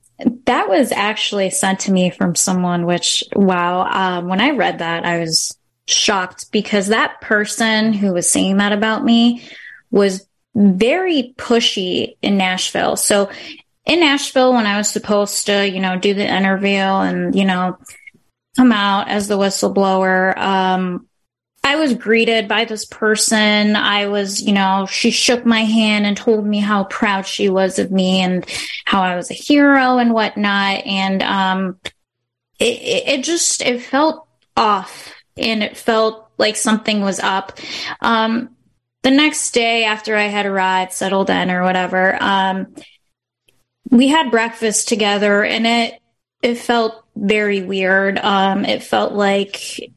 that was actually sent to me from someone, which, wow, um, when I read that, I was shocked because that person who was saying that about me was very pushy in Nashville. So in Nashville, when I was supposed to, you know, do the interview and, you know, come out as the whistleblower, um, I was greeted by this person. I was, you know, she shook my hand and told me how proud she was of me and how I was a hero and whatnot. And, um, it, it, just, it felt off and it felt like something was up. Um, the next day after I had arrived, settled in or whatever, um, we had breakfast together and it, it felt very weird. Um, it felt like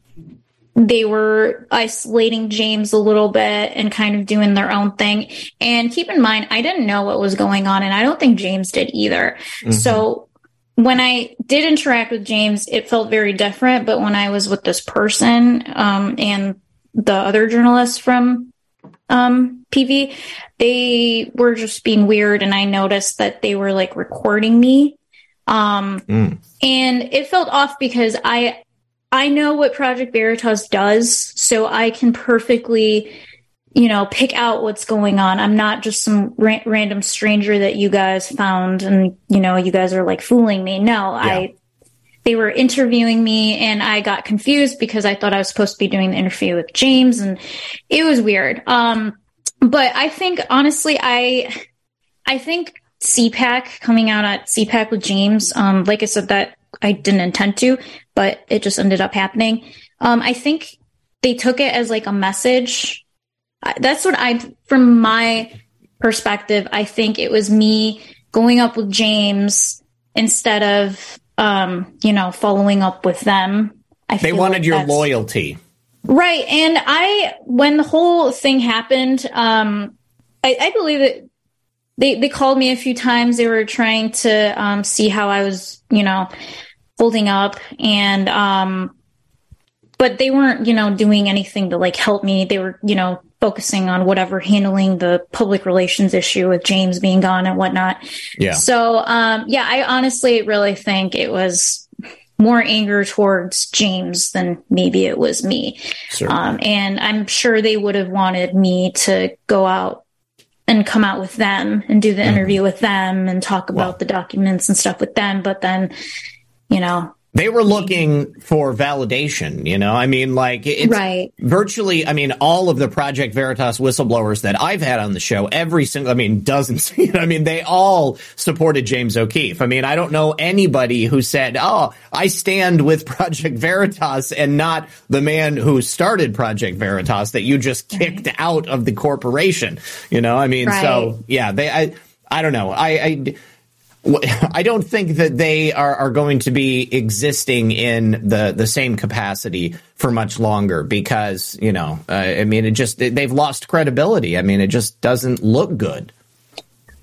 they were isolating James a little bit and kind of doing their own thing. And keep in mind, I didn't know what was going on, and I don't think James did either. Mhm. So when I did interact with James, it felt very different. But when I was with this person um, and the other journalists from um, PV, they were just being weird, and I noticed that they were like recording me. Um, and it felt off because I I know what Project Veritas does, so I can perfectly, you know, pick out what's going on. I'm not just some ra- random stranger that you guys found, and you know, you guys are like fooling me. No, I. They were interviewing me, and I got confused because I thought I was supposed to be doing the interview with James, and it was weird. Um, but I think honestly, I, I think CPAC coming out at CPAC with James, um, like I said, that I didn't intend to, but it just ended up happening. Um, I think they took it as like a message. That's what I, from my perspective, I think it was me going up with James instead of, um, you know, following up with them. I They wanted like your loyalty. Right. And I, when the whole thing happened, um, I, I believe that they, they called me a few times. They were trying to, um, see how I was, you know, holding up and, um, but they weren't, you know, doing anything to like help me. They were, you know, focusing on whatever handling the public relations issue with James being gone and whatnot. Yeah. So, um, yeah, I honestly really think it was more anger towards James than maybe it was me. Um, and I'm sure they would have wanted me to go out and come out with them and do the interview with them and talk about the documents and stuff with them. But then, you know, They were looking for validation, you know? I mean, like, it's Right. virtually, I mean, all of the Project Veritas whistleblowers that I've had on the show, every single, I mean, dozens, you know, I mean, they all supported James O'Keefe. I mean, I don't know anybody who said, oh, I stand with Project Veritas and not the man who started Project Veritas that you just kicked out of the corporation, you know? I mean, Right. so, yeah, they, I, I don't know. I, I, I don't think that they are, are going to be existing in the, the same capacity for much longer because, you know, uh, I mean, it just, they've lost credibility. I mean, it just doesn't look good.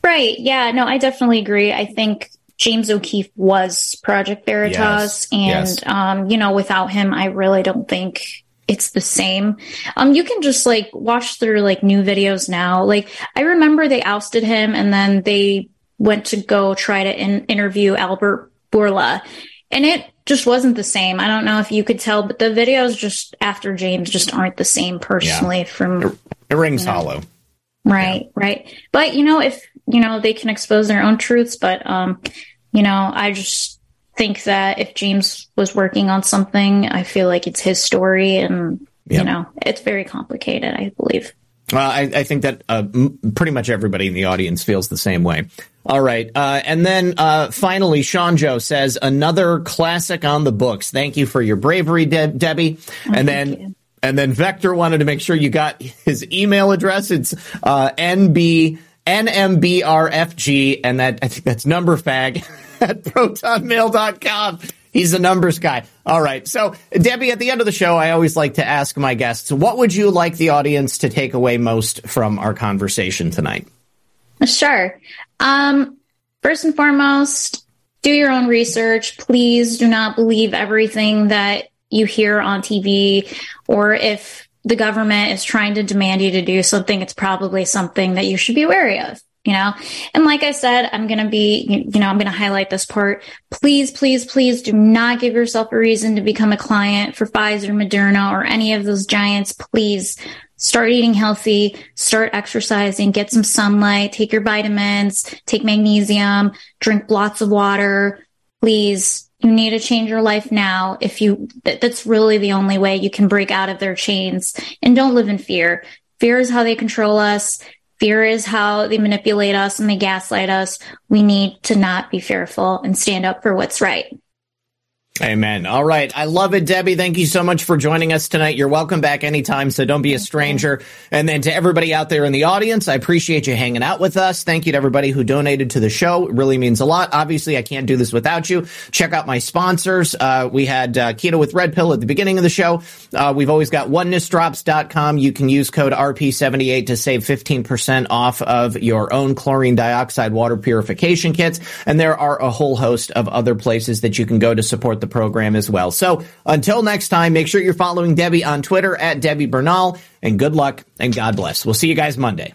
Right. Yeah. No, I definitely agree. I think James O'Keefe was Project Veritas. Yes. And, Yes. um, you know, without him, I really don't think it's the same. Um, you can just like watch through like new videos now. Like I remember they ousted him and then they went to go try to in- interview Albert Bourla and it just wasn't the same. I don't know if you could tell, but the videos just after James just aren't the same personally from It rings you know. hollow. Right, right. But you know, if you know, they can expose their own truths, but um, you know, I just think that if James was working on something, I feel like it's his story and Yep. you know, it's very complicated, I believe. Well, I, I think that uh, m- pretty much everybody in the audience feels the same way. All right. Uh, and then uh, finally, Sean Joe says, another classic on the books. Thank you for your bravery, De- Debbie. and then. And then Vector wanted to make sure you got his email address. It's uh, NB NMBRFG, and that I think that's numberfag at protonmail.com. He's a numbers guy. All right. So, Debbie, at the end of the show, I always like to ask my guests, what would you like the audience to take away most from our conversation tonight? Sure. Um, first and foremost, do your own research. Please do not believe everything that you hear on TV, or if the government is trying to demand you to do something, it's probably something that you should be wary of. You know, and like I said, I'm going to be, you know, I'm going to highlight this part. Please, please, please do not give yourself a reason to become a client for Pfizer, Moderna, or any of those giants. Please start eating healthy, start exercising, get some sunlight, take your vitamins, take magnesium, drink lots of water. Please, you need to change your life now. If you, that, that's really the only way you can break out of their chains and don't live in fear. Fear is how they control us. Fear is how they manipulate us and they gaslight us. We need to not be fearful and stand up for what's right. Amen. All right. I love it, Debbie. Thank you so much for joining us tonight. You're welcome back anytime, so don't be a stranger. And then to everybody out there in the audience, I appreciate you hanging out with us. Thank you to everybody who donated to the show. It really means a lot. Obviously, I can't do this without you. Check out my sponsors. Uh, we had uh, Keto with Red Pill at the beginning of the show. Uh, we've always got onenessdrops.com. You can use code RP78 to save 15% off of your own chlorine dioxide water purification kits. And there are a whole host of other places that you can go to support the program as well. So until next time, make sure you're following Debbie on Twitter at Debbie Bernal and good luck and God bless. We'll see you guys Monday.